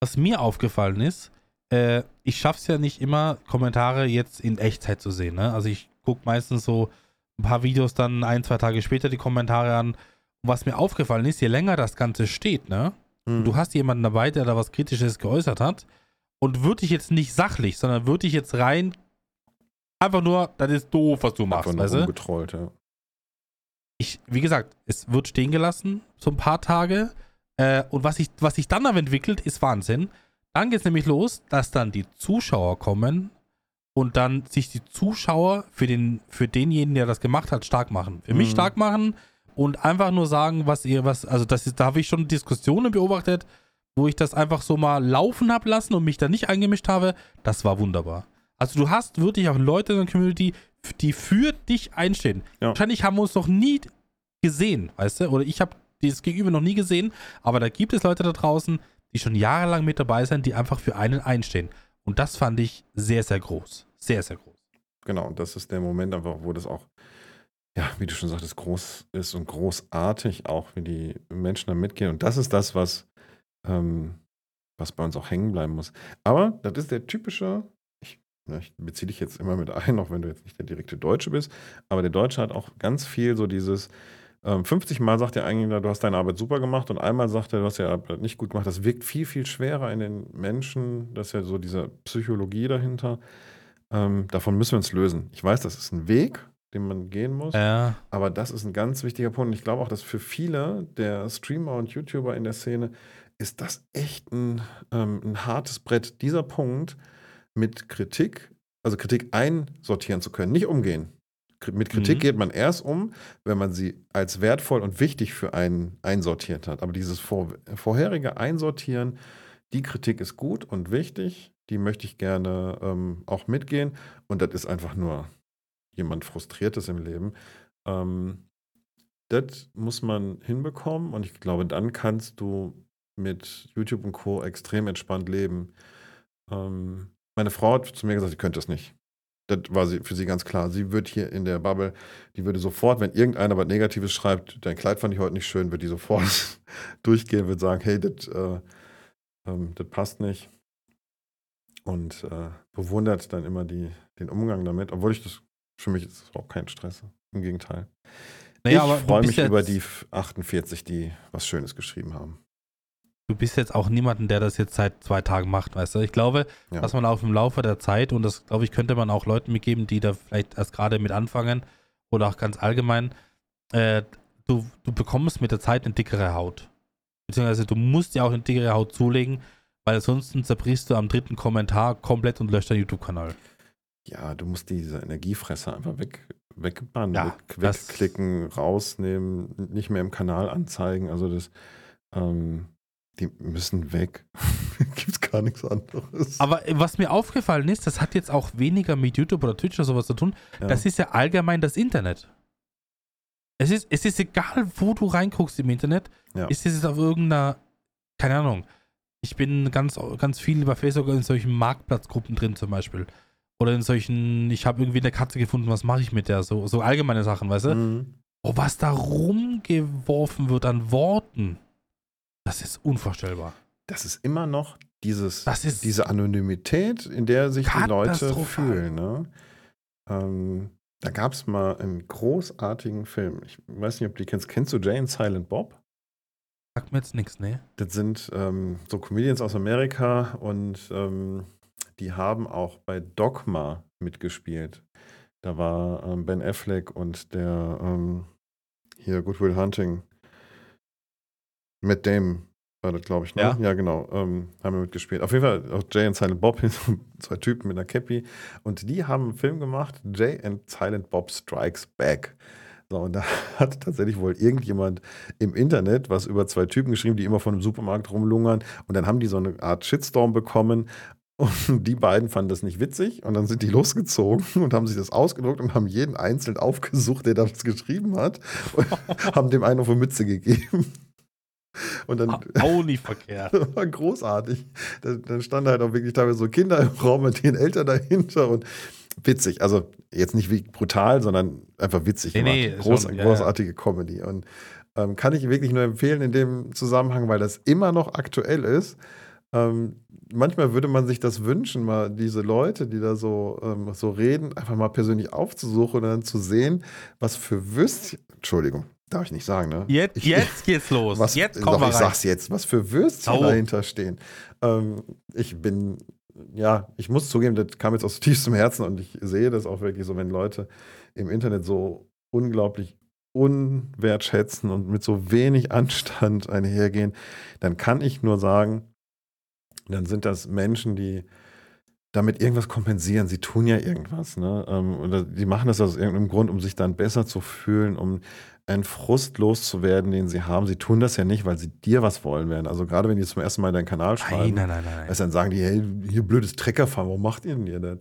Was mir aufgefallen ist, äh, ich schaffe es ja nicht immer, Kommentare jetzt in Echtzeit zu sehen. Ne? Also ich gucke meistens so ein paar Videos dann ein, zwei Tage später die Kommentare an. Und was mir aufgefallen ist, je länger das Ganze steht, ne? Mhm. Du hast jemanden dabei, der da was Kritisches geäußert hat und würde ich jetzt nicht sachlich, sondern würde ich jetzt rein einfach nur, das ist doof, was du machst, Einfach weißt du? rumgetrollt, ja. ich, wie gesagt, es wird stehen gelassen, so ein paar Tage. Äh, und was sich was sich dann aber entwickelt, ist Wahnsinn. Dann geht es nämlich los, dass dann die Zuschauer kommen und dann sich die Zuschauer für, den, für denjenigen, der das gemacht hat, stark machen. Für mich Mhm. stark machen und einfach nur sagen, was ihr, was, also das ist, da habe ich schon Diskussionen beobachtet, wo ich das einfach so mal laufen habe lassen und mich da nicht eingemischt habe. Das war wunderbar. Also du hast wirklich auch Leute in der Community, die für dich einstehen. Ja. Wahrscheinlich haben wir uns noch nie gesehen, weißt du? Oder ich habe dieses Gegenüber noch nie gesehen, aber da gibt es Leute da draußen, die schon jahrelang mit dabei sind, die einfach für einen einstehen. Und das fand ich sehr, sehr groß. Sehr, sehr groß. Genau, und das ist der Moment einfach, wo das auch, ja, wie du schon sagtest, groß ist und großartig auch, wie die Menschen da mitgehen. Und das ist das, was, ähm, was bei uns auch hängen bleiben muss. Aber das ist der typische, ich, na, ich beziehe dich jetzt immer mit ein, auch wenn du jetzt nicht der direkte Deutsche bist, aber der Deutsche hat auch ganz viel so dieses, ähm, 50 Mal sagt er eigentlich, du hast deine Arbeit super gemacht und einmal sagt er, du hast deine Arbeit nicht gut gemacht. Das wirkt viel, viel schwerer in den Menschen, das ist ja so diese Psychologie dahinter. Ähm, davon müssen wir uns lösen. Ich weiß, das ist ein Weg, den man gehen muss, Ja. aber das ist ein ganz wichtiger Punkt. Und ich glaube auch, dass für viele der Streamer und YouTuber in der Szene ist das echt ein, ähm, ein hartes Brett. Dieser Punkt mit Kritik, also Kritik einsortieren zu können, nicht umgehen. Mit Kritik Mhm. geht man erst um, wenn man sie als wertvoll und wichtig für einen einsortiert hat. Aber dieses vor, vorherige Einsortieren, die Kritik ist gut und wichtig, die möchte ich gerne ähm, auch mitgehen. Und das ist einfach nur jemand Frustriertes im Leben. Ähm, das muss man hinbekommen und ich glaube, dann kannst du mit YouTube und Co. extrem entspannt leben. Ähm, meine Frau hat zu mir gesagt, sie könnte es nicht. Das war für sie ganz klar. Sie wird hier in der Bubble, die würde sofort, wenn irgendeiner was Negatives schreibt, dein Kleid fand ich heute nicht schön, wird die sofort [laughs] durchgehen, wird sagen, hey, das äh, ähm, das passt nicht. Und äh, bewundert dann immer die, den Umgang damit, obwohl ich das, für mich ist es auch kein Stress. Im Gegenteil. Naja, ich freue mich über die 48, die was Schönes geschrieben haben. Du bist jetzt auch niemanden, der das jetzt seit zwei Tagen macht, weißt du? Ich glaube, Ja. dass man auch im Laufe der Zeit, und das glaube ich, könnte man auch Leuten mitgeben, die da vielleicht erst gerade mit anfangen oder auch ganz allgemein, äh, du, du bekommst mit der Zeit eine dickere Haut. Beziehungsweise du musst dir auch eine dickere Haut zulegen, weil ansonsten zerbrichst du am dritten Kommentar komplett und löscht deinen YouTube-Kanal. Ja, du musst diese Energiefresser einfach weg, wegbannen, Ja, weg, das- wegklicken, rausnehmen, nicht mehr im Kanal anzeigen. Also das, ähm, die müssen weg. [laughs] Gibt's gar nichts anderes. Aber äh, was mir aufgefallen ist, das hat jetzt auch weniger mit YouTube oder Twitch oder sowas zu tun. Ja. Das ist ja allgemein das Internet. Es ist, es ist egal, wo du reinguckst im Internet. Ja. Ist es auf irgendeiner, keine Ahnung. Ich bin ganz, ganz viel über Facebook in solchen Marktplatzgruppen drin zum Beispiel. Oder in solchen, ich habe irgendwie eine Katze gefunden, was mache ich mit der? So, so allgemeine Sachen, weißt du? Mhm. Oh, was da rumgeworfen wird an Worten, das ist unvorstellbar. das ist immer noch dieses, Das ist diese Anonymität, in der sich die Leute fühlen. Ne? Ähm, da gab es mal einen großartigen Film. Ich weiß nicht, ob du die kennst. Kennst du Jay and Silent Bob? Sagt mir jetzt nichts, ne? Das sind ähm, so Comedians aus Amerika und ähm, die haben auch bei Dogma mitgespielt. Da war ähm, Ben Affleck und der ähm, hier Good Will Hunting. Matt Damon war das, glaube ich. Ne? Ja. ja, genau. Ähm, haben wir mitgespielt. Auf jeden Fall auch Jay and Silent Bob, [laughs] zwei Typen mit einer Cappy. Und die haben einen Film gemacht, Jay and Silent Bob Strikes Back. So, und da [laughs] hat tatsächlich wohl irgendjemand im Internet was über zwei Typen geschrieben, die immer von einem Supermarkt rumlungern. Und dann haben die so eine Art Shitstorm bekommen. Und die beiden fanden das nicht witzig. Und dann sind die losgezogen und haben sich das ausgedruckt und haben jeden einzeln aufgesucht, der das geschrieben hat. Und [laughs] haben dem einen auf eine Mütze gegeben. Und dann Auch nicht verkehrt. [laughs] das war großartig. Da, dann standen halt auch wirklich teilweise so Kinder im Raum mit ihren Eltern dahinter und witzig. Also jetzt nicht wie brutal, sondern einfach witzig. Nee, nee, Groß, schon, ja, großartige Comedy. Und ähm, kann ich wirklich nur empfehlen in dem Zusammenhang, weil das immer noch aktuell ist. Ähm, manchmal würde man sich das wünschen, mal diese Leute, die da so, ähm, so reden, einfach mal persönlich aufzusuchen und dann zu sehen, was für Würstchen, Entschuldigung, darf ich nicht sagen, ne? Jetzt, ich, jetzt geht's los. Was, jetzt kommen doch, wir ich rein. sag's jetzt, was für Würstchen Au. dahinter stehen. Ähm, ich bin, ja, ich muss zugeben, das kam jetzt aus [laughs] tiefstem Herzen und ich sehe das auch wirklich so, wenn Leute im Internet so unglaublich unwertschätzen und mit so wenig Anstand [laughs] einhergehen, dann kann ich nur sagen, dann sind das Menschen, die damit irgendwas kompensieren. Sie tun ja irgendwas, ne? Ähm, Oder die machen das aus irgendeinem Grund, um sich dann besser zu fühlen, um einen Frust loszuwerden, den sie haben. Sie tun das ja nicht, weil sie dir was wollen werden. Also gerade wenn die zum ersten Mal deinen Kanal schreiben, Nein, nein, nein, nein. dann sagen die, hey, hier blödes Treckerfahren, warum macht ihr denn ihr das?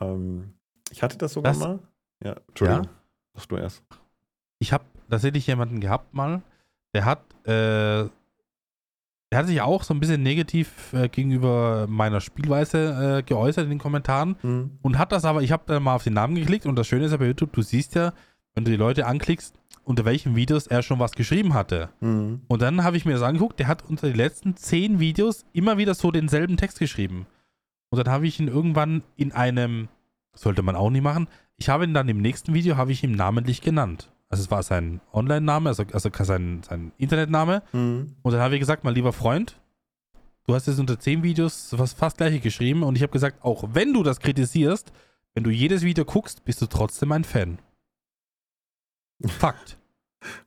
Ähm, ich hatte das sogar Das- mal. Ja, Entschuldigung. Ja? Sag du erst. ich habe tatsächlich jemanden gehabt mal, der hat, äh, der hat sich auch so ein bisschen negativ äh, gegenüber meiner Spielweise äh, geäußert in den Kommentaren Hm. und hat das aber, ich habe dann mal auf den Namen geklickt und das Schöne ist ja bei YouTube, du siehst ja, wenn du die Leute anklickst, unter welchen Videos er schon was geschrieben hatte. Hm. Und dann habe ich mir das angeguckt, der hat unter die letzten zehn Videos immer wieder so denselben Text geschrieben. Und dann habe ich ihn irgendwann in einem, sollte man auch nie machen, ich habe ihn dann im nächsten Video, habe ich ihn namentlich genannt. Also es war sein Online-Name, also, also sein, sein Internetname. Hm. Und dann habe ich gesagt, mein lieber Freund, du hast jetzt unter zehn Videos was fast gleiche geschrieben. Und ich habe gesagt, auch wenn du das kritisierst, wenn du jedes Video guckst, bist du trotzdem ein Fan. [laughs] Fakt.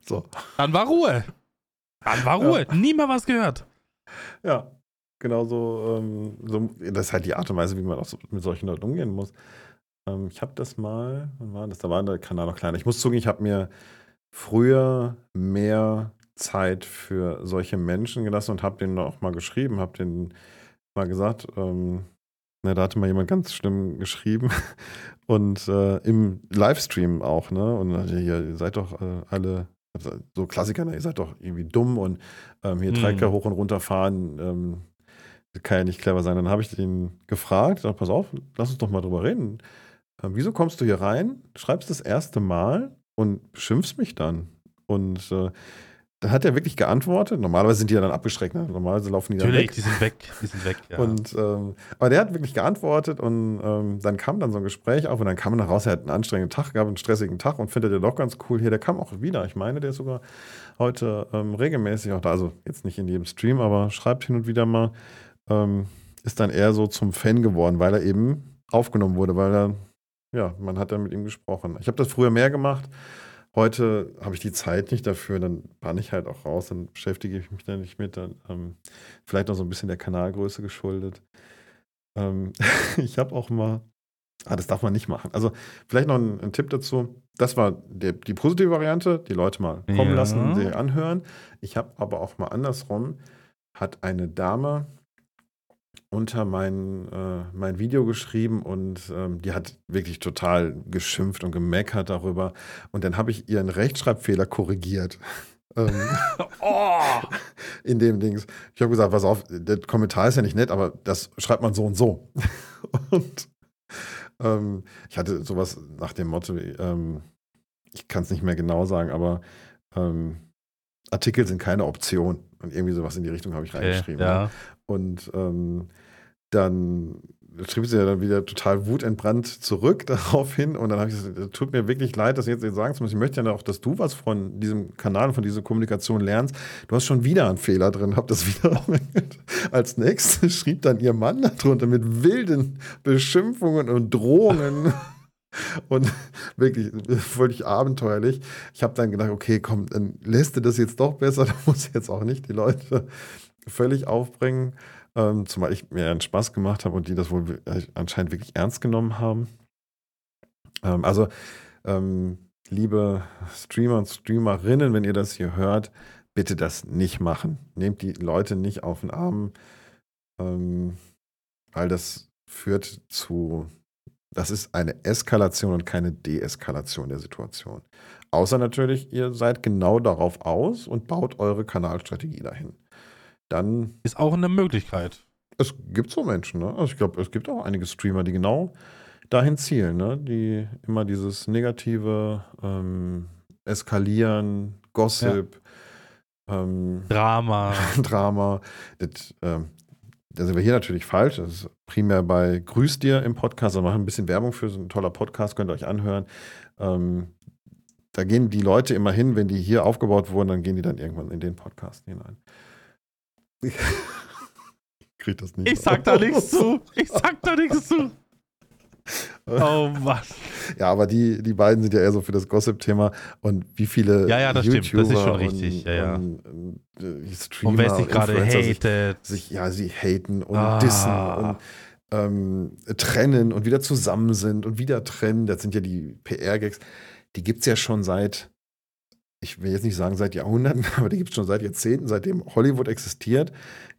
So. Dann war Ruhe. Dann war Ruhe. Nie mal was gehört. Ja, genau so, ähm, so. Das ist halt die Art und Weise, wie man auch so mit solchen Leuten umgehen muss. Ähm, ich habe das mal, wann war das? Da war der Kanal noch kleiner. Ich muss zugeben, ich habe mir früher mehr Zeit für solche Menschen gelassen und habe denen auch mal geschrieben, habe denen mal gesagt, ähm, na, da hatte mal jemand ganz schlimm geschrieben [laughs] und äh, im Livestream auch, ne? Und dann, hier, ihr seid doch äh, alle so Klassiker, ne? ihr seid doch irgendwie dumm und ähm, hier Mhm. Trecker hoch und runter fahren, ähm, kann ja nicht clever sein. Dann habe ich den gefragt, pass auf, lass uns doch mal drüber reden. Ähm, wieso kommst du hier rein, schreibst das erste Mal und beschimpfst mich dann? Und äh, dann hat er wirklich geantwortet. Normalerweise sind die ja dann abgeschreckt, ne? Normalerweise laufen die dann Natürlich, weg. die sind weg. Die sind weg, ja. Und, ähm, aber der hat wirklich geantwortet und ähm, dann kam dann so ein Gespräch auf und dann kam er raus, er hat einen anstrengenden Tag gehabt, einen stressigen Tag und findet er doch ganz cool hier. Der kam auch wieder. Ich meine, der ist sogar heute ähm, regelmäßig auch da. Also jetzt nicht in jedem Stream, aber schreibt hin und wieder mal. Ähm, ist dann eher so zum Fan geworden, weil er eben aufgenommen wurde, weil er, ja, man hat dann mit ihm gesprochen. Ich habe das früher mehr gemacht. Heute habe ich die Zeit nicht dafür, dann bann ich halt auch raus, dann beschäftige ich mich da nicht mit. Dann, ähm, vielleicht noch so ein bisschen der Kanalgröße geschuldet. Ähm, [laughs] ich habe auch mal, ah, das darf man nicht machen. Also vielleicht noch ein, ein Tipp dazu. Das war der, die positive Variante, die Leute mal kommen Ja. lassen, sie anhören. Ich habe aber auch mal andersrum, hat eine Dame unter mein, äh, mein Video geschrieben und ähm, die hat wirklich total geschimpft und gemeckert darüber. Und dann habe ich ihren Rechtschreibfehler korrigiert. [laughs] ähm, [laughs] oh! [laughs] in dem Dings. Ich habe gesagt, pass auf, der Kommentar ist ja nicht nett, aber das schreibt man so und so. und ähm, ich hatte sowas nach dem Motto, ähm, ich kann es nicht mehr genau sagen, aber ähm, Artikel sind keine Option. Und irgendwie sowas in die Richtung habe ich Okay, reingeschrieben. ne? ja. Und ähm, dann schrieb sie ja dann wieder total wutentbrannt zurück [laughs] darauf hin. Und dann habe ich gesagt, "Das tut mir wirklich leid, das jetzt sagen zu müssen. Ich möchte ja auch, dass du was von diesem Kanal von dieser Kommunikation lernst. Du hast schon wieder einen Fehler drin, hab das [laughs] wieder als nächstes [laughs] schrieb dann ihr Mann darunter mit wilden Beschimpfungen und Drohungen. Und wirklich völlig abenteuerlich. Ich habe dann gedacht, okay, komm, dann lässt du das jetzt doch besser. Da muss jetzt auch nicht die Leute völlig aufbringen. Ähm, zumal ich mir einen Spaß gemacht habe und die das wohl äh, anscheinend wirklich ernst genommen haben. Ähm, also, ähm, liebe Streamer und Streamerinnen, wenn ihr das hier hört, bitte das nicht machen. Nehmt die Leute nicht auf den Arm, ähm, weil das führt zu, das ist eine Eskalation und keine Deeskalation der Situation. Außer natürlich, ihr seid genau darauf aus und baut eure Kanalstrategie dahin. Dann Ist auch eine Möglichkeit. es gibt so Menschen, ne? Also ich glaube, es gibt auch einige Streamer, die genau dahin zielen, ne? Die immer dieses negative ähm, Eskalieren, Gossip, ähm, Drama. [laughs] Drama. Das, ähm, da sind wir hier natürlich falsch. Das ist primär bei Grüß dir im Podcast. Wir machen ein bisschen Werbung für so ein toller Podcast, könnt ihr euch anhören. Ähm, da gehen die Leute immer hin, wenn die hier aufgebaut wurden, dann gehen die dann irgendwann in den Podcast hinein. Ich krieg das nicht. Ich sag da nichts zu. [laughs] Ich sag da nichts zu. Oh Mann. Ja, aber die, die beiden sind ja eher so für das Gossip-Thema und wie viele Ja, ja, das YouTuber stimmt. Das ist schon richtig. Und, Ja, ja. Und, und, äh, Streamer Und wer sich gerade sich, hatet. sich, ja, sie haten und Ah. dissen und ähm, trennen und wieder zusammen sind und wieder trennen. Das sind ja die PR-Gags. Die gibt es ja schon seit, ich will jetzt nicht sagen seit Jahrhunderten, [laughs] aber die gibt es schon seit Jahrzehnten. Seitdem Hollywood existiert,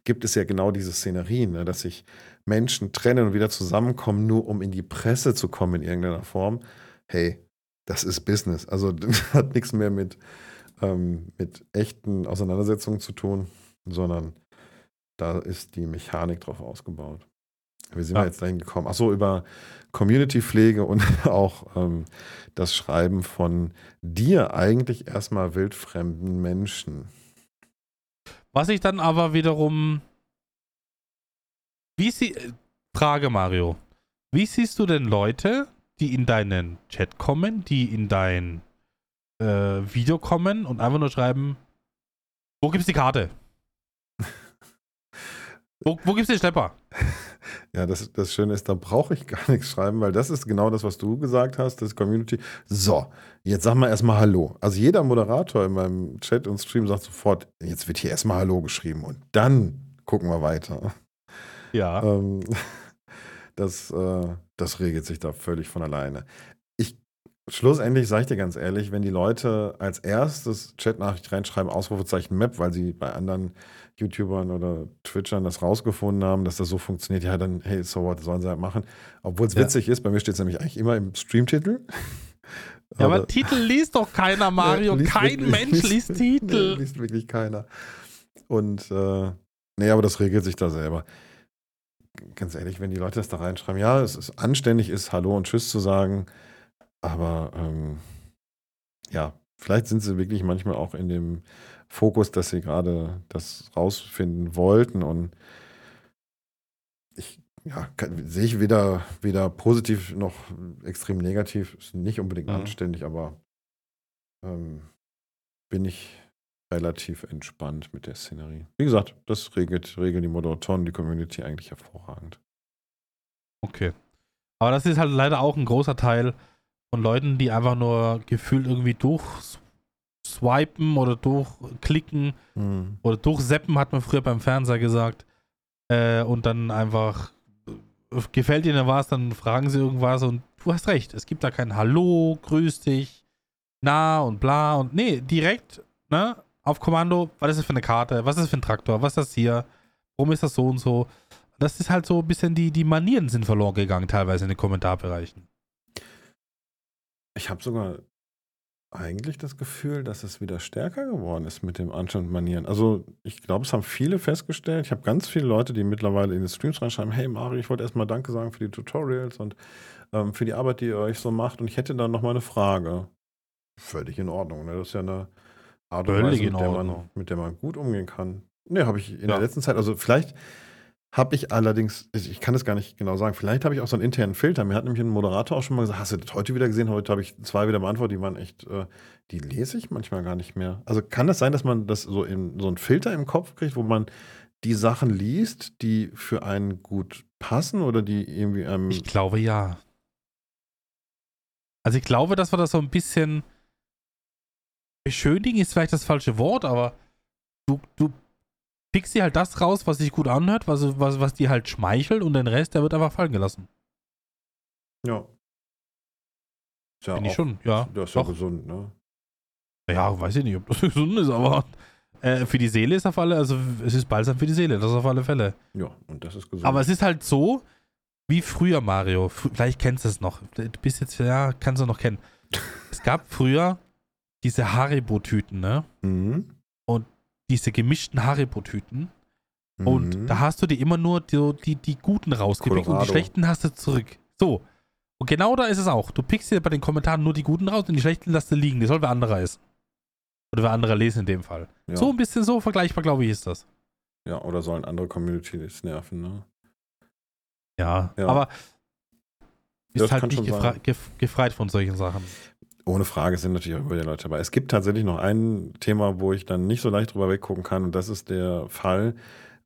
gibt es ja genau diese Szenerien, ne, dass sich Menschen trennen und wieder zusammenkommen, nur um in die Presse zu kommen in irgendeiner Form. Hey, das ist Business. Also [laughs] das hat nichts mehr mit, ähm, mit echten Auseinandersetzungen zu tun, sondern da ist die Mechanik drauf ausgebaut. Wie sind Ja. wir jetzt dahin gekommen? Achso, über Community-Pflege und [laughs] auch ähm, das Schreiben von dir eigentlich erstmal wildfremden Menschen. Was ich dann aber wiederum. Wie sie. Frage, Mario. Wie siehst du denn Leute, die in deinen Chat kommen, die in dein äh, Video kommen und einfach nur schreiben, wo gibt's die Karte? Wo, wo gibt's den Schlepper? [laughs] Ja, das, das Schöne ist, da brauche ich gar nichts schreiben, weil das ist genau das, was du gesagt hast, das Community. So, jetzt sag mal erstmal Hallo. Also jeder Moderator in meinem Chat und Stream sagt sofort, jetzt wird hier erstmal Hallo geschrieben und dann gucken wir weiter. Ja. Ähm, [laughs] das, äh, das regelt sich da völlig von alleine. Ich, schlussendlich sage ich dir ganz ehrlich, wenn die Leute als erstes Chatnachricht reinschreiben, Ausrufezeichen Map, weil sie bei anderen YouTubern oder Twitchern das rausgefunden haben, dass das so funktioniert, ja, dann, hey, so what, sollen sie halt machen. Obwohl es Ja. witzig ist, bei mir steht es nämlich eigentlich immer im Streamtitel. [laughs] Ja, aber Titel liest doch keiner, [laughs] Mario. Liest Kein wirklich- Mensch liest [laughs] Titel. Nee, liest wirklich keiner. Und äh, nee, aber das regelt sich da selber. Ganz ehrlich, wenn die Leute das da reinschreiben, ja, es ist anständig ist, Hallo und Tschüss zu sagen, aber ähm, ja, vielleicht sind sie wirklich manchmal auch in dem Fokus, dass sie gerade das rausfinden wollten und ich ja, kann, sehe ich weder, weder positiv noch extrem negativ. Ist nicht unbedingt Mhm. anständig, aber ähm, bin ich relativ entspannt mit der Szenerie. Wie gesagt, das regelt, regeln die Moderatoren, die Community eigentlich hervorragend. Okay. Aber das ist halt leider auch ein großer Teil von Leuten, die einfach nur gefühlt irgendwie durchswipen oder durchklicken oder durchseppen, hat man früher beim Fernseher gesagt. Äh, und dann einfach äh, gefällt ihnen was, dann fragen sie irgendwas und du hast recht. Es gibt da kein Hallo, grüß dich, na und bla und nee, direkt, ne, auf Kommando, was ist das für eine Karte, was ist das für ein Traktor, was ist das hier, warum ist das so und so. Das ist halt so ein bisschen, die, die Manieren sind verloren gegangen, teilweise in den Kommentarbereichen. Ich habe sogar eigentlich das Gefühl, dass es wieder stärker geworden ist mit dem Anstand und Manieren. Also ich glaube, es haben viele festgestellt. Ich habe ganz viele Leute, die mittlerweile in die Streams reinschreiben, hey Mario, ich wollte erstmal Danke sagen für die Tutorials und ähm, für die Arbeit, die ihr euch so macht. Und ich hätte da noch mal eine Frage. Völlig in Ordnung. Ne? Das ist ja eine Art und Weise, mit der, man, mit der man gut umgehen kann. Ne, habe ich in Ja. der letzten Zeit, also vielleicht habe ich allerdings, ich kann es gar nicht genau sagen, vielleicht habe ich auch so einen internen Filter. Mir hat nämlich ein Moderator auch schon mal gesagt, hast du das heute wieder gesehen? Heute habe ich zwei wieder beantwortet, die waren echt, äh, die lese ich manchmal gar nicht mehr. Also kann es sein, dass man das so in so einen Filter im Kopf kriegt, wo man die Sachen liest, die für einen gut passen oder die irgendwie einem. Ich glaube ja. Also ich glaube, dass wir das so ein bisschen beschönigen ist vielleicht das falsche Wort, aber du, du pickst dir halt das raus, was sich gut anhört, was, was, was dir halt schmeichelt und den Rest, der wird einfach fallen gelassen. ja. Ist ja Finde ich auch- schon, ja. Das ist ja gesund, ne? Ja, weiß ich nicht, ob das [laughs] gesund ist, aber äh, für die Seele ist auf alle, also es ist balsam für die Seele, das auf alle Fälle. Ja, und das ist gesund. Aber es ist halt so, wie früher, Mario. Vielleicht kennst du es noch. Du bist jetzt, ja, kannst du noch kennen. [laughs] Es gab früher diese Haribo-Tüten, ne? mhm. Diese gemischten Haribo-Tüten. Und Mhm. da hast du dir immer nur die, die, die guten rausgepickt und die Colorado. schlechten hast du zurück. So. Und genau da ist es auch. Du pickst dir bei den Kommentaren nur die guten raus und die schlechten lässt du liegen. Die soll wer anderer essen. Oder wer anderer lesen in dem Fall. ja. So ein bisschen so vergleichbar, glaube ich, ist das. Ja, oder sollen andere Communities nerven, ne? Ja, Ja. aber Das ist halt kann nicht gefre gef gefreit von solchen Sachen. Ohne Frage sind natürlich auch über die Leute dabei. Es gibt tatsächlich noch ein Thema, wo ich dann nicht so leicht drüber weggucken kann, und das ist der Fall,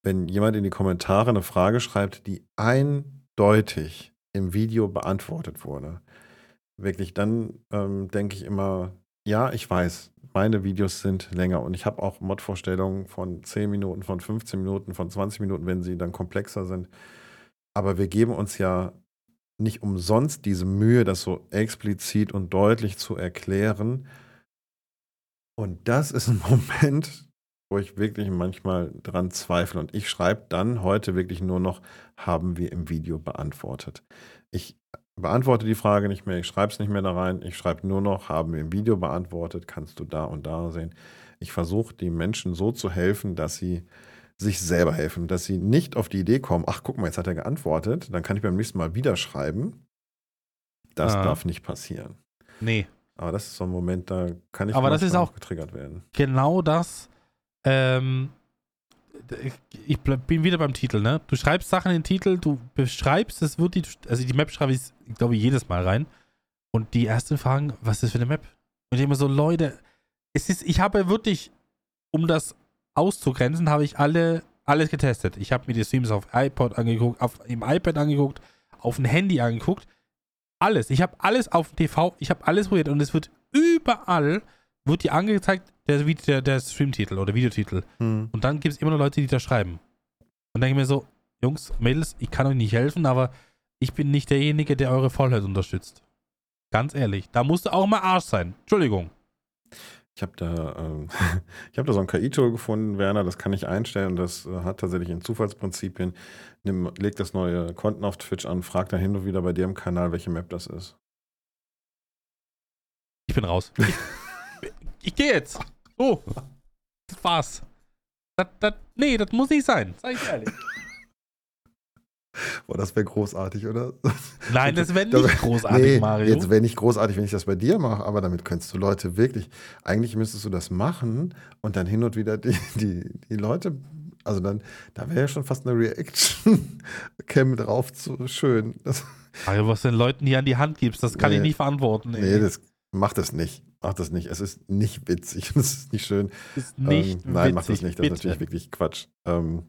wenn jemand in die Kommentare eine Frage schreibt, die eindeutig im Video beantwortet wurde. Wirklich, dann ähm, denke ich immer, ja, ich weiß, meine Videos sind länger und ich habe auch Mod-Vorstellungen von 10 Minuten, von 15 Minuten, von 20 Minuten, wenn sie dann komplexer sind. Aber wir geben uns ja nicht umsonst diese Mühe, das so explizit und deutlich zu erklären. Und das ist ein [laughs] Moment, wo ich wirklich manchmal dran zweifle. Und ich schreibe dann heute wirklich nur noch, haben wir im Video beantwortet. Ich beantworte die Frage nicht mehr, ich schreibe es nicht mehr da rein, ich schreibe nur noch, haben wir im Video beantwortet, kannst du da und da sehen. Ich versuche die Menschen so zu helfen, dass sie sich selber helfen, dass sie nicht auf die Idee kommen, ach guck mal, jetzt hat er geantwortet, dann kann ich beim nächsten Mal wieder schreiben. Das Ah. darf nicht passieren. Nee. Aber das ist so ein Moment, da kann ich Aber das ist auch- getriggert werden. genau das. Ähm, ich- ich bin wieder beim Titel, ne? Du schreibst Sachen in den Titel, du beschreibst, es wird die, also die Map schreibe ich, ich glaube, jedes Mal rein. Und die ersten fragen, was ist das für eine Map? Und ich immer so, Leute, es ist, ich habe wirklich, um das auszugrenzen, habe ich alle, alles getestet. Ich habe mir die Streams auf iPod angeguckt, auf im iPad angeguckt, auf dem Handy angeguckt. Alles. Ich habe alles auf dem TV, ich habe alles probiert und es wird überall, wird dir angezeigt, der, der, der Streamtitel oder Videotitel. Hm. Und dann gibt es immer noch Leute, die da schreiben. Und denke ich mir so, Jungs, Mädels, ich kann euch nicht helfen, aber ich bin nicht derjenige, der eure Faulheit unterstützt. Ganz ehrlich, da musst du auch mal Arsch sein. Entschuldigung. Ich habe da, ähm, [laughs] ich hab da so ein KI-Tool gefunden, Werner, das kann ich einstellen das äh, hat tatsächlich in Zufallsprinzipien. Nimm, leg das neue Konten auf Twitch an, frag dann hin und wieder bei dir im Kanal, welche Map das ist. Ich bin raus. Ich, [laughs] ich gehe jetzt. So. Das war's. Das, das, nee, das muss nicht sein. Sag ich ehrlich. Boah, das wäre großartig, oder? [laughs] Nein, das wäre nicht großartig, nee, Mario. Jetzt wäre nicht großartig, wenn ich das bei dir mache, aber damit könntest du Leute wirklich, eigentlich müsstest du das machen und dann hin und wieder die, die, die Leute, also dann, da wäre ja schon fast eine Reaction-Cam [laughs] drauf zu schön. Das, Mario, was den Leuten hier an die Hand gibst, das kann Nee. ich nicht verantworten. ey. nee, das, mach das nicht. Mach das nicht. Es ist nicht witzig. [laughs] Es ist nicht schön. ist nicht ähm, nein, mach witzig, das nicht. Das bitte. ist natürlich wirklich Quatsch. Ähm,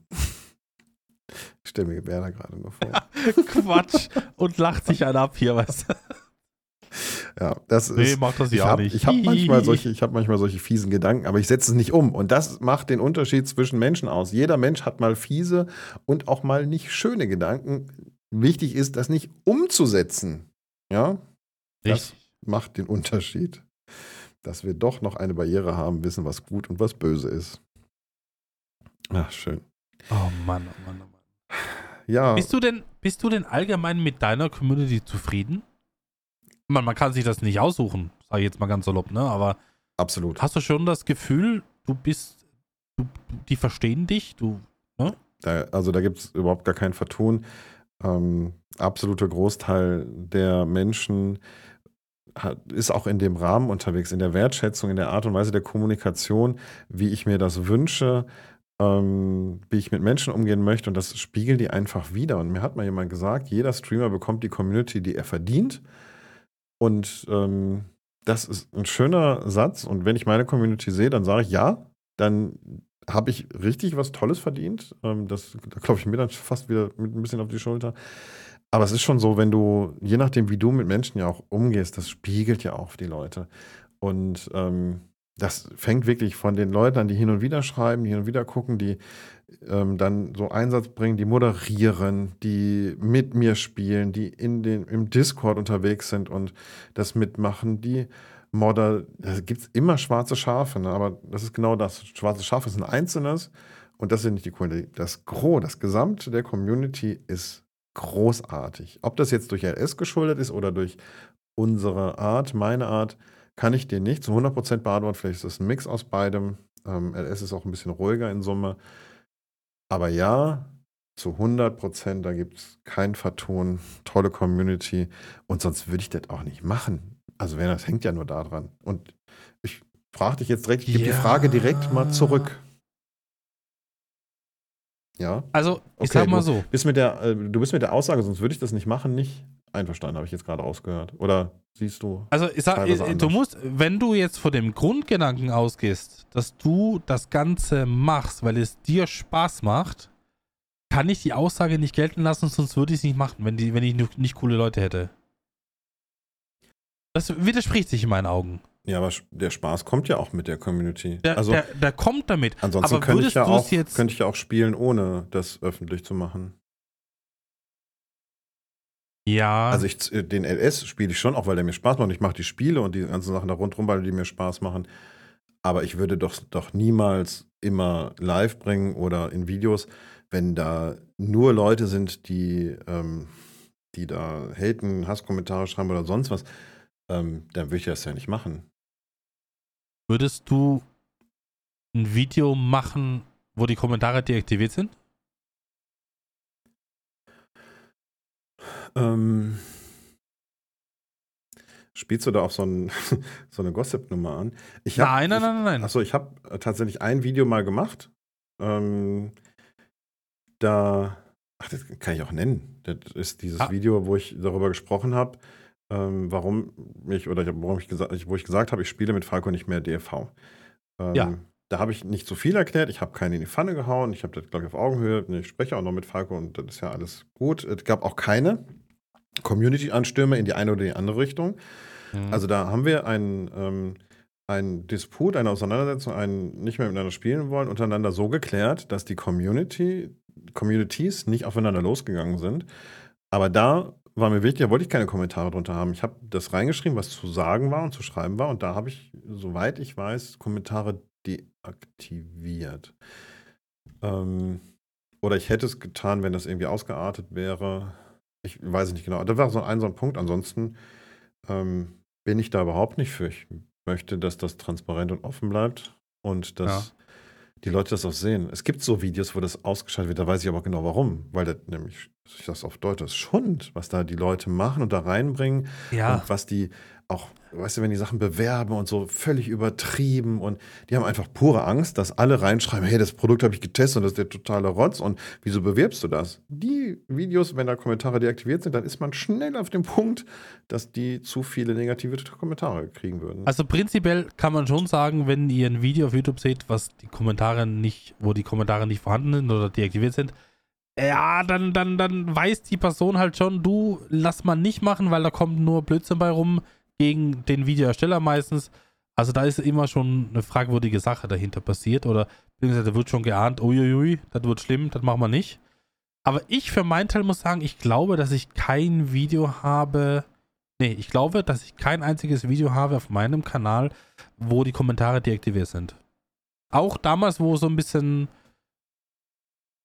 ich stelle mir Werner gerade nur vor. Quatsch und lacht sich einer ab hier, weißt du? Ja, das Nee, ist. mach das Ich ja habe nicht. hab manchmal, [laughs] solche, ich hab manchmal solche fiesen Gedanken, aber ich setze es nicht um. Und das macht den Unterschied zwischen Menschen aus. Jeder Mensch hat mal fiese und auch mal nicht schöne Gedanken. Wichtig ist, das nicht umzusetzen. Ja, das Richtig. macht den Unterschied. Dass wir doch noch eine Barriere haben, wissen, was gut und was böse ist. Ach, schön. Oh Mann, oh Mann, oh Mann. Ja, Bist du denn, bist du denn allgemein mit deiner Community zufrieden? Man, man kann sich das nicht aussuchen, sage ich jetzt mal ganz salopp, ne? Aber absolut. hast du schon das Gefühl, du bist, du, die verstehen dich, du, Da, also da gibt es überhaupt gar kein Vertun. Ähm, absoluter Großteil der Menschen hat, ist auch in dem Rahmen unterwegs, in der Wertschätzung, in der Art und Weise der Kommunikation, wie ich mir das wünsche, ähm, wie ich mit Menschen umgehen möchte. Und das spiegelt die einfach wieder. Und mir hat mal jemand gesagt, jeder Streamer bekommt die Community, die er verdient. Und ähm, das ist ein schöner Satz. Und wenn ich meine Community sehe, dann sage ich ja, dann habe ich richtig was Tolles verdient. Ähm, das, da klopfe ich mir dann fast wieder mit ein bisschen auf die Schulter. Aber es ist schon so, wenn du, je nachdem, wie du mit Menschen ja auch umgehst, das spiegelt ja auch die Leute. Und ähm, das fängt wirklich von den Leuten an, die hin und wieder schreiben, die hin und wieder gucken, die ähm, dann so Einsatz bringen, die moderieren, die mit mir spielen, die in den, im Discord unterwegs sind und das mitmachen, die Modder, da gibt es immer schwarze Schafe, ne? aber das ist genau das. Schwarze Schafe ist ein einzelnes und das sind nicht die Kunden. Das Gros, das Gesamte der Community ist großartig. Ob das jetzt durch LS geschuldet ist oder durch unsere Art, meine Art, kann ich dir nicht zu 100% beantworten. Vielleicht ist es ein Mix aus beidem. Ähm, LS ist auch ein bisschen ruhiger in Summe. Aber ja, zu 100%, da gibt es kein Vertun, tolle Community. Und sonst würde ich das auch nicht machen. Also, wenn das hängt ja nur daran. Und ich frage dich jetzt direkt, ich gebe die Ja. Frage direkt mal zurück. Ja. Also, ich Okay, sag mal so. Bist mit der, äh, du bist mit der Aussage, sonst würde ich das nicht machen, nicht einverstanden, habe ich jetzt gerade ausgehört. Oder siehst du? Also ich sag, teilweise äh, du anders. musst, wenn du jetzt von dem Grundgedanken ausgehst, dass du das Ganze machst, weil es dir Spaß macht, kann ich die Aussage nicht gelten lassen, sonst würde ich es nicht machen, wenn, die, wenn ich nicht, nicht coole Leute hätte. Das widerspricht sich in meinen Augen. Ja, aber der Spaß kommt ja auch mit der Community. Der, also der, der kommt damit. ansonsten könnte ich, ja auch, jetzt- könnte ich ja auch spielen, ohne das öffentlich zu machen. Ja, Also ich, äh, den LS spiele ich schon, auch weil der mir Spaß macht. Und ich mache die Spiele und die ganzen Sachen da rundherum, weil die mir Spaß machen. Aber ich würde doch, doch niemals immer live bringen oder in Videos, wenn da nur Leute sind, die, ähm, die da haten, Hasskommentare schreiben oder sonst was. Ähm, dann würde ich das ja nicht machen. würdest du ein Video machen, wo die Kommentare deaktiviert sind? Ähm, spielst du da auf so, ein, [laughs] so eine Gossip-Nummer an? Ich hab- nein, nein, nein, nein, nein. Achso, ich habe tatsächlich ein Video mal gemacht. Ähm, da, ach, das kann ich auch nennen. Das ist dieses Ah. Video, wo ich darüber gesprochen habe, ähm, warum ich, oder ich, warum ich gesagt, wo ich gesagt habe, ich spiele mit Falco nicht mehr DFV. Ähm, Ja. Da habe ich nicht so viel erklärt. Ich habe keinen in die Pfanne gehauen. Ich habe das, glaube ich, auf Augenhöhe. Ich spreche auch noch mit Falco und das ist ja alles gut. Es gab auch keine Community-Anstürme in die eine oder die andere Richtung. Mhm. Also da haben wir einen, ähm, einen Disput, eine Auseinandersetzung, ein nicht mehr miteinander spielen wollen, untereinander so geklärt, dass die Community, Communities nicht aufeinander losgegangen sind. Aber da war mir wichtig, da wollte ich keine Kommentare drunter haben. Ich habe das reingeschrieben, was zu sagen war und zu schreiben war. Und da habe ich, soweit ich weiß, Kommentare deaktiviert. Ähm, oder ich hätte es getan, wenn das irgendwie ausgeartet wäre. Ich weiß es nicht genau. Da war so ein, so ein Punkt. Ansonsten ähm, bin ich da überhaupt nicht für. Ich möchte, dass das transparent und offen bleibt und dass die Leute das auch sehen. Es gibt so Videos, wo das ausgeschaltet wird, da weiß ich aber genau warum. Weil das nämlich, ich das auf Deutsch, das ist Schund, was da die Leute machen und da reinbringen ja. und was die auch, weißt du, wenn die Sachen bewerben und so völlig übertrieben und die haben einfach pure Angst, dass alle reinschreiben, hey, das Produkt habe ich getestet und das ist der totale Rotz und wieso bewirbst du das? Die Videos, wenn da Kommentare deaktiviert sind, dann ist man schnell auf dem Punkt, dass die zu viele negative Kommentare kriegen würden. Also prinzipiell kann man schon sagen, wenn ihr ein Video auf YouTube seht, was die Kommentare nicht, wo die Kommentare nicht vorhanden sind oder deaktiviert sind, ja, dann, dann, dann weiß die Person halt schon, du lass mal nicht machen, weil da kommt nur Blödsinn bei rum gegen den Videoersteller meistens. Also da ist immer schon eine fragwürdige Sache dahinter passiert oder beziehungsweise wird schon geahnt, uiuiui, das wird schlimm, das machen wir nicht. Aber ich für meinen Teil muss sagen, ich glaube, dass ich kein Video habe, Nee, ich glaube, dass ich kein einziges Video habe auf meinem Kanal, wo die Kommentare deaktiviert sind. Auch damals, wo so ein bisschen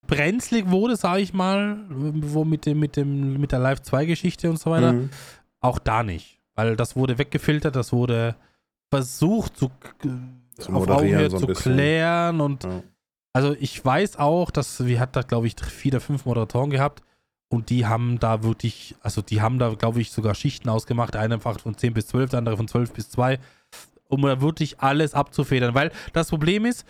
brenzlig wurde, sage ich mal, wo mit dem, mit dem, mit der Live 2 Geschichte und so weiter, Mhm. auch da nicht. Weil das wurde weggefiltert, das wurde versucht zu, Zu auf Augenhöhe so zu bisschen. klären und Ja. also ich weiß auch, dass wir hat da glaube ich vier oder fünf Moderatoren gehabt und die haben da wirklich, also die haben da glaube ich sogar Schichten ausgemacht. Eine einfach von 10 bis 12, der andere von 12 bis 2, um da wirklich alles abzufedern. Weil das Problem ist,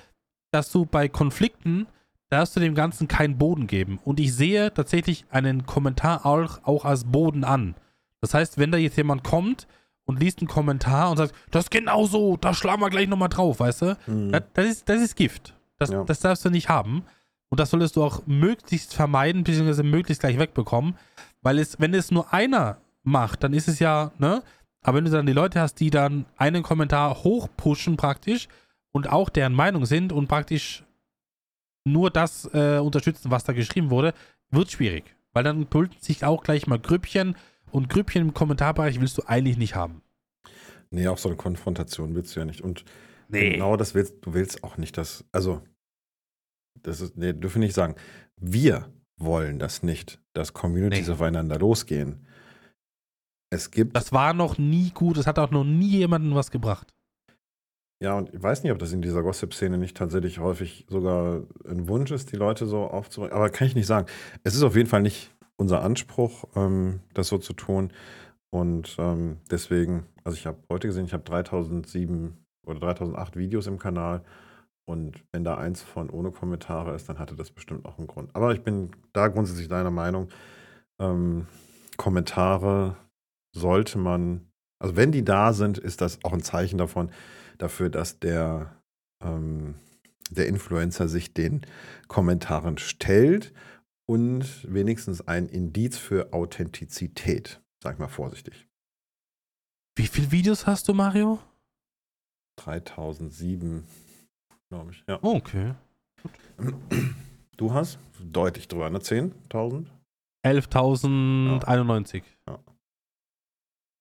dass du bei Konflikten darfst du dem Ganzen keinen Boden geben. Und ich sehe tatsächlich einen Kommentar auch, auch als Boden an. Das heißt, wenn da jetzt jemand kommt und liest einen Kommentar und sagt, das ist genau so, da schlagen wir gleich nochmal drauf, weißt du? Mhm. Das, das, ist, das ist Gift. Das, Ja. das darfst du nicht haben. Und das solltest du auch möglichst vermeiden, beziehungsweise möglichst gleich wegbekommen. Weil es, wenn es nur einer macht, dann ist es ja, ne? Aber wenn du dann die Leute hast, die dann einen Kommentar hochpushen praktisch und auch deren Meinung sind und praktisch nur das äh, unterstützen, was da geschrieben wurde, wird schwierig. Weil dann bilden sich auch gleich mal Grüppchen und Grüppchen im Kommentarbereich willst du eigentlich nicht haben. Nee, auch so eine Konfrontation willst du ja nicht. Und Nee. genau das willst du willst auch nicht, dass, also, das ist, nee, dürfen nicht sagen. Wir wollen das nicht, dass Communities Nee. aufeinander losgehen. Es gibt, Das war noch nie gut, es hat auch noch nie jemandem was gebracht. Ja, und ich weiß nicht, ob das in dieser Gossip-Szene nicht tatsächlich häufig sogar ein Wunsch ist, die Leute so aufzubringen. Aber kann ich nicht sagen. Es ist auf jeden Fall nicht unser Anspruch, ähm, das so zu tun. Und ähm, deswegen, also ich habe heute gesehen, ich habe 3007 oder 3008 Videos im Kanal. Und wenn da eins von ohne Kommentare ist, dann hatte das bestimmt auch einen Grund. Aber ich bin da grundsätzlich deiner Meinung. Ähm, Kommentare sollte man, also wenn die da sind, ist das auch ein Zeichen davon, dafür, dass der, ähm, der Influencer sich den Kommentaren stellt und wenigstens ein Indiz für Authentizität, sag ich mal vorsichtig. Wie viele Videos hast du, Mario? 3007, glaube ich. Ja. Oh, okay. Du hast deutlich drüber, ne? 10.000? 11.091. Ja.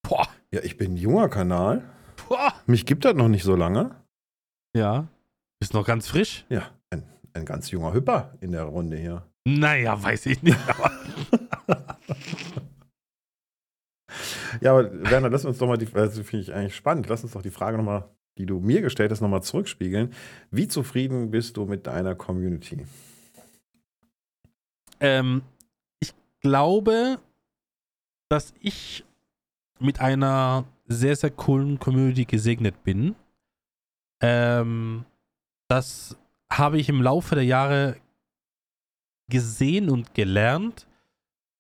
Boah. Ja, ich bin ein junger Kanal. Boah. Mich gibt das noch nicht so lange. Ja. Ist noch ganz frisch. Ja, ein, ein ganz junger Hüpper in der Runde hier. Naja, weiß ich nicht. Aber [laughs] Ja, aber Werner, lass uns doch mal die, also finde ich eigentlich spannend, lass uns doch die Frage nochmal, die du mir gestellt hast, nochmal zurückspiegeln. Wie zufrieden bist du mit deiner Community? ähm, ich glaube, dass ich mit einer sehr, sehr coolen Community gesegnet bin. Ähm, das habe ich im Laufe der Jahre gesehen und gelernt,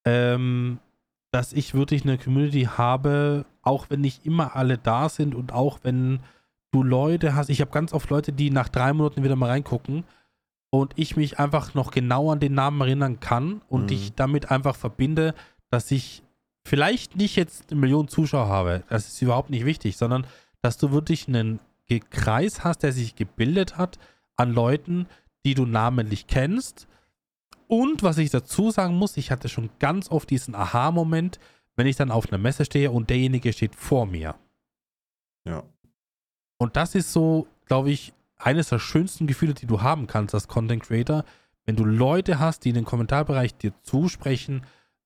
ähm, dass ich wirklich eine Community habe, auch wenn nicht immer alle da sind und auch wenn du Leute hast. Ich habe ganz oft Leute, die nach drei Monaten wieder mal reingucken und ich mich einfach noch genau an den Namen erinnern kann und Mhm. ich damit einfach verbinde, dass ich vielleicht nicht jetzt eine Million Zuschauer habe. Das ist überhaupt nicht wichtig, sondern dass du wirklich einen Kreis hast, der sich gebildet hat an Leuten, die du namentlich kennst. Und was ich dazu sagen muss, ich hatte schon ganz oft diesen Aha-Moment, wenn ich dann auf einer Messe stehe und derjenige steht vor mir. Ja. Und das ist so, glaube ich, eines der schönsten Gefühle, die du haben kannst als Content Creator, wenn du Leute hast, die in den Kommentarbereich dir zusprechen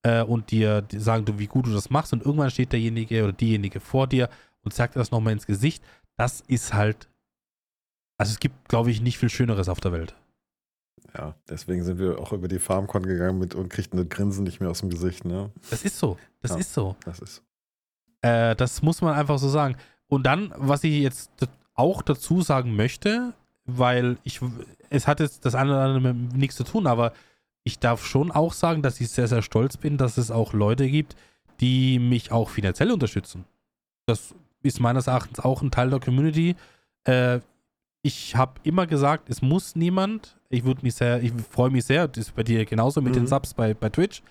äh, und dir sagen, du, wie gut du das machst und irgendwann steht derjenige oder diejenige vor dir und sagt dir das nochmal ins Gesicht. Das ist halt, also es gibt, glaube ich, nicht viel Schöneres auf der Welt. Ja, deswegen sind wir auch über die FarmCon gegangen mit und kriegten das Grinsen nicht mehr aus dem Gesicht, ne? Das ist so, das Ja. ist so. Das ist. Äh, das muss man einfach so sagen. Und dann, was ich jetzt auch dazu sagen möchte, weil ich, es hat jetzt das eine oder andere mit nichts zu tun, aber ich darf schon auch sagen, dass ich sehr, sehr stolz bin, dass es auch Leute gibt, die mich auch finanziell unterstützen. Das ist meines Erachtens auch ein Teil der Community. Äh, ich habe immer gesagt, es muss niemand. Ich würde mich sehr, ich freue mich sehr, das ist bei dir genauso mit Mhm. den Subs bei, bei Twitch.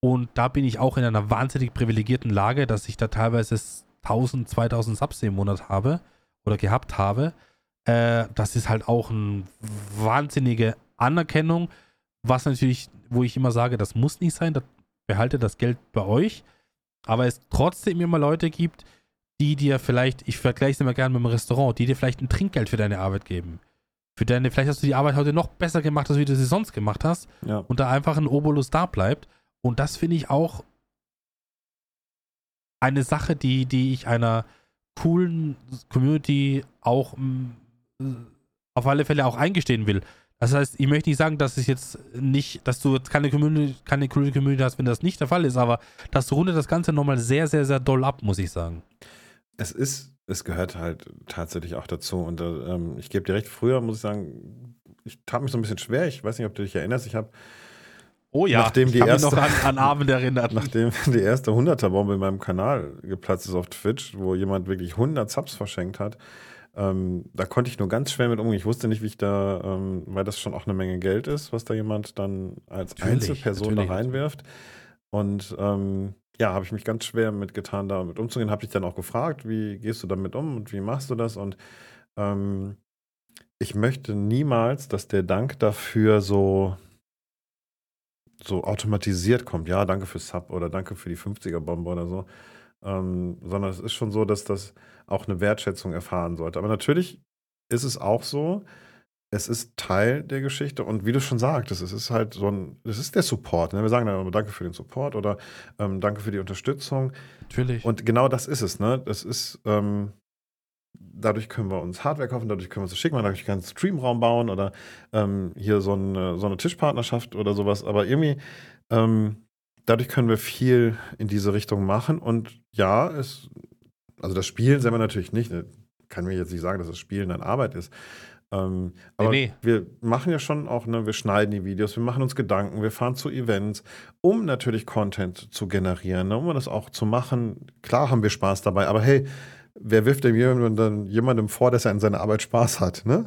Und da bin ich auch in einer wahnsinnig privilegierten Lage, dass ich da teilweise 1000, 2000 Subs im Monat habe oder gehabt habe. Äh, das ist halt auch eine wahnsinnige Anerkennung, was natürlich, wo ich immer sage, das muss nicht sein, das behalte das Geld bei euch. Aber es trotzdem immer Leute gibt, die dir vielleicht, ich vergleiche es immer gerne mit einem Restaurant, die dir vielleicht ein Trinkgeld für deine Arbeit geben. Für deine, vielleicht hast du die Arbeit heute noch besser gemacht, als wie du sie sonst gemacht hast Ja. und da einfach ein Obolus da bleibt. Und das finde ich auch eine Sache, die, die ich einer coolen Community auch mm, auf alle Fälle auch eingestehen will. Das heißt, ich möchte nicht sagen, dass es jetzt nicht, dass du jetzt keine Community, keine coole Community hast, wenn das nicht der Fall ist, aber das rundet das Ganze nochmal sehr, sehr, sehr doll ab, muss ich sagen. Es ist, es gehört halt tatsächlich auch dazu. Und äh, ähm, ich gebe dir recht, früher muss ich sagen, ich tat mich so ein bisschen schwer. Ich weiß nicht, ob du dich erinnerst. Ich habe, Oh ja, Nachdem die ich kann mich erste- noch an, an Abend erinnert. [laughs] nachdem die erste 100er-Bombe in meinem Kanal geplatzt ist auf Twitch, wo jemand wirklich 100 Subs verschenkt hat, ähm, da konnte ich nur ganz schwer mit umgehen. Ich wusste nicht, wie ich da, ähm, weil das schon auch eine Menge Geld ist, was da jemand dann als Natürlich, Einzelperson natürlich. da reinwirft. Und ähm, ja, habe ich mich ganz schwer mitgetan, damit umzugehen. Habe dich dann auch gefragt, wie gehst du damit um und wie machst du das? Und ähm, ich möchte niemals, dass der Dank dafür so, so automatisiert kommt. Ja, danke für Sub oder danke für die 50er-Bombe oder so. Ähm, sondern es ist schon so, dass das auch eine Wertschätzung erfahren sollte. Aber natürlich ist es auch so, es ist Teil der Geschichte und wie du schon sagtest, es ist halt so ein, es ist der Support. Ne? Wir sagen dann immer Danke für den Support oder ähm, Danke für die Unterstützung. Natürlich. Und genau das ist es, ne? Das ist, ähm, dadurch können wir uns Hardware kaufen, dadurch können wir uns das schicken, dadurch können wir einen Streamraum bauen oder ähm, hier so eine, so eine Tischpartnerschaft oder sowas. Aber irgendwie, ähm, dadurch können wir viel in diese Richtung machen. Und ja, es, also das Spielen selber natürlich nicht. Ne? Kann mir jetzt nicht sagen, dass das Spielen dann Arbeit ist. Ähm, aber nee. wir machen ja schon auch, ne, wir schneiden die Videos, wir machen uns Gedanken, wir fahren zu Events, um natürlich Content zu generieren, ne, um das auch zu machen. Klar haben wir Spaß dabei, aber hey, wer wirft denn jemandem, jemandem vor, dass er an seiner Arbeit Spaß hat, ne?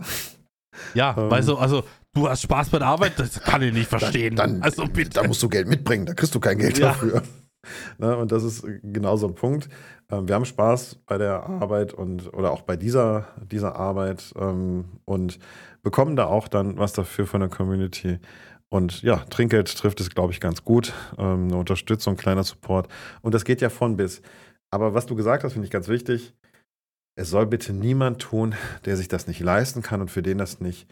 Ja, Ähm. weißt du, also du hast Spaß bei der Arbeit, das kann ich nicht verstehen. Dann, also bitte. da musst du Geld mitbringen, da kriegst du kein Geld Ja. dafür. [laughs] Ne, und das ist genau so ein Punkt. Ähm, wir haben Spaß bei der Arbeit und oder auch bei dieser, dieser Arbeit ähm, und bekommen da auch dann was dafür von der Community. Und ja, Trinkgeld trifft es, glaube ich, ganz gut. Ähm, eine Unterstützung, kleiner Support. Und das geht ja von bis. Aber was du gesagt hast, finde ich ganz wichtig. Es soll bitte niemand tun, der sich das nicht leisten kann und für den das nicht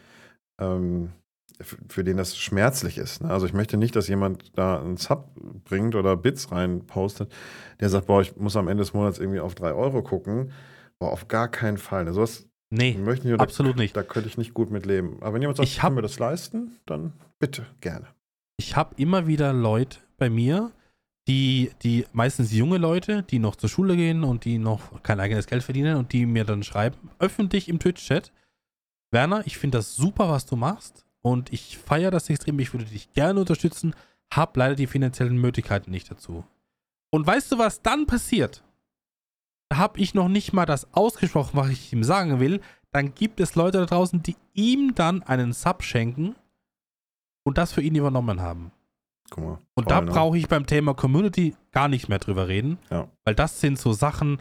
ähm, für den das schmerzlich ist. ne? Also ich möchte nicht, dass jemand da einen Sub bringt oder Bits rein postet, der sagt, boah, ich muss am Ende des Monats irgendwie auf drei Euro gucken. Boah, auf gar keinen Fall. Ne? Sowas nee, möchte ich absolut nicht. da könnte ich nicht gut mit leben. Aber wenn jemand sagt, Ich ich hab- kann mir das leisten, dann bitte, gerne. Ich habe immer wieder Leute bei mir, die, die meistens junge Leute, die noch zur Schule gehen und die noch kein eigenes Geld verdienen und die mir dann schreiben, öffentlich im Twitch-Chat, Werner, ich finde das super, was du machst und ich feiere das extrem, ich würde dich gerne unterstützen, hab leider die finanziellen Möglichkeiten nicht dazu. Und weißt du, was dann passiert? Da habe ich noch nicht mal das ausgesprochen, was ich ihm sagen will. Dann gibt es Leute da draußen, die ihm dann einen Sub schenken und das für ihn übernommen haben. Guck mal. Und da ne? brauche ich beim Thema Community gar nicht mehr drüber reden, Ja. weil das sind so Sachen,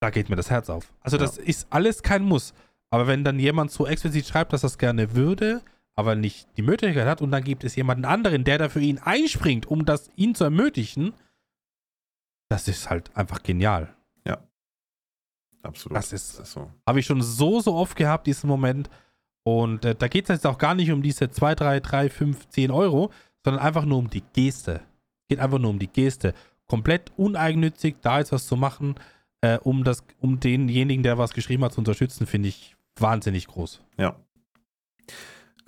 da geht mir das Herz auf. Also das ist alles kein Muss. Aber wenn dann jemand so explizit schreibt, dass es gerne würde, aber nicht die Möglichkeit hat und dann gibt es jemanden anderen, der da für ihn einspringt, um das ihn zu ermöglichen, das ist halt einfach genial. Absolut. Das ist- so. Habe ich schon so, so oft gehabt, diesen Moment. Und äh, da geht es jetzt auch gar nicht um diese 2, 3, 3, 5, 10 Euro, sondern einfach nur um die Geste. Geht einfach nur um die Geste. Komplett uneigennützig, da jetzt was zu machen, äh, um, das, um denjenigen, der was geschrieben hat, zu unterstützen, finde ich wahnsinnig groß. Ja.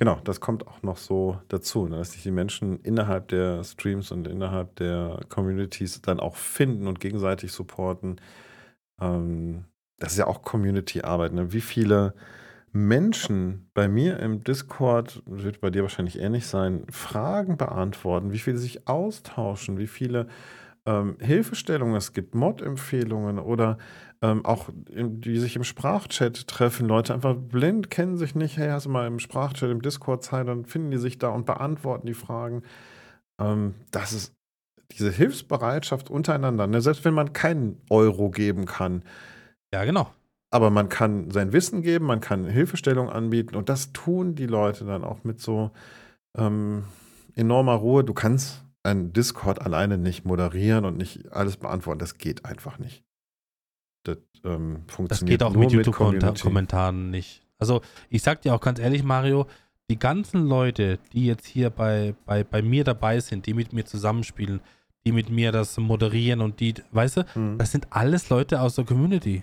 Genau, das kommt auch noch so dazu, ne, dass sich die Menschen innerhalb der Streams und innerhalb der Communities dann auch finden und gegenseitig supporten. Ähm, das ist ja auch Community-Arbeit. Ne? Wie viele Menschen bei mir im Discord, wird bei dir wahrscheinlich ähnlich sein, Fragen beantworten, wie viele sich austauschen, wie viele ähm, Hilfestellungen es gibt, Mod-Empfehlungen oder ähm, auch im, die sich im Sprachchat treffen. Leute einfach blind kennen sich nicht. Hey, hast du mal im Sprachchat, im Discord Zeit, dann finden die sich da und beantworten die Fragen. Ähm, das ist diese Hilfsbereitschaft untereinander. Ne? Selbst wenn man keinen Euro geben kann, Ja, genau. aber man kann sein Wissen geben, man kann Hilfestellung anbieten und das tun die Leute dann auch mit so ähm, enormer Ruhe. Du kannst ein Discord alleine nicht moderieren und nicht alles beantworten. Das geht einfach nicht. Das ähm, Das funktioniert geht auch mit. YouTube-Kommentaren nicht. Also, ich sag dir auch ganz ehrlich, Mario, die ganzen Leute, die jetzt hier bei, bei, bei mir dabei sind, die mit mir zusammenspielen, die mit mir das moderieren und die, weißt du, Hm. das sind alles Leute aus der Community.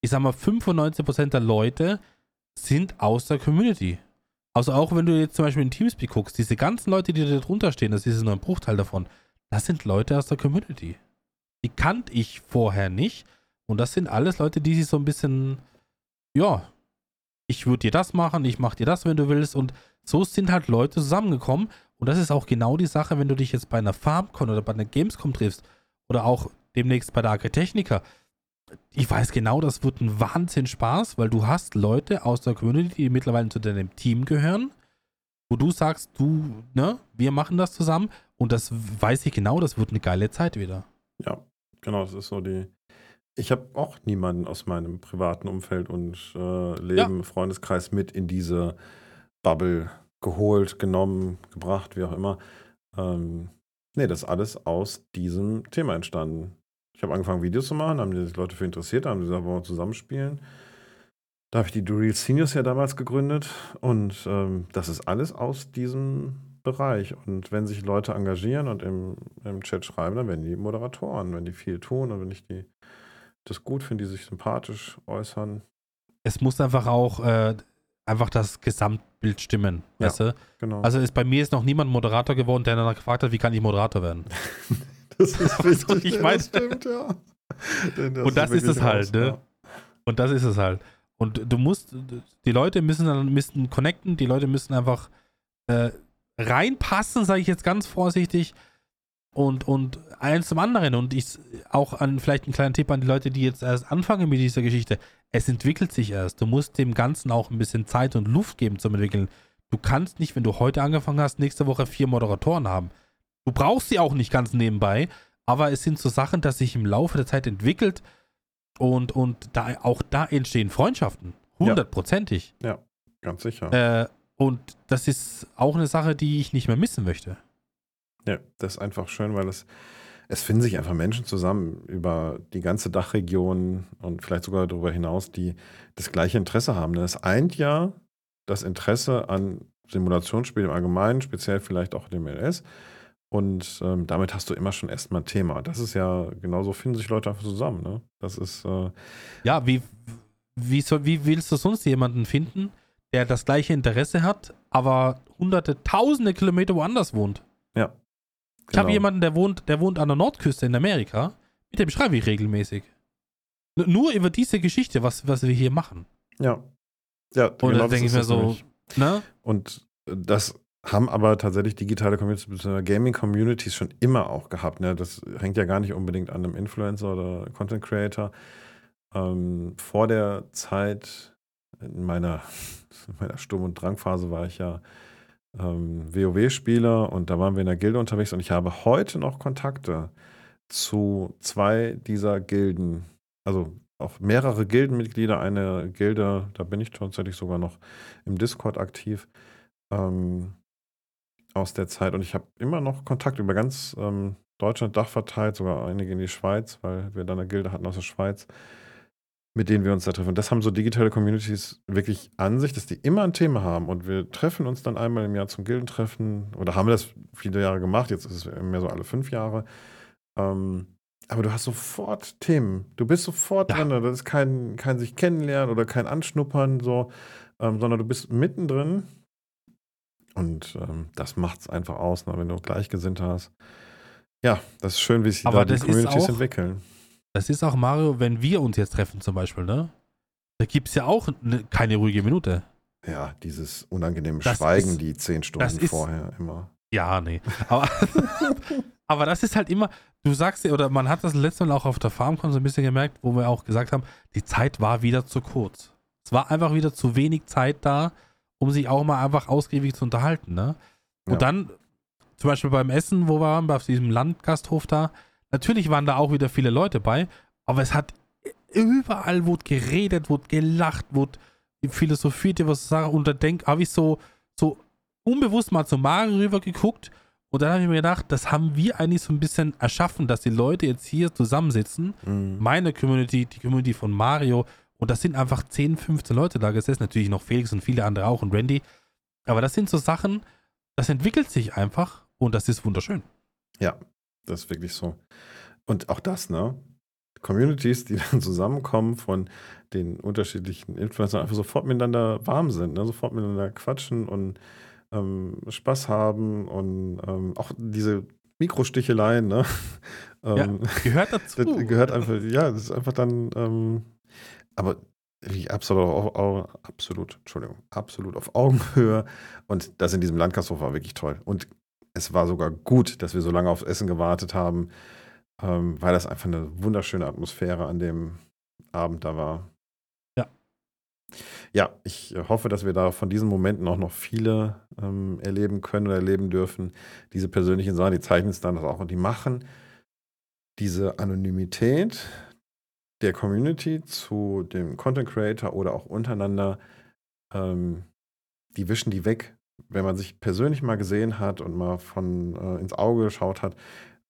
Ich sag mal, 95% der Leute sind aus der Community. Also auch wenn du jetzt zum Beispiel in Teamspeak guckst, diese ganzen Leute, die da drunter stehen, das ist nur ein Bruchteil davon, das sind Leute aus der Community. Die kannte ich vorher nicht. Und das sind alles Leute, die sich so ein bisschen, ja, ich würde dir das machen, ich mache dir das, wenn du willst. Und so sind halt Leute zusammengekommen. Und das ist auch genau die Sache, wenn du dich jetzt bei einer FarmCon oder bei einer Gamescom triffst oder auch demnächst bei der Agritechnica. Ich weiß genau, das wird ein Wahnsinn Spaß, weil du hast Leute aus der Community, die mittlerweile zu deinem Team gehören, wo du sagst, du, ne, wir machen das zusammen. Und das weiß ich genau, das wird eine geile Zeit wieder. Ja, genau, das ist so die. Ich habe auch niemanden aus meinem privaten Umfeld und äh, Leben, Freundeskreis mit in diese Bubble geholt, genommen, gebracht, wie auch immer. Ähm, nee, das ist alles aus diesem Thema entstanden. Ich habe angefangen, Videos zu machen, haben die Leute für interessiert, haben gesagt, wollen wir zusammenspielen. Da habe ich die Do Real Seniors ja damals gegründet und ähm, das ist alles aus diesem Bereich. Und wenn sich Leute engagieren und im, im Chat schreiben, dann werden die Moderatoren, wenn die viel tun und wenn ich die das gut finde, die sich sympathisch äußern. Es muss einfach auch äh, einfach das Gesamtbild stimmen, Ja. weißt du? Genau. Also ist, bei mir ist noch niemand Moderator geworden, der danach gefragt hat, wie kann ich Moderator werden? [laughs] das ist [laughs] wichtig. ich ja, meine- das stimmt, ja. Denn Und das ist wirklich es halt, ne? ja. Und das ist es halt. Und du musst, die Leute müssen dann müssen connecten, die Leute müssen einfach äh, reinpassen, sage ich jetzt ganz vorsichtig. Und, und eins zum anderen. Und ich auch an vielleicht einen kleinen Tipp an die Leute, die jetzt erst anfangen mit dieser Geschichte. Es entwickelt sich erst. Du musst dem Ganzen auch ein bisschen Zeit und Luft geben zum Entwickeln. Du kannst nicht, wenn du heute angefangen hast, nächste Woche vier Moderatoren haben. Du brauchst sie auch nicht ganz nebenbei, aber es sind so Sachen, dass sich im Laufe der Zeit entwickelt und, und da, auch da entstehen Freundschaften. Hundertprozentig. Ja, ganz sicher. Äh, und das ist auch eine Sache, die ich nicht mehr missen möchte. Ja, das ist einfach schön, weil es, es finden sich einfach Menschen zusammen über die ganze Dachregion und vielleicht sogar darüber hinaus, die das gleiche Interesse haben. Das eint ja das Interesse an Simulationsspielen im Allgemeinen, speziell vielleicht auch dem LS. Und ähm, damit hast du immer schon erstmal ein Thema. Das ist ja, genauso finden sich Leute einfach zusammen. Ne? Das ist. Äh, ja, wie, wie, soll, wie willst du sonst jemanden finden, der das gleiche Interesse hat, aber hunderte, tausende Kilometer woanders wohnt? Ja. Genau. Ich habe jemanden, der wohnt, der wohnt an der Nordküste in Amerika. Mit dem schreibe ich regelmäßig. N nur über diese Geschichte, was, was wir hier machen. Ja. Ja, Und genau dann denke ich mir so, ne? Und das haben aber tatsächlich digitale Communities bzw. Gaming-Communities schon immer auch gehabt. Ne? Das hängt ja gar nicht unbedingt an einem Influencer oder Content Creator. Ähm, vor der Zeit, in meiner, [laughs] in meiner Sturm- und Drangphase, war ich ja ähm, WoW-Spieler und da waren wir in der Gilde unterwegs und ich habe heute noch Kontakte zu zwei dieser Gilden. Also auch mehrere Gildenmitglieder, eine Gilde, da bin ich tatsächlich sogar noch im Discord aktiv. Ähm, aus der Zeit und ich habe immer noch Kontakt über ganz ähm, Deutschland Dach verteilt, sogar einige in die Schweiz, weil wir da eine Gilde hatten aus der Schweiz, mit denen wir uns da treffen. Und das haben so digitale Communities wirklich an sich, dass die immer ein Thema haben und wir treffen uns dann einmal im Jahr zum Gildentreffen oder haben das viele Jahre gemacht, jetzt ist es mehr so alle fünf Jahre. Ähm, aber du hast sofort Themen. Du bist sofort ja. drin. Das ist kein, kein sich kennenlernen oder kein Anschnuppern, so, ähm, sondern du bist mittendrin und ähm, das macht es einfach aus, ne, wenn du Gleichgesinnte hast. Ja, das ist schön, wie sich da die Communities auch, entwickeln. Das ist auch, Mario, wenn wir uns jetzt treffen zum Beispiel, ne? Da gibt es ja auch ne, keine ruhige Minute. Ja, dieses unangenehme das Schweigen, ist, die zehn Stunden ist, vorher immer. Ja, nee. Aber, [laughs] aber das ist halt immer, du sagst dir, oder man hat das letzte Mal auch auf der FarmCon so ein bisschen gemerkt, wo wir auch gesagt haben, die Zeit war wieder zu kurz. Es war einfach wieder zu wenig Zeit da, um sich auch mal einfach ausgiebig zu unterhalten. Ne? Und ja. dann, zum Beispiel beim Essen, wo wir waren, auf diesem Landgasthof da, natürlich waren da auch wieder viele Leute bei, aber es hat überall wurde geredet, wurde gelacht, wurde philosophiert, was Sache und da denk, habe ich so, so unbewusst mal zu Mario rüber geguckt und dann habe ich mir gedacht, das haben wir eigentlich so ein bisschen erschaffen, dass die Leute jetzt hier zusammensitzen, mhm. meine Community, die Community von Mario und das sind einfach 10, 15 Leute da gesessen. Natürlich noch Felix und viele andere auch und Randy. Aber das sind so Sachen, das entwickelt sich einfach und das ist wunderschön. Ja, das ist wirklich so. Und auch das, ne? Communities, die [laughs] dann zusammenkommen von den unterschiedlichen Influencern, einfach sofort miteinander warm sind, ne? sofort miteinander quatschen und ähm, Spaß haben und ähm, auch diese Mikrossticheleien, ne? [laughs] ähm, ja, gehört dazu. [laughs] gehört einfach, ja, das ist einfach dann ähm, aber wie absolut, auf, absolut, Entschuldigung, absolut auf Augenhöhe. Und das in diesem Landgasthof war wirklich toll. Und es war sogar gut, dass wir so lange aufs Essen gewartet haben, ähm, weil das einfach eine wunderschöne Atmosphäre an dem Abend da war. Ja. Ja, ich hoffe, dass wir da von diesen Momenten auch noch viele ähm, erleben können oder erleben dürfen. Diese persönlichen Sachen, die zeichnen es dann auch und die machen diese Anonymität, der Community zu dem Content Creator oder auch untereinander, ähm, die wischen die weg. Wenn man sich persönlich mal gesehen hat und mal von äh, ins Auge geschaut hat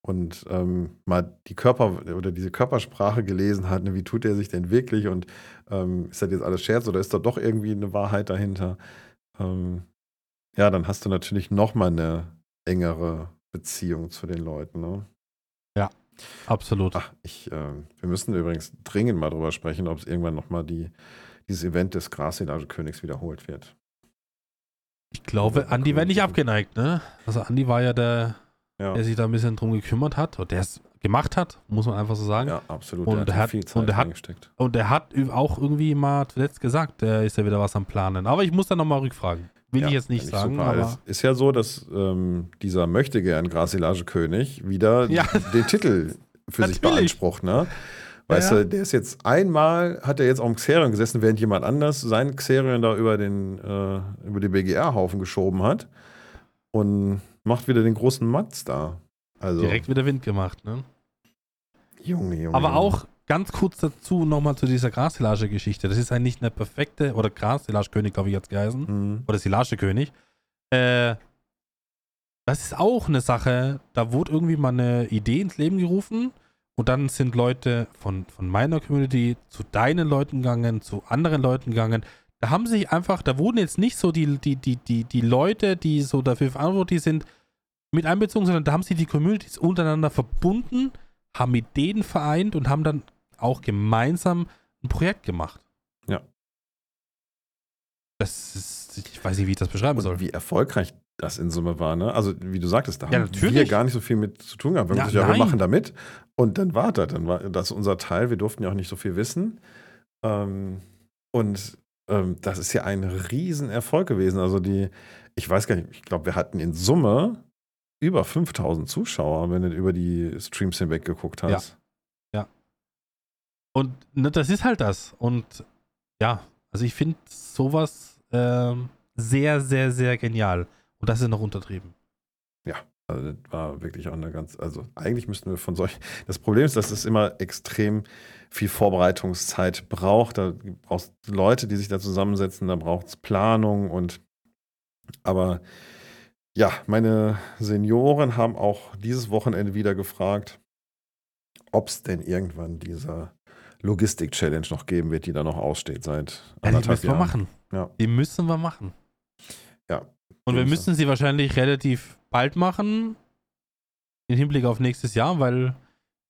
und ähm, mal die Körper oder diese Körpersprache gelesen hat, ne, wie tut er sich denn wirklich und ähm, ist das jetzt alles Scherz oder ist da doch irgendwie eine Wahrheit dahinter? Ähm, ja, dann hast du natürlich nochmal eine engere Beziehung zu den Leuten. Ne? Absolut. Ach, ich, äh, wir müssen übrigens dringend mal drüber sprechen, ob es irgendwann nochmal die, dieses Event des Grassilage-Königs wiederholt wird. Ich glaube, Andi wäre nicht abgeneigt, ne? Also Andi war ja der, ja. der sich da ein bisschen drum gekümmert hat. Und der ist gemacht hat, muss man einfach so sagen. Ja, absolut. Und er hat- viel Zeit und er hat-. Und er hat auch irgendwie mal zuletzt gesagt, der ist ja wieder was am Planen. Aber ich muss da nochmal rückfragen. Will Ja, ich jetzt nicht sagen, super. aber Es ist ja so, dass ähm, dieser möchte gern Grasilage-König wieder Ja. den Titel für sich beansprucht, ne? Weißt Ja, ja. du, der ist jetzt einmal, hat er jetzt auf dem Xerion gesessen, während jemand anders sein Xerion da über den, äh, über den BGR-Haufen geschoben hat und macht wieder den großen Matz da. Also, direkt wieder Wind gemacht. Ne? Junge, Junge. Aber Junge. auch ganz kurz dazu nochmal zu dieser Grassilage-Geschichte. Das ist eigentlich eine perfekte, oder Grassilage-König, glaube ich, jetzt geheißen. Mhm. Oder Silage-König. Äh, das ist auch eine Sache, da wurde irgendwie mal eine Idee ins Leben gerufen und dann sind Leute von, von meiner Community zu deinen Leuten gegangen, zu anderen Leuten gegangen. Da haben sich einfach, da wurden jetzt nicht so die, die, die, die, die Leute, die so dafür verantwortlich sind, mit einbezogen, sondern da haben sich die Communities untereinander verbunden, haben Ideen vereint und haben dann auch gemeinsam ein Projekt gemacht. Ja. Das ist, ich weiß nicht, wie ich das beschreiben soll. Und wie erfolgreich das in Summe war, ne? Also, wie du sagtest, da Ja, haben wir natürlich. gar nicht so viel mit zu tun gehabt. Wir haben Ja, gesagt, ja, wir machen da mit. Und dann war das, dann war das unser Teil. Wir durften ja auch nicht so viel wissen. Ähm, und ähm, das ist ja ein Riesenerfolg gewesen. Also, die, ich weiß gar nicht, ich glaube, wir hatten in Summe über 5000 Zuschauer, wenn du über die Streams hinweg geguckt hast. Und ne, das ist halt das. Und ja, also ich finde sowas ähm, sehr, sehr, sehr genial. Und das ist noch untertrieben. Also das war wirklich auch eine ganz, also eigentlich müssten wir von solchen, das Problem ist, dass es immer extrem viel Vorbereitungszeit braucht. Da brauchst du Leute, die sich da zusammensetzen, da braucht es Planung und aber ja, meine Senioren haben auch dieses Wochenende wieder gefragt, ob es denn irgendwann diese Logistik-Challenge noch geben wird, die da noch aussteht seit Ja, die anderthalb müssen wir Jahren. machen. Ja. Die müssen wir machen. Und wir Müssen. sie wahrscheinlich relativ bald machen. Im Hinblick auf nächstes Jahr, weil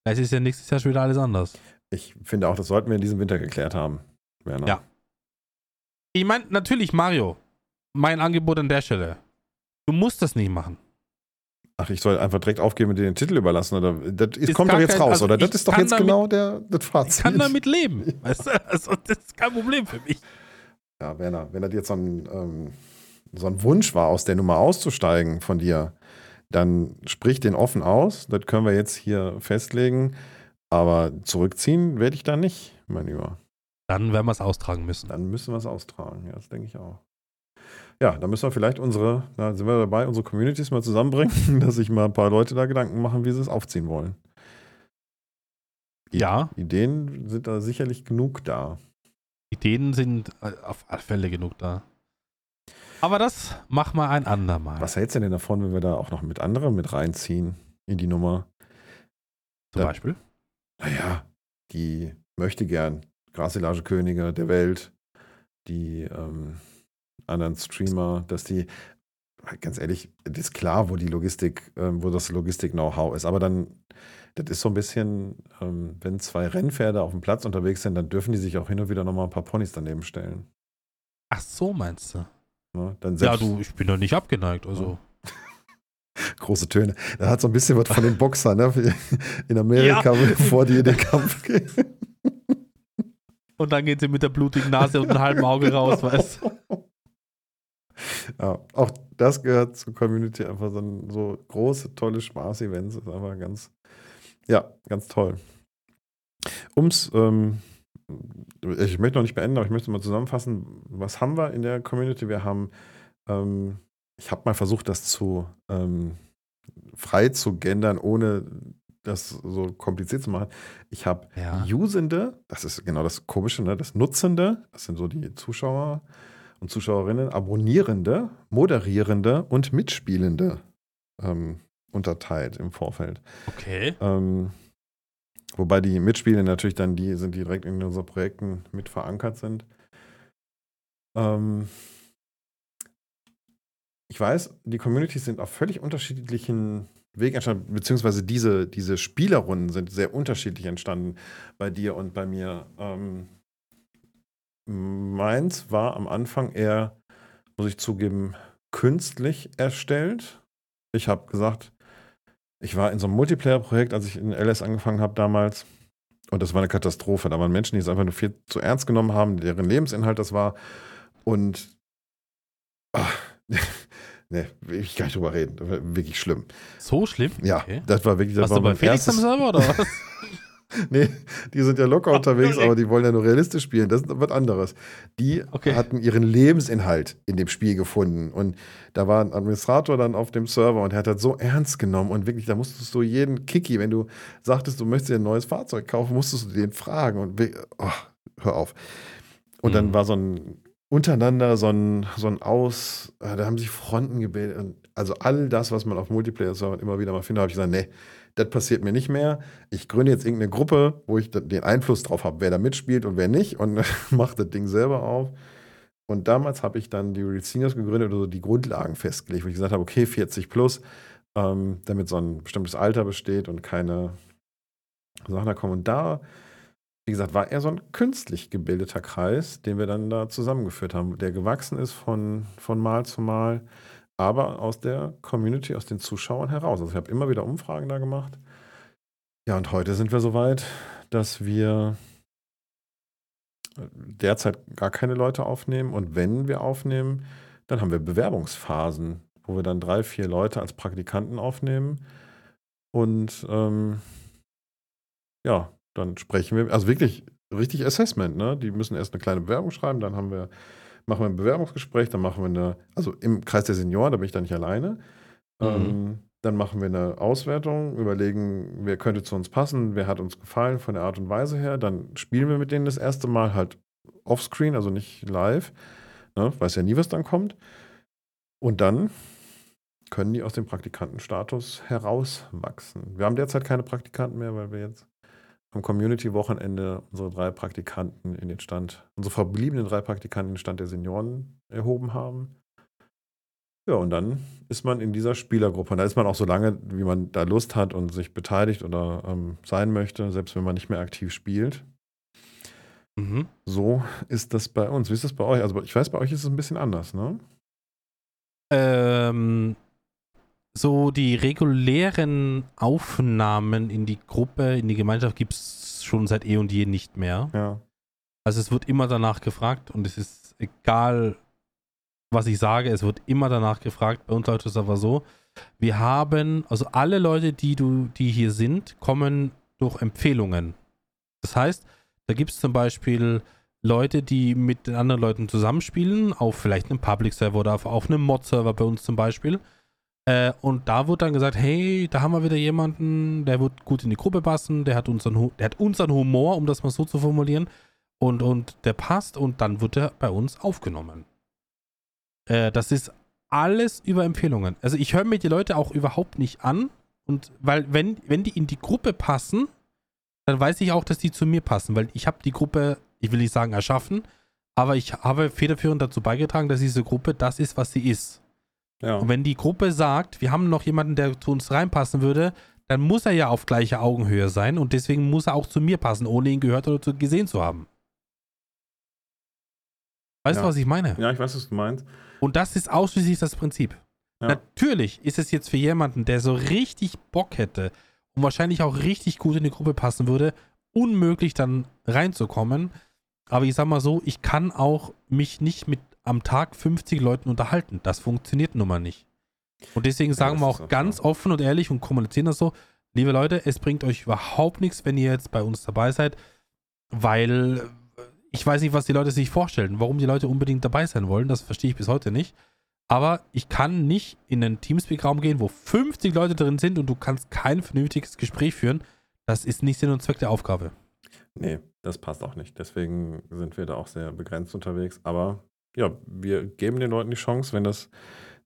es ist ja nächstes Jahr schon wieder alles anders. Ich finde auch, das sollten wir in diesem Winter geklärt haben. Werner. Ja. Ich meine, natürlich, Mario, mein Angebot an der Stelle. Du musst das nicht machen. Ach, ich soll einfach direkt aufgeben und dir den Titel überlassen? Oder das ist, kommt doch jetzt kein- raus, also oder? Das ist doch jetzt damit- genau der, das Fazit. Ich kann damit leben. [laughs] Weißt du? Also, das ist kein Problem für mich. Ja, Werner, wenn das jetzt so ein, ähm, so ein Wunsch war, aus der Nummer auszusteigen von dir, dann sprich den offen aus. Das können wir jetzt hier festlegen. Aber zurückziehen werde ich da nicht, mein Lieber. Dann werden wir es austragen müssen. Dann müssen wir es austragen. Ja, das denke ich auch. Ja, dann müssen wir vielleicht unsere, da sind wir dabei, unsere Communities mal zusammenbringen, [laughs] dass sich mal ein paar Leute da Gedanken machen, wie sie es aufziehen wollen. Ja, Ideen sind da sicherlich genug da. Ideen sind äh, auf alle Fälle genug da. Aber das machen wir ein andermal. Was hältst du denn davon, wenn wir da auch noch mit anderen mit reinziehen in die Nummer? Zum Ja. Beispiel? Naja, die möchte gern Grasilage-Könige der Welt, die ähm, anderen Streamer, dass die, ganz ehrlich, es ist klar, wo die Logistik, ähm, wo das Logistik-Know-how ist, aber dann, das ist so ein bisschen, ähm, wenn zwei Rennpferde auf dem Platz unterwegs sind, dann dürfen die sich auch hin und wieder nochmal ein paar Ponys daneben stellen. Ach so, meinst du? Ne? Dann Ja, selbst du, ich bin doch nicht abgeneigt. Also. [laughs] große Töne. Da hat so ein bisschen was von den Boxern ne? [laughs] in Amerika, [laughs] bevor die in den Kampf gehen. Und dann gehen sie mit der blutigen Nase und einem halben Auge raus, weißt du? Ja, auch das gehört zur Community einfach so, so große, tolle Spaß-Events. Ist einfach ganz, ja, ganz toll. Ums, ähm, ich möchte noch nicht beenden, aber ich möchte mal zusammenfassen, was haben wir in der Community? Wir haben, ähm, ich habe mal versucht, das zu ähm, frei zu gendern, ohne das so kompliziert zu machen. Ich habe Ja. Usende, das ist genau das Komische, ne? das Nutzende, das sind so die Zuschauer und Zuschauerinnen, Abonnierende, Moderierende und Mitspielende ähm, unterteilt im Vorfeld. Okay. Ähm, wobei die Mitspielenden natürlich dann die sind, die direkt in unseren Projekten mit verankert sind. Ähm, ich weiß, die Communities sind auf völlig unterschiedlichen Wegen entstanden, beziehungsweise diese, diese Spielerrunden sind sehr unterschiedlich entstanden bei dir und bei mir. Ähm, meins war am Anfang eher, muss ich zugeben, künstlich erstellt. Ich habe gesagt, ich war in so einem Multiplayer-Projekt, als ich in LS angefangen habe damals. Und das war eine Katastrophe. Da waren Menschen, die es einfach nur viel zu ernst genommen haben, deren Lebensinhalt das war. Und ach, [laughs] nee, will ich gar nicht drüber reden. Das war wirklich schlimm. So schlimm? Ja, Okay. das war wirklich, das Warst war du bei Felix am erstes. Server oder was? [laughs] [laughs] Nee, die sind ja locker Ach, unterwegs, aber die wollen ja nur realistisch spielen. Das ist was anderes. Die Okay. hatten ihren Lebensinhalt in dem Spiel gefunden. Und da war ein Administrator dann auf dem Server und der hat das so ernst genommen. Und wirklich, da musstest du jeden Kiki, wenn du sagtest, du möchtest dir ein neues Fahrzeug kaufen, musstest du den fragen. Und oh, hör auf. Und dann Mhm. war so ein untereinander so ein, so ein Aus, äh, da haben sich Fronten gebildet. Und also all das, was man auf Multiplayer-Servern immer wieder mal findet, habe ich gesagt, nee, das passiert mir nicht mehr. Ich gründe jetzt irgendeine Gruppe, wo ich den Einfluss drauf habe, wer da mitspielt und wer nicht und [laughs] mache das Ding selber auf. Und damals habe ich dann die Real Seniors gegründet oder so die Grundlagen festgelegt, wo ich gesagt habe, okay, 40 plus, ähm, damit so ein bestimmtes Alter besteht und keine Sachen da kommen. Und da, wie gesagt, war eher so ein künstlich gebildeter Kreis, den wir dann da zusammengeführt haben, der gewachsen ist von, von Mal zu Mal, aber aus der Community, aus den Zuschauern heraus. Also ich habe immer wieder Umfragen da gemacht. Ja, und heute sind wir so weit, dass wir derzeit gar keine Leute aufnehmen. Und wenn wir aufnehmen, dann haben wir Bewerbungsphasen, wo wir dann drei, vier Leute als Praktikanten aufnehmen. Und ähm, ja, dann sprechen wir, also wirklich richtig Assessment, ne? Die müssen erst eine kleine Bewerbung schreiben, dann haben wir, machen wir ein Bewerbungsgespräch, dann machen wir eine, also im Kreis der Senioren, da bin ich dann nicht alleine. Mhm. Ähm, dann machen wir eine Auswertung, überlegen, wer könnte zu uns passen, wer hat uns gefallen von der Art und Weise her. Dann spielen wir mit denen das erste Mal halt offscreen, also nicht live. Ne? Weiß ja nie, was dann kommt. Und dann können die aus dem Praktikantenstatus herauswachsen. Wir haben derzeit keine Praktikanten mehr, weil wir jetzt am Community-Wochenende unsere drei Praktikanten in den Stand, unsere verbliebenen drei Praktikanten in den Stand der Senioren erhoben haben. Ja, und dann ist man in dieser Spielergruppe. Und da ist man auch so lange, wie man da Lust hat und sich beteiligt oder ähm, sein möchte, selbst wenn man nicht mehr aktiv spielt. Mhm. So ist das bei uns. Wie ist das bei euch? Also ich weiß, bei euch ist es ein bisschen anders, ne? Ähm, so die regulären Aufnahmen in die Gruppe, in die Gemeinschaft gibt es schon seit eh und je nicht mehr. Ja. Also es wird immer danach gefragt und es ist egal, was ich sage, es wird immer danach gefragt. Bei uns läuft es aber so. Wir haben, also alle Leute, die du, die hier sind, kommen durch Empfehlungen. Das heißt, da gibt es zum Beispiel Leute, die mit den anderen Leuten zusammenspielen, auf vielleicht einem Public-Server oder auf, auf einem Mod-Server bei uns zum Beispiel. Äh, und da wird dann gesagt, hey, da haben wir wieder jemanden, der wird gut in die Gruppe passen, der hat unseren, der hat unseren Humor, um das mal so zu formulieren, und, und der passt und dann wird er bei uns aufgenommen. Äh, das ist alles über Empfehlungen. Also ich höre mir die Leute auch überhaupt nicht an und weil wenn, wenn die in die Gruppe passen, dann weiß ich auch, dass die zu mir passen, weil ich habe die Gruppe, ich will nicht sagen erschaffen, aber ich habe federführend dazu beigetragen, dass diese Gruppe das ist, was sie ist. Ja. Und wenn die Gruppe sagt, wir haben noch jemanden, der zu uns reinpassen würde, dann muss er ja auf gleicher Augenhöhe sein und deswegen muss er auch zu mir passen, ohne ihn gehört oder zu, gesehen zu haben. Weißt du, Ja. was ich meine? ja, ich weiß, was du meinst. Und das ist ausschließlich das Prinzip. Ja. Natürlich ist es jetzt für jemanden, der so richtig Bock hätte und wahrscheinlich auch richtig gut in die Gruppe passen würde, unmöglich dann reinzukommen. Aber ich sag mal so, ich kann auch mich nicht mit am Tag 50 Leuten unterhalten. Das funktioniert nun mal nicht. Und deswegen sagen das wir auch auch ganz klar. offen und ehrlich und kommunizieren das so, liebe Leute, es bringt euch überhaupt nichts, wenn ihr jetzt bei uns dabei seid, weil äh, ich weiß nicht, was die Leute sich vorstellen, warum die Leute unbedingt dabei sein wollen, das verstehe ich bis heute nicht. Aber ich kann nicht in einen Teamspeak-Raum gehen, wo 50 Leute drin sind und du kannst kein vernünftiges Gespräch führen. Das ist nicht Sinn und Zweck der Aufgabe. Nee, das passt auch nicht. Deswegen sind wir da auch sehr begrenzt unterwegs. Aber ja, wir geben den Leuten die Chance, wenn das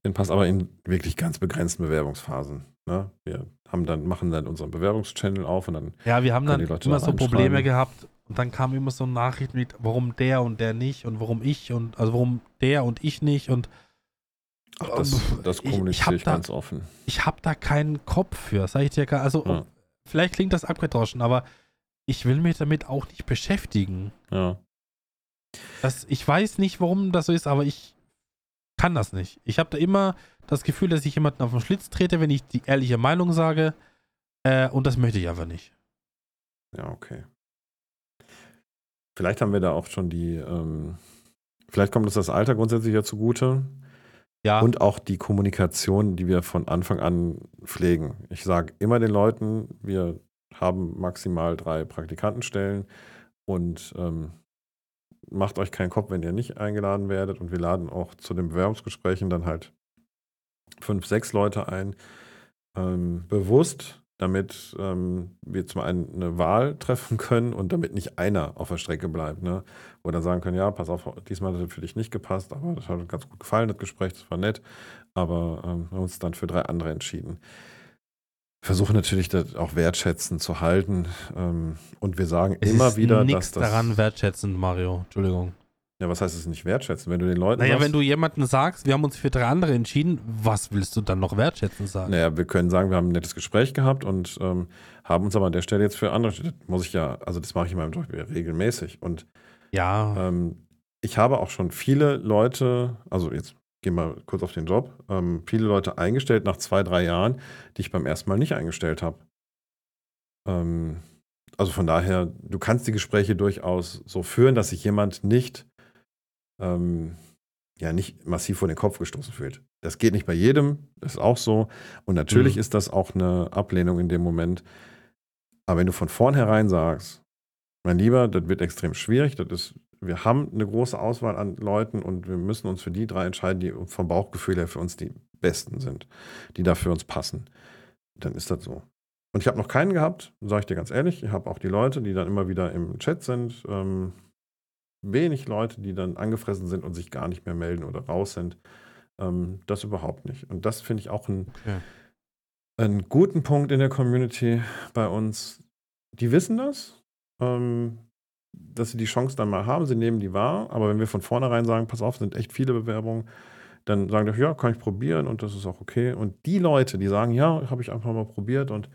denn passt, aber in wirklich ganz begrenzten Bewerbungsphasen. Ne? Wir haben dann, machen dann unseren Bewerbungschannel auf und dann Ja, wir haben dann immer da so Probleme gehabt und dann kam immer so eine Nachricht mit, warum der und der nicht und warum ich und also warum der und ich nicht und ach, das, das Ich- ich kommuniziere ich, da- ganz offen. ich habe da keinen Kopf für, sag ich dir gar, also Ja. vielleicht klingt das abgedroschen, aber ich will mich damit auch nicht beschäftigen. Ja. Das, ich weiß nicht, warum das so ist, aber ich kann das nicht. Ich habe da immer das Gefühl, dass ich jemanden auf den Schlitz trete, wenn ich die ehrliche Meinung sage. Äh, und das möchte ich einfach nicht. Ja, okay. Vielleicht haben wir da auch schon die, ähm, vielleicht kommt uns das Alter grundsätzlich ja zugute. Ja. Und auch die Kommunikation, die wir von Anfang an pflegen. Ich sage immer den Leuten, wir haben maximal drei Praktikantenstellen und ähm, macht euch keinen Kopf, wenn ihr nicht eingeladen werdet. Und wir laden auch zu den Bewerbungsgesprächen dann halt fünf, sechs Leute ein. Ähm, bewusst, damit ähm, wir zum einen eine Wahl [laughs] treffen können und damit nicht einer auf der Strecke bleibt. Ne? Wo dann sagen können, ja, pass auf, diesmal hat das für dich nicht gepasst, aber das hat uns ganz gut gefallen, das Gespräch, das war nett. Aber ähm, wir haben uns dann für drei andere entschieden. Versuche natürlich das auch wertschätzend zu halten. Ähm, und wir sagen Es immer wieder, dass das. daran wertschätzend, Mario. Entschuldigung. Ja, was heißt es nicht wertschätzen? Wenn du den Leuten. Naja, sagst- wenn du jemandem sagst, wir haben uns für drei andere entschieden, was willst du dann noch wertschätzend sagen? Naja, wir können sagen, wir haben ein nettes Gespräch gehabt und ähm, haben uns aber an der Stelle jetzt für andere. Das muss ich ja, also das mache ich in meinem Job regelmäßig. Und Ja, ähm, ich habe auch schon viele Leute, also jetzt gehen wir kurz auf den Job, ähm, viele Leute eingestellt nach zwei, drei Jahren, die ich beim ersten Mal nicht eingestellt habe. Ähm, also von daher, du kannst die Gespräche durchaus so führen, dass sich jemand nicht, ähm, ja, nicht massiv vor den Kopf gestoßen fühlt. Das geht nicht bei jedem, ist auch so. Und natürlich Mhm. ist das auch eine Ablehnung in dem Moment. Aber wenn du von vornherein sagst, mein Lieber, das wird extrem schwierig, das ist, wir haben eine große Auswahl an Leuten und wir müssen uns für die drei entscheiden, die vom Bauchgefühl her für uns die besten sind, die da für uns passen. Dann ist das so. Und ich habe noch keinen gehabt, sage ich dir ganz ehrlich. Ich habe auch die Leute, die dann immer wieder im Chat sind. Ähm, wenig Leute, die dann angefressen sind und sich gar nicht mehr melden oder raus sind. Ähm, das überhaupt nicht. Und das finde ich auch ein, okay. einen guten Punkt in der Community bei uns. Die wissen das, ähm, dass sie die Chance dann mal haben, sie nehmen die wahr. Aber wenn wir von vornherein sagen, pass auf, sind echt viele Bewerbungen, dann sagen die, ja, kann ich probieren und das ist auch okay. Und die Leute, die sagen, ja, habe ich einfach mal probiert und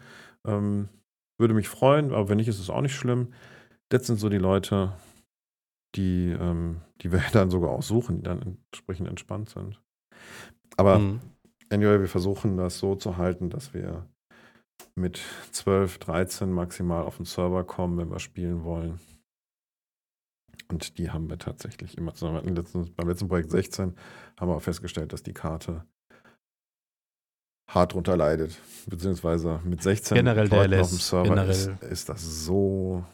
ähm, würde mich freuen, aber wenn nicht, ist es auch nicht schlimm. Das sind so die Leute, die, ähm, die wir [laughs] dann sogar auch suchen, die dann entsprechend entspannt sind. Aber Mhm. anyway, wir versuchen das so zu halten, dass wir mit 12, 13 maximal auf den Server kommen, wenn wir spielen wollen. Und die haben wir tatsächlich immer. Also letztens, beim letzten Projekt 16 haben wir auch festgestellt, dass die Karte hart drunter leidet. Beziehungsweise mit 16 Generell der LS, auf dem Server generell. ist, ist das so,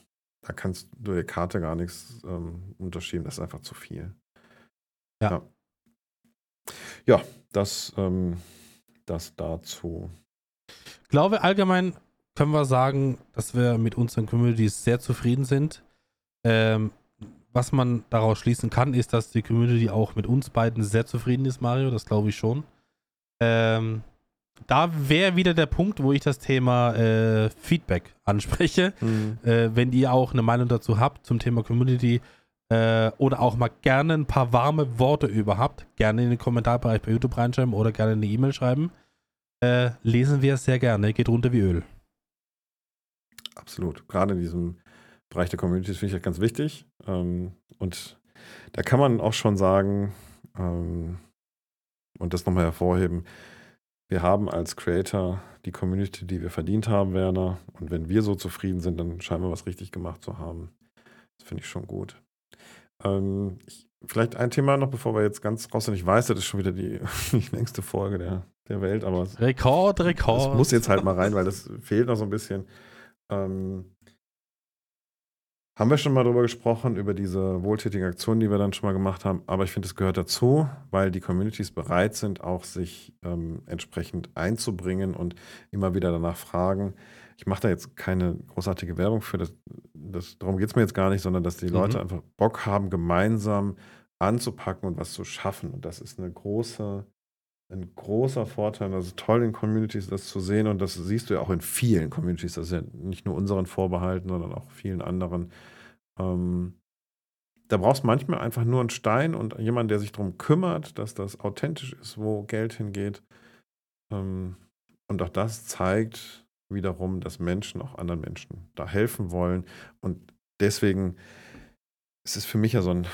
da kannst du der Karte gar nichts ähm, unterschieben. Das ist einfach zu viel. Ja. Ja, ja das, ähm, das dazu. Ich glaube, allgemein können wir sagen, dass wir mit unseren Communities sehr zufrieden sind. Ähm, was man daraus schließen kann, ist, dass die Community auch mit uns beiden sehr zufrieden ist, Mario. Das glaube ich schon. Ähm, da wäre wieder der Punkt, wo ich das Thema äh, Feedback [laughs] anspreche. Äh, wenn ihr auch eine Meinung dazu habt zum Thema Community äh, oder auch mal gerne ein paar warme Worte über habt, gerne in den Kommentarbereich bei YouTube reinschreiben oder gerne eine E-Mail schreiben. Äh, lesen wir sehr gerne. Geht runter wie Öl. Absolut. Gerade in diesem Bereich der Communities finde ich das ganz wichtig. Ähm, und da kann man auch schon sagen, ähm, und das nochmal hervorheben, wir haben als Creator die Community, die wir verdient haben, Werner. Und wenn wir so zufrieden sind, dann scheinen wir was richtig gemacht zu haben. Das finde ich schon gut. Ähm, ich, vielleicht ein Thema noch, bevor wir jetzt ganz raus sind. Ich weiß, das ist schon wieder die, [laughs] die längste Folge der, der Welt, aber es, Rekord, das Rekord. muss jetzt halt mal rein, weil das fehlt noch so ein bisschen. Ähm, haben wir schon mal drüber gesprochen, über diese wohltätigen Aktionen, die wir dann schon mal gemacht haben. Aber ich finde, es gehört dazu, weil die Communities bereit sind, auch sich ähm, entsprechend einzubringen und immer wieder danach fragen. Ich mache da jetzt keine großartige Werbung für, das, das, darum geht es mir jetzt gar nicht, sondern dass die Mhm. Leute einfach Bock haben, gemeinsam anzupacken und was zu schaffen. Und das ist eine große, ein großer Vorteil. Das ist toll in Communities, das zu sehen. Und das siehst du ja auch in vielen Communities. Das ist ja nicht nur unseren vorbehalten, sondern auch vielen anderen. Ähm, da brauchst du manchmal einfach nur einen Stein und jemanden, der sich darum kümmert, dass das authentisch ist, wo Geld hingeht. Ähm, und auch das zeigt wiederum, dass Menschen auch anderen Menschen da helfen wollen. Und deswegen ist es für mich ja so ein,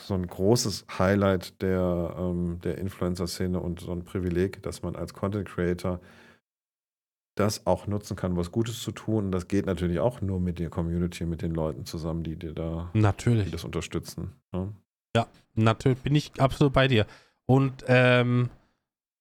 so ein großes Highlight der, ähm, der Influencer-Szene und so ein Privileg, dass man als Content Creator das auch nutzen kann, was Gutes zu tun. Und das geht natürlich auch nur mit der Community, mit den Leuten zusammen, die dir da, die Natürlich. das unterstützen. Ne? Natürlich bin ich absolut bei dir. Und ähm,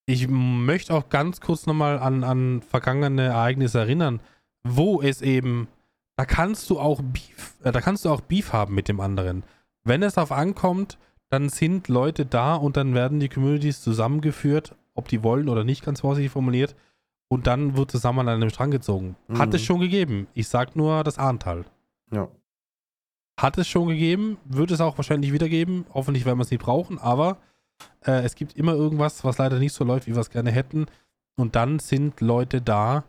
ich möchte auch ganz kurz nochmal an, an vergangene Ereignisse erinnern, wo es eben, da kannst du auch Beef, äh, da kannst du auch Beef haben mit dem anderen. Wenn es darauf ankommt, dann sind Leute da und dann werden die Communities zusammengeführt, ob die wollen oder nicht, ganz vorsichtig formuliert, und dann wird zusammen an einem Strang gezogen. Hat Mhm. es schon gegeben. Ich sag nur das Ahrtal. Ja. Hat es schon gegeben, wird es auch wahrscheinlich wieder geben. Hoffentlich werden wir es nicht brauchen, aber äh, es gibt immer irgendwas, was leider nicht so läuft, wie wir es gerne hätten. Und dann sind Leute da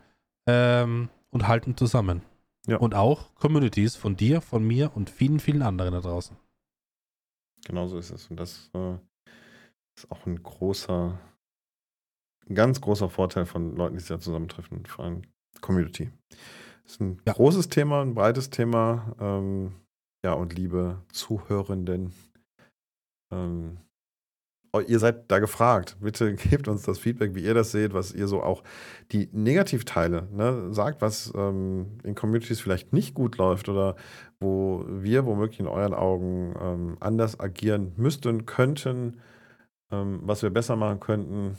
ähm, und halten zusammen. Ja. Und auch Communities von dir, von mir und vielen, vielen anderen da draußen. Genau so ist es. Und das äh, ist auch ein großer, ein ganz großer Vorteil von Leuten, die sich da zusammentreffen, vor allem Community. Das ist ein Ja. großes Thema, ein breites Thema. Ähm, ja, und liebe Zuhörenden, ähm, oh, ihr seid da gefragt. Bitte [laughs] gebt uns das Feedback, wie ihr das seht, was ihr so auch die Negativteile, ne, sagt, was ähm, in Communities vielleicht nicht gut läuft oder wo wir womöglich in euren Augen ähm, anders agieren müssten, könnten, ähm, was wir besser machen könnten,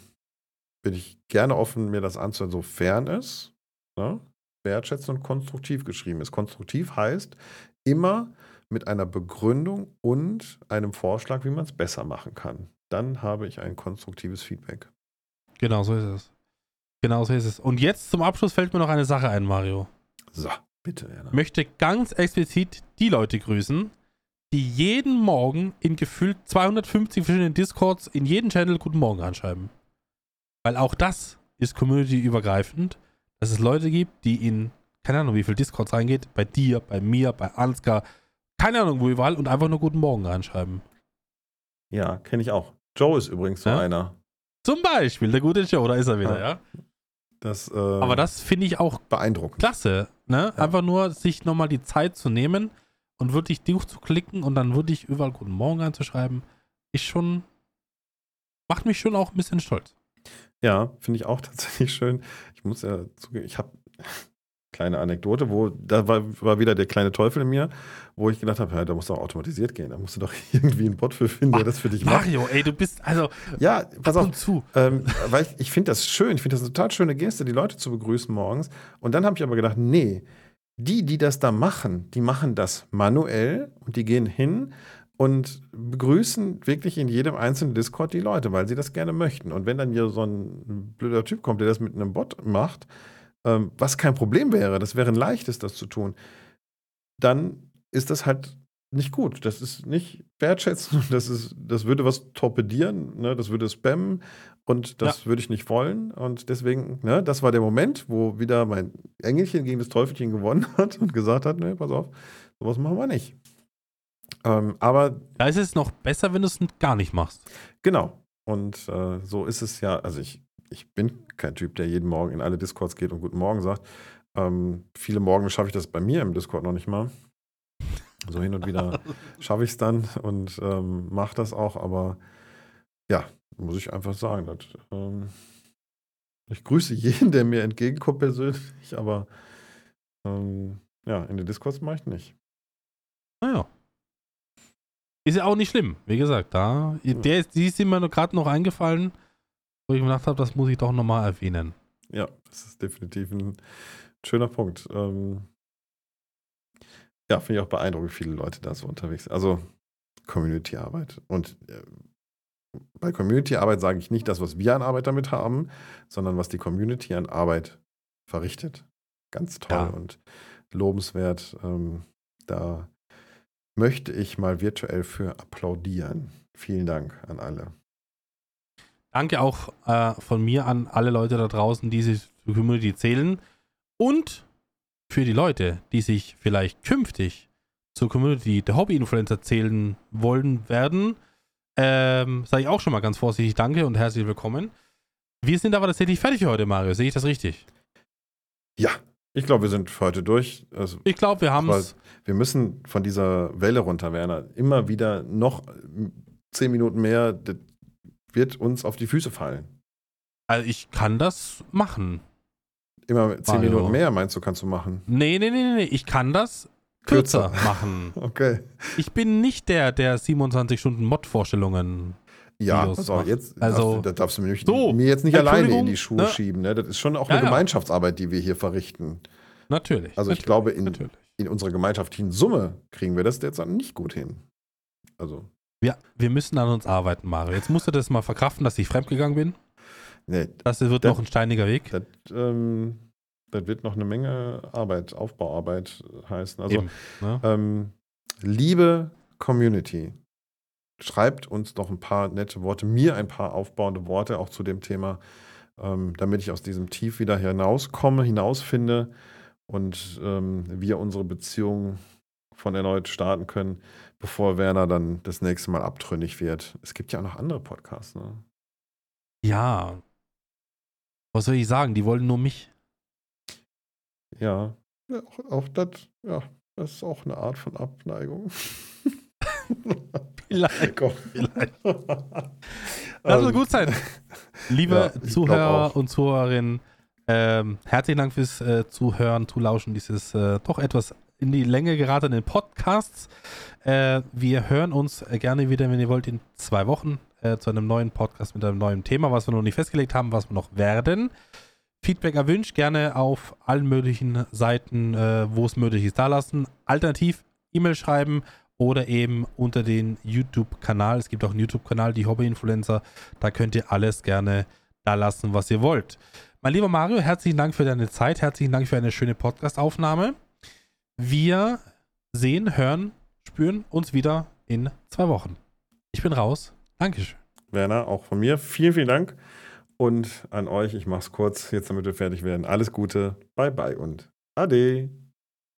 bin ich gerne offen, mir das anzuhören, sofern es ne, wertschätzend und konstruktiv geschrieben ist. Konstruktiv heißt immer mit einer Begründung und einem Vorschlag, wie man es besser machen kann. Dann habe ich ein konstruktives Feedback. Genau so ist es. Genau so ist es. Und jetzt zum Abschluss fällt mir noch eine Sache ein, Mario. So, bitte, Werner. Ich möchte ganz explizit die Leute grüßen, die jeden Morgen in gefühlt 250 verschiedenen Discords in jeden Channel Guten Morgen anschreiben. Weil auch das ist community-übergreifend, dass es Leute gibt, die in, keine Ahnung, wie viel Discords reingeht, bei dir, bei mir, bei Ansgar, keine Ahnung, wo überall und einfach nur Guten Morgen reinschreiben. Ja, kenne ich auch. Joe ist übrigens so Ja? einer. Zum Beispiel, der gute Joe, da ist er wieder, Ja. ja. Das, äh, Aber das finde ich auch beeindruckend. klasse, ne? Ja. Einfach nur sich nochmal die Zeit zu nehmen und wirklich durchzuklicken und dann wirklich überall Guten Morgen einzuschreiben, ist schon, macht mich schon auch ein bisschen stolz. Ja, finde ich auch [laughs] tatsächlich schön. Ich muss ja zugeben, ich habe [laughs] kleine Anekdote, wo da war, war wieder der kleine Teufel in mir, wo ich gedacht habe, ja, da muss doch automatisiert gehen. Da musst du doch [laughs] irgendwie einen Bot für finden, der das für dich macht. Mario, ey, du bist, also, Ja, pass auf. zu. Ähm, weil ich, ich finde das schön, ich finde das eine total schöne Geste, die Leute zu begrüßen morgens. Und dann habe ich aber gedacht, nee, die, die das da machen, die machen das manuell und die gehen hin und begrüßen wirklich in jedem einzelnen Discord die Leute, weil sie das gerne möchten. Und wenn dann hier so ein blöder Typ kommt, der das mit einem Bot macht, ähm, was kein Problem wäre, das wäre ein leichtes, das zu tun, dann ist das halt nicht gut. Das ist nicht wertschätzend. Das, ist, das würde was torpedieren, ne? das würde spammen und das würde ich nicht wollen. Und deswegen, ne, das war der Moment, wo wieder mein Engelchen gegen das Teufelchen gewonnen [laughs] hat und gesagt hat, ne, pass auf, sowas machen wir nicht. Ähm, aber Da ist es noch besser, wenn du es gar nicht machst. Genau. Und äh, so ist es ja. Also ich, ich bin kein Typ, der jeden Morgen in alle Discords geht und Guten Morgen sagt. Ähm, viele Morgen schaffe ich das bei mir im Discord noch nicht mal. So hin und wieder [laughs] schaffe ich es dann und ähm, mache das auch. Aber ja, muss ich einfach sagen. Das, ähm, ich grüße jeden, der mir entgegenkommt persönlich, aber ähm, ja, in den Discords mache ich nicht. Naja. Ist ja auch nicht schlimm, wie gesagt, da, der ist, die ist mir gerade noch eingefallen, wo ich mir gedacht habe, das muss ich doch nochmal erwähnen. Ja, das ist definitiv ein schöner Punkt. Ähm, ja, finde ich auch beeindruckend, wie viele Leute da so unterwegs sind. Also Community-Arbeit. Und äh, bei Community-Arbeit sage ich nicht das, was wir an Arbeit damit haben, sondern was die Community an Arbeit verrichtet. Ganz toll Ja. und lobenswert. Ähm, da möchte ich mal virtuell für applaudieren. Vielen Dank an alle. Danke auch äh, von mir an alle Leute da draußen, die sich zur Community zählen. Und für die Leute, die sich vielleicht künftig zur Community der Hobby-Influencer zählen wollen werden, ähm, sage ich auch schon mal ganz vorsichtig Danke und herzlich willkommen. Wir sind aber tatsächlich fertig für heute, Mario. Sehe ich das richtig? Ja, ich glaube, wir sind heute durch. Also, Ich glaube, wir haben es. wir müssen von dieser Welle runter, Werner. Immer wieder noch äh, zehn Minuten mehr, das wird uns auf die Füße fallen. Also ich kann das machen. Immer 10 Mario. Minuten mehr, meinst du, kannst du machen? Nee, nee, nee, nee, nee. Ich kann das kürzer, machen. [laughs] Okay. Ich bin nicht der, der 27 Stunden Mod-Vorstellungen. Ja, pass auf, jetzt Also- du- das darfst du mir, nicht, So, mir jetzt nicht alleine in die Schuhe ne? schieben. Ne? Das ist schon auch eine ja. Gemeinschaftsarbeit, die wir hier verrichten. Natürlich. Also ich natürlich, glaube, in, Natürlich. in unserer gemeinschaftlichen Summe kriegen wir das derzeit nicht gut hin. Also, Ja, wir müssen an uns arbeiten, Mario. Jetzt musst du das mal verkraften, dass ich fremdgegangen bin. nee, Das wird Das- noch ein steiniger Weg. das, ähm, das wird noch eine Menge Arbeit, Aufbauarbeit heißen. Also, Eben, ne? ähm, liebe Community, schreibt uns doch ein paar nette Worte, mir ein paar aufbauende Worte auch zu dem Thema, ähm, damit ich aus diesem Tief wieder hinauskomme, hinausfinde und ähm, wir unsere Beziehung von erneut starten können, bevor Werner dann das nächste Mal abtrünnig wird. Es gibt ja auch noch andere Podcasts. Ne? Ja. Was soll ich sagen? Die wollen nur mich. Ja, ja auch, auch das, ja, das ist auch eine Art von Abneigung. [laughs] [laughs] Vielleicht. [laughs] Komm. Vielleicht. Lass [laughs] es Ähm, gut sein. Liebe Ja, Zuhörer und Zuhörerinnen, ähm, herzlichen Dank fürs äh, Zuhören, Zulauschen dieses äh, doch etwas in die Länge geratenen Podcasts. Äh, wir hören uns äh, gerne wieder, wenn ihr wollt, in zwei Wochen äh, zu einem neuen Podcast mit einem neuen Thema, was wir noch nicht festgelegt haben, was wir noch werden. Feedback erwünscht, gerne auf allen möglichen Seiten, äh, wo es möglich ist, da lassen. Alternativ E-Mail schreiben oder eben unter den YouTube-Kanal. Es gibt auch einen YouTube-Kanal, die Hobby-Influencer. Da könnt ihr alles gerne da lassen, was ihr wollt. Mein lieber Mario, herzlichen Dank für deine Zeit. Herzlichen Dank für eine schöne Podcast-Aufnahme. Wir sehen, hören, spüren uns wieder in zwei Wochen. Ich bin raus. Dankeschön. Werner, auch von mir vielen, vielen Dank. Und an euch, ich mach's kurz, jetzt damit wir fertig werden. Alles Gute, bye bye und ade.